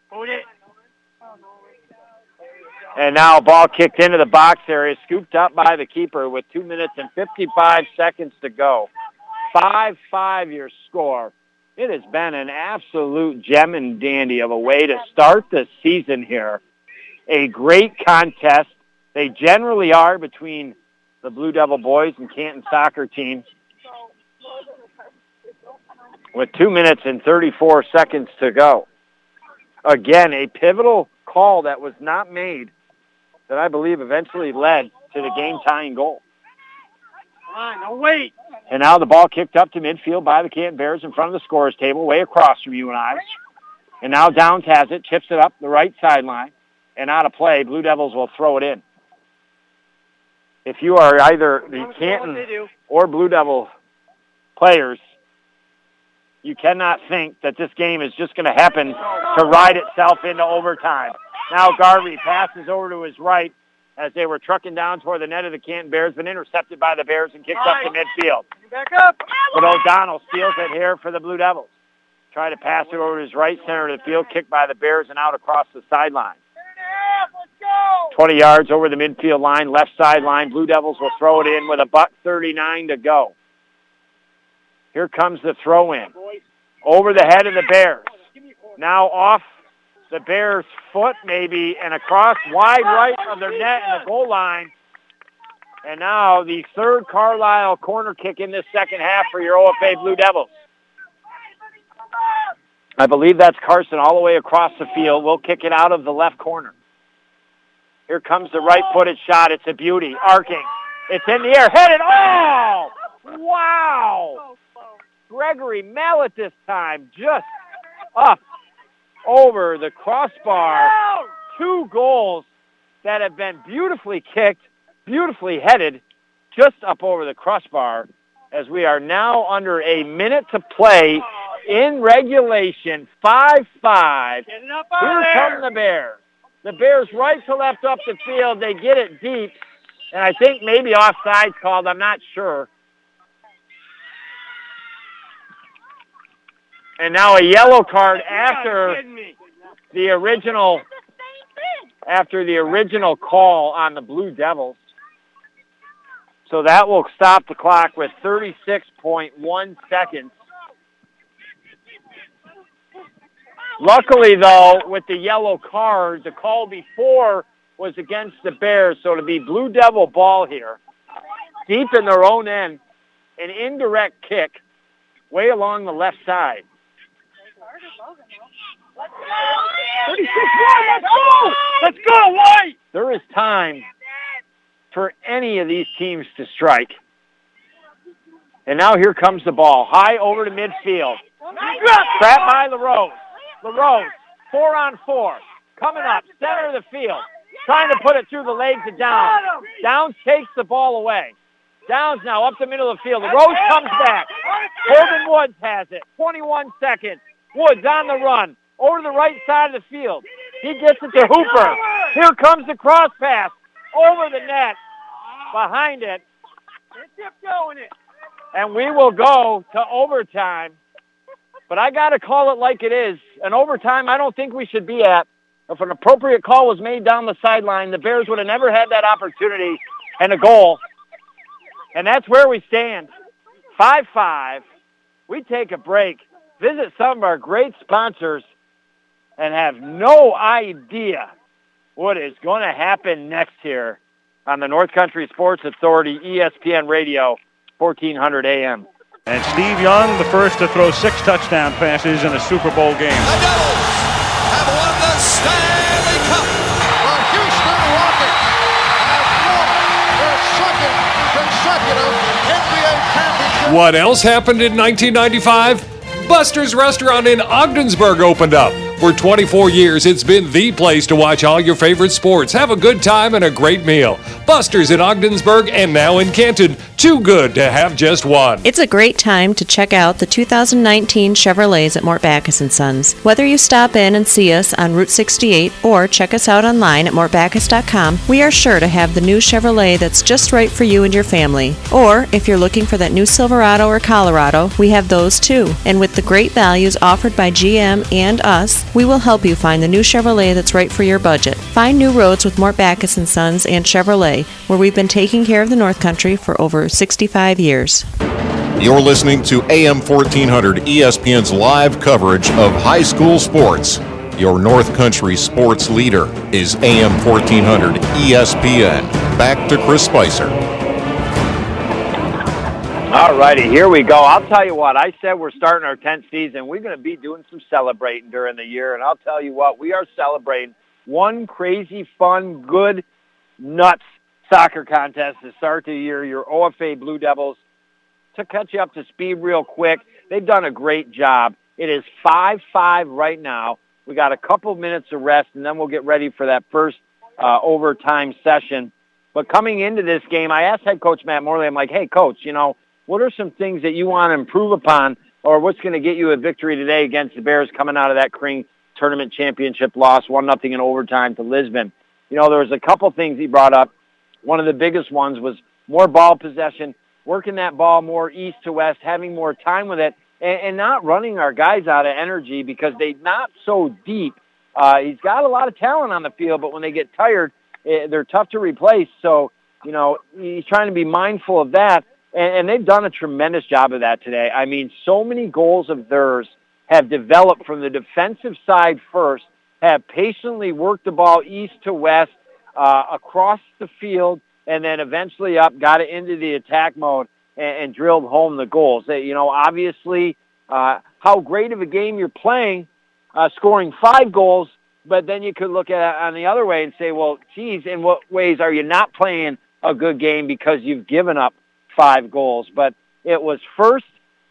Speaker 2: Hold it.
Speaker 1: And now ball kicked into the box area, scooped up by the keeper with two minutes and 55 seconds to go. 5-5 your score. It has been an absolute gem and dandy of a way to start the season here. A great contest. They generally are between the Blue Devil boys and Canton soccer teams. With two minutes and 34 seconds to go. Again, a pivotal call that was not made that I believe eventually led to the game-tying goal.
Speaker 2: Come on, no wait.
Speaker 1: And now the ball kicked up to midfield by the Canton Bears in front of the scorers table, way across from you and I. And now Downs has it, chips it up the right sideline, and out of play. Blue Devils will throw it in. If you are either the Canton or Blue Devil players, you cannot think that this game is just going to happen to ride itself into overtime. Now Garvey passes over to his right as they were trucking down toward the net of the Canton Bears, been intercepted by the Bears and kicked up to midfield.
Speaker 2: Back up.
Speaker 1: But O'Donnell steals it here for the Blue Devils. Try to pass it over to his right center of the field, kicked by the Bears and out across the sideline. 20 yards over the midfield line, left sideline. Blue Devils will throw it in with a buck 39 to go. Here comes the throw in. Over the head of the Bears. Now off the Bears' foot maybe and across wide right of their net and the goal line. And now the third Carlisle corner kick in this second half for your OFA Blue Devils. I believe that's Carson all the way across the field. We'll kick it out of the left corner. Here comes the right-footed shot. It's a beauty. Arcing. It's in the air. Headed. Oh! Wow! Gregory Mallet this time. Just up over the crossbar. Two goals that have been beautifully kicked, beautifully headed, just up over the crossbar as we are now under a minute to play in regulation, 5-5. Here come the Bears. The Bears right to left up the field. They get it deep. And I think maybe offside's called. I'm not sure. And now a yellow card after the original after the original call on the Blue Devils. So that will stop the clock with 36.1 seconds. Luckily, though, with the yellow card, the call before was against the Bears, so to be Blue Devil ball here, deep in their own end, an indirect kick way along the left side.
Speaker 2: 36 Let's go! Let's go, White!
Speaker 1: There is time for any of these teams to strike. And now here comes the ball. High over to midfield. Trapped by LaRose. LaRose, four on four. Coming up, center of the field. Trying to put it through the legs of Downs. Downs takes the ball away. Downs now up the middle of the field. LaRose comes back. Corbin Woods has it. 21 seconds. Woods on the run. Over to the right side of the field. He gets it to Hooper. Here comes the cross pass. Over the net. Behind it. And we will go to overtime. But I got to call it like it is. An overtime I don't think we should be at. If an appropriate call was made down the sideline, the Bears would have never had that opportunity and a goal. And that's where we stand. 5-5. We take a break, visit some of our great sponsors, and have no idea what is going to happen next here on the North Country Sports Authority ESPN Radio, 1400 AM.
Speaker 13: And Steve Young, the first to throw six touchdown passes in a Super Bowl game.
Speaker 14: The Devils have won the Stanley Cup. The Houston Rockets have won their second consecutive NBA championship.
Speaker 15: What else happened in 1995? Buster's Restaurant in Ogdensburg opened up. For 24 years, it's been the place to watch all your favorite sports, have a good time, and a great meal. Buster's in Ogdensburg and now in Canton. Too good to have just one.
Speaker 3: It's a great time to check out the 2019 Chevrolets at Mort Backus & Sons. Whether you stop in and see us on Route 68 or check us out online at mortbackus.com, we are sure to have the new Chevrolet that's just right for you and your family. Or if you're looking for that new Silverado or Colorado, we have those too. And with the great values offered by GM and us, we will help you find the new Chevrolet that's right for your budget. Find new roads with Mort Backus & Sons and Chevrolet, where we've been taking care of the North Country for over 65 years.
Speaker 8: You're listening to AM 1400 ESPN's live coverage of high school sports. Your North Country sports leader is AM 1400 ESPN. Back to Chris Spicer.
Speaker 1: All righty, here we go. I'll tell you what, I said we're starting our 10th season. We're going to be doing some celebrating during the year, and I'll tell you what, we are celebrating one crazy, fun, good, nuts soccer contest to start the year. Your OFA Blue Devils, to catch you up to speed real quick, they've done a great job. It is 5-5 right now. We got a couple minutes of rest, and then we'll get ready for that first uh, overtime session. But coming into this game, I asked head coach Matt Morley, I'm like, hey, coach, you know, what are some things that you want to improve upon or what's going to get you a victory today against the Bears coming out of that Kring tournament championship loss, 1 nothing in overtime to Lisbon? You know, there was a couple things he brought up. One of the biggest ones was more ball possession, working that ball more east to west, having more time with it, and, and not running our guys out of energy because they're not so deep. Uh, he's got a lot of talent on the field, but when they get tired, eh, they're tough to replace. So, you know, he's trying to be mindful of that, and, and they've done a tremendous job of that today. I mean, so many goals of theirs have developed from the defensive side first, have patiently worked the ball east to west, uh, across the field, and then eventually up, got it into the attack mode and, and drilled home the goals. They, you know, obviously, uh, how great of a game you're playing, uh, scoring five goals, but then you could look at it on the other way and say, well, geez, in what ways are you not playing a good game because you've given up five goals? But it was first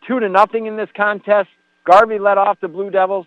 Speaker 1: two to nothing in this contest. Garvey led off the Blue Devils,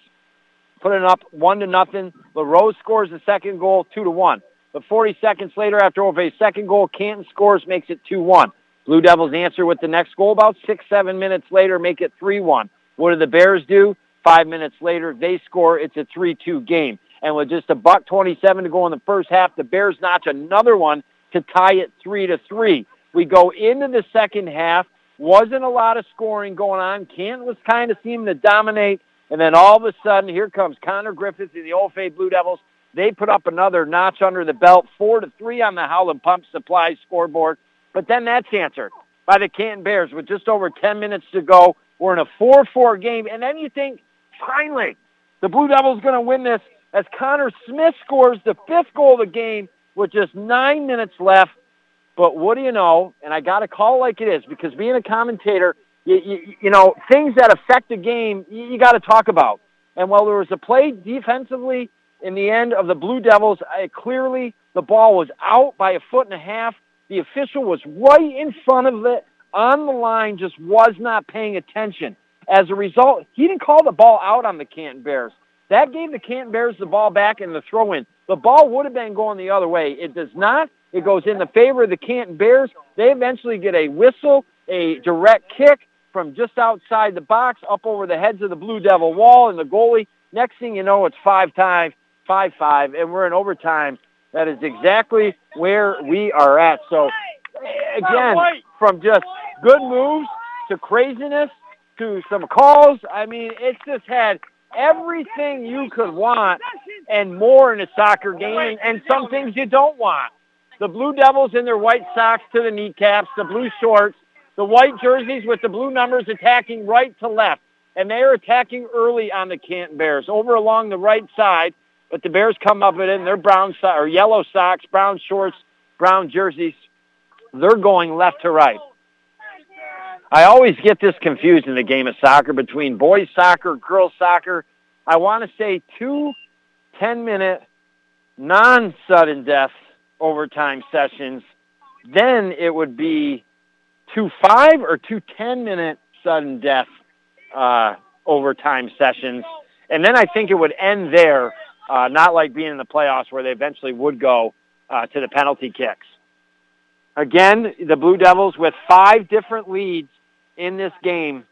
Speaker 1: putting up one to nothing. LaRose scores the second goal, two to one. But 40 seconds later, after OFA's second goal, Canton scores, makes it 2-1. Blue Devils answer with the next goal about six, seven minutes later, make it 3-1. What do the Bears do? Five minutes later, they score. It's a 3-2 game. And with just a buck 27 to go in the first half, the Bears notch another one to tie it 3 to 3. We go into the second half. Wasn't a lot of scoring going on. Canton was kind of seeming to dominate. And then all of a sudden, here comes Connor Griffiths and the Old OFA Blue Devils they put up another notch under the belt, four to three on the Howland Pump Supply scoreboard. But then that's answered by the Canton Bears with just over 10 minutes to go. We're in a 4-4 game. And then you think, finally, the Blue Devils going to win this as Connor Smith scores the fifth goal of the game with just nine minutes left. But what do you know? And I got to call like it is because being a commentator, you, you, you know, things that affect the game, you, you got to talk about. And while there was a play defensively in the end of the Blue Devils, I, clearly the ball was out by a foot and a half. The official was right in front of it on the line, just was not paying attention. As a result, he didn't call the ball out on the Canton Bears. That gave the Canton Bears the ball back in the throw-in. The ball would have been going the other way. It does not. It goes in the favor of the Canton Bears. They eventually get a whistle, a direct kick from just outside the box up over the heads of the Blue Devil wall and the goalie. Next thing you know, it's five times 5-5, and we're in overtime. That is exactly where we are at. So, again, from just good moves to craziness to some calls, I mean, it's just had everything you could want and more in a soccer game, and some things you don't want. The Blue Devils in their white socks to the kneecaps, the blue shorts, the white jerseys with the blue numbers attacking right to left. And they are attacking early on the Canton Bears. Over along the right side, but the Bears come up with it in their brown so- or yellow socks, brown shorts, brown jerseys. They're going left to right. I always get this confused in the game of soccer between boys soccer, girls soccer. I want to say two 10-minute non-sudden death overtime sessions. Then it would be two five or two 10-minute sudden death uh, overtime sessions. And then I think it would end there uh, not like being in the playoffs where they eventually would go uh, to the penalty kicks. Again, the Blue Devils with five different leads in this game.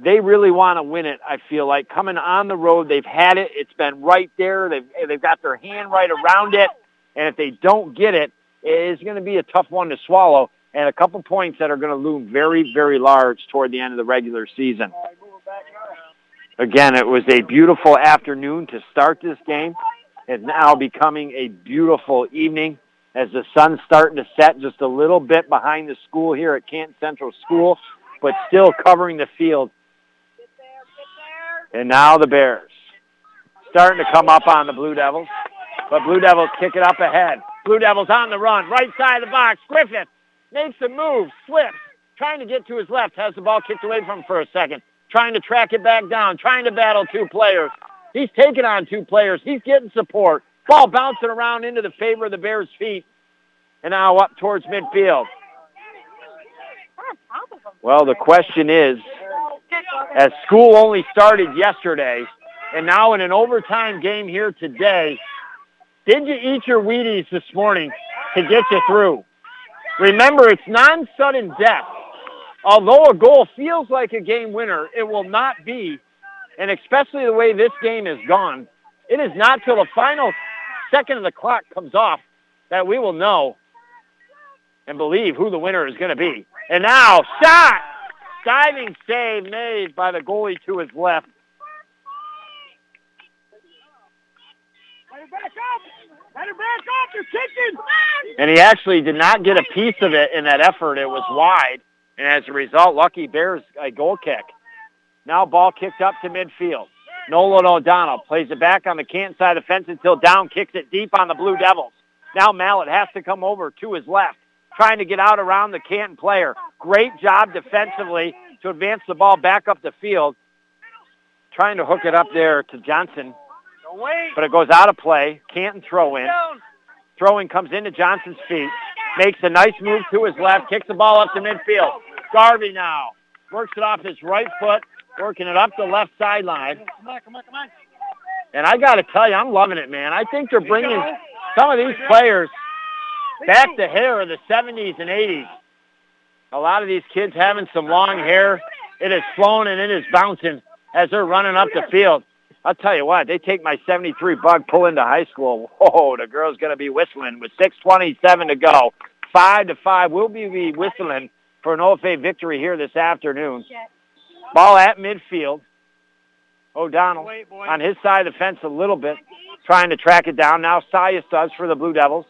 Speaker 1: They really want to win it, I feel like. Coming on the road, they've had it. It's been right there. They've, they've got their hand right around it. And if they don't get it, it's going to be a tough one to swallow and a couple points that are going to loom very, very large toward the end of the regular season. Again, it was a beautiful afternoon to start this game. It's now becoming a beautiful evening as the sun's starting to set just a little bit behind the school here at Canton Central School, but still covering the field. And now the Bears starting to come up on the Blue Devils, but Blue Devils kick it up ahead. Blue Devils on the run, right side of the box. Griffith makes a move, slips, trying to get to his left, has the ball kicked away from him for a second, trying to track it back down, trying to battle two players. He's taking on two players. He's getting support. Ball bouncing around into the favor of the Bears' feet. And now up towards midfield. Well, the question is, as school only started yesterday, and now in an overtime game here today, did you eat your Wheaties this morning to get you through? Remember, it's non-sudden death. Although a goal feels like a game winner, it will not be. And especially the way this game is gone, it is not till the final second of the clock comes off that we will know and believe who the winner is going to be. And now, shot! Diving save made by the goalie to his left.
Speaker 2: Back up!
Speaker 1: And he actually did not get a piece of it in that effort. It was wide. And as a result, Lucky Bears a goal kick. Now ball kicked up to midfield. Nolan O'Donnell plays it back on the Canton side of the fence until Down kicks it deep on the Blue Devils. Now Mallet has to come over to his left, trying to get out around the Canton player. Great job defensively to advance the ball back up the field. Trying to hook it up there to Johnson. But it goes out of play. Canton throw in. Throwing comes into Johnson's feet. Makes a nice move to his left. Kicks the ball up to midfield. Garvey now works it off his right foot, working it up the left sideline.
Speaker 2: Come on, come on, come on.
Speaker 1: And I got to tell you, I'm loving it, man. I think they're bringing some of these players back to hair of the 70s and 80s. A lot of these kids having some long hair. It is flowing and it is bouncing as they're running up the field. I'll tell you what, they take my 73 bug, pull into high school. Whoa, the girl's going to be whistling with 6.27 to go. 5 to 5. We'll be whistling for an OFA victory here this afternoon. Ball at midfield. O'Donnell on his side of the fence a little bit, trying to track it down. Now Sayas does for the Blue Devils,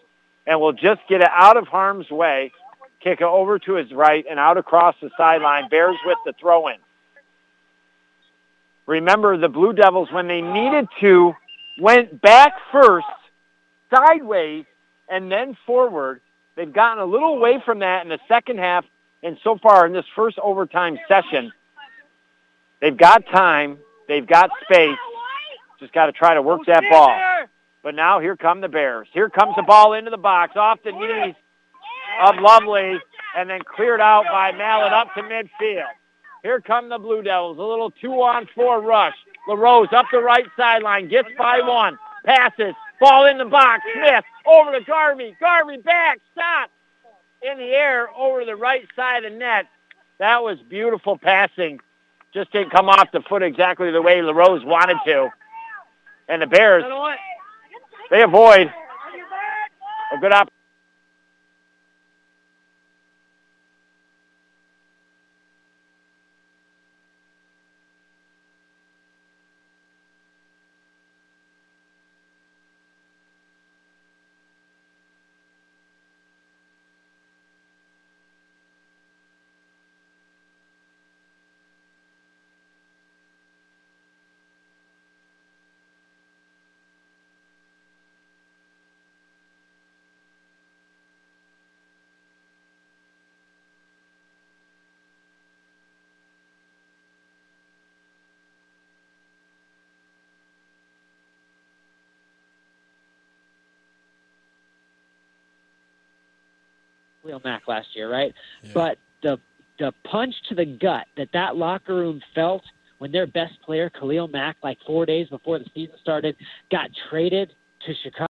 Speaker 1: and will just get it out of harm's way, kick it over to his right and out across the sideline. Bears with the throw-in. Remember, the Blue Devils, when they needed to, went back first, sideways, and then forward. They've gotten a little away from that in the second half, and so far in this first overtime session, they've got time, they've got space, just got to try to work that ball. But now here come the Bears. Here comes the ball into the box, off the knees of Lovely, and then cleared out by Mallet up to midfield. Here come the Blue Devils. A little two-on-four rush. LaRose up the right sideline. Gets by one. Passes. Ball in the box. Smith over to Garvey. Garvey back. Stop. In the air over the right side of the net. That was beautiful passing. Just didn't come off the foot exactly the way LaRose wanted to. And the Bears, they avoid a good opportunity.
Speaker 23: Khalil Mack last year, right? But the the punch to the gut that that locker room felt when their best player Khalil Mack, like four days before the season started, got traded to Chicago.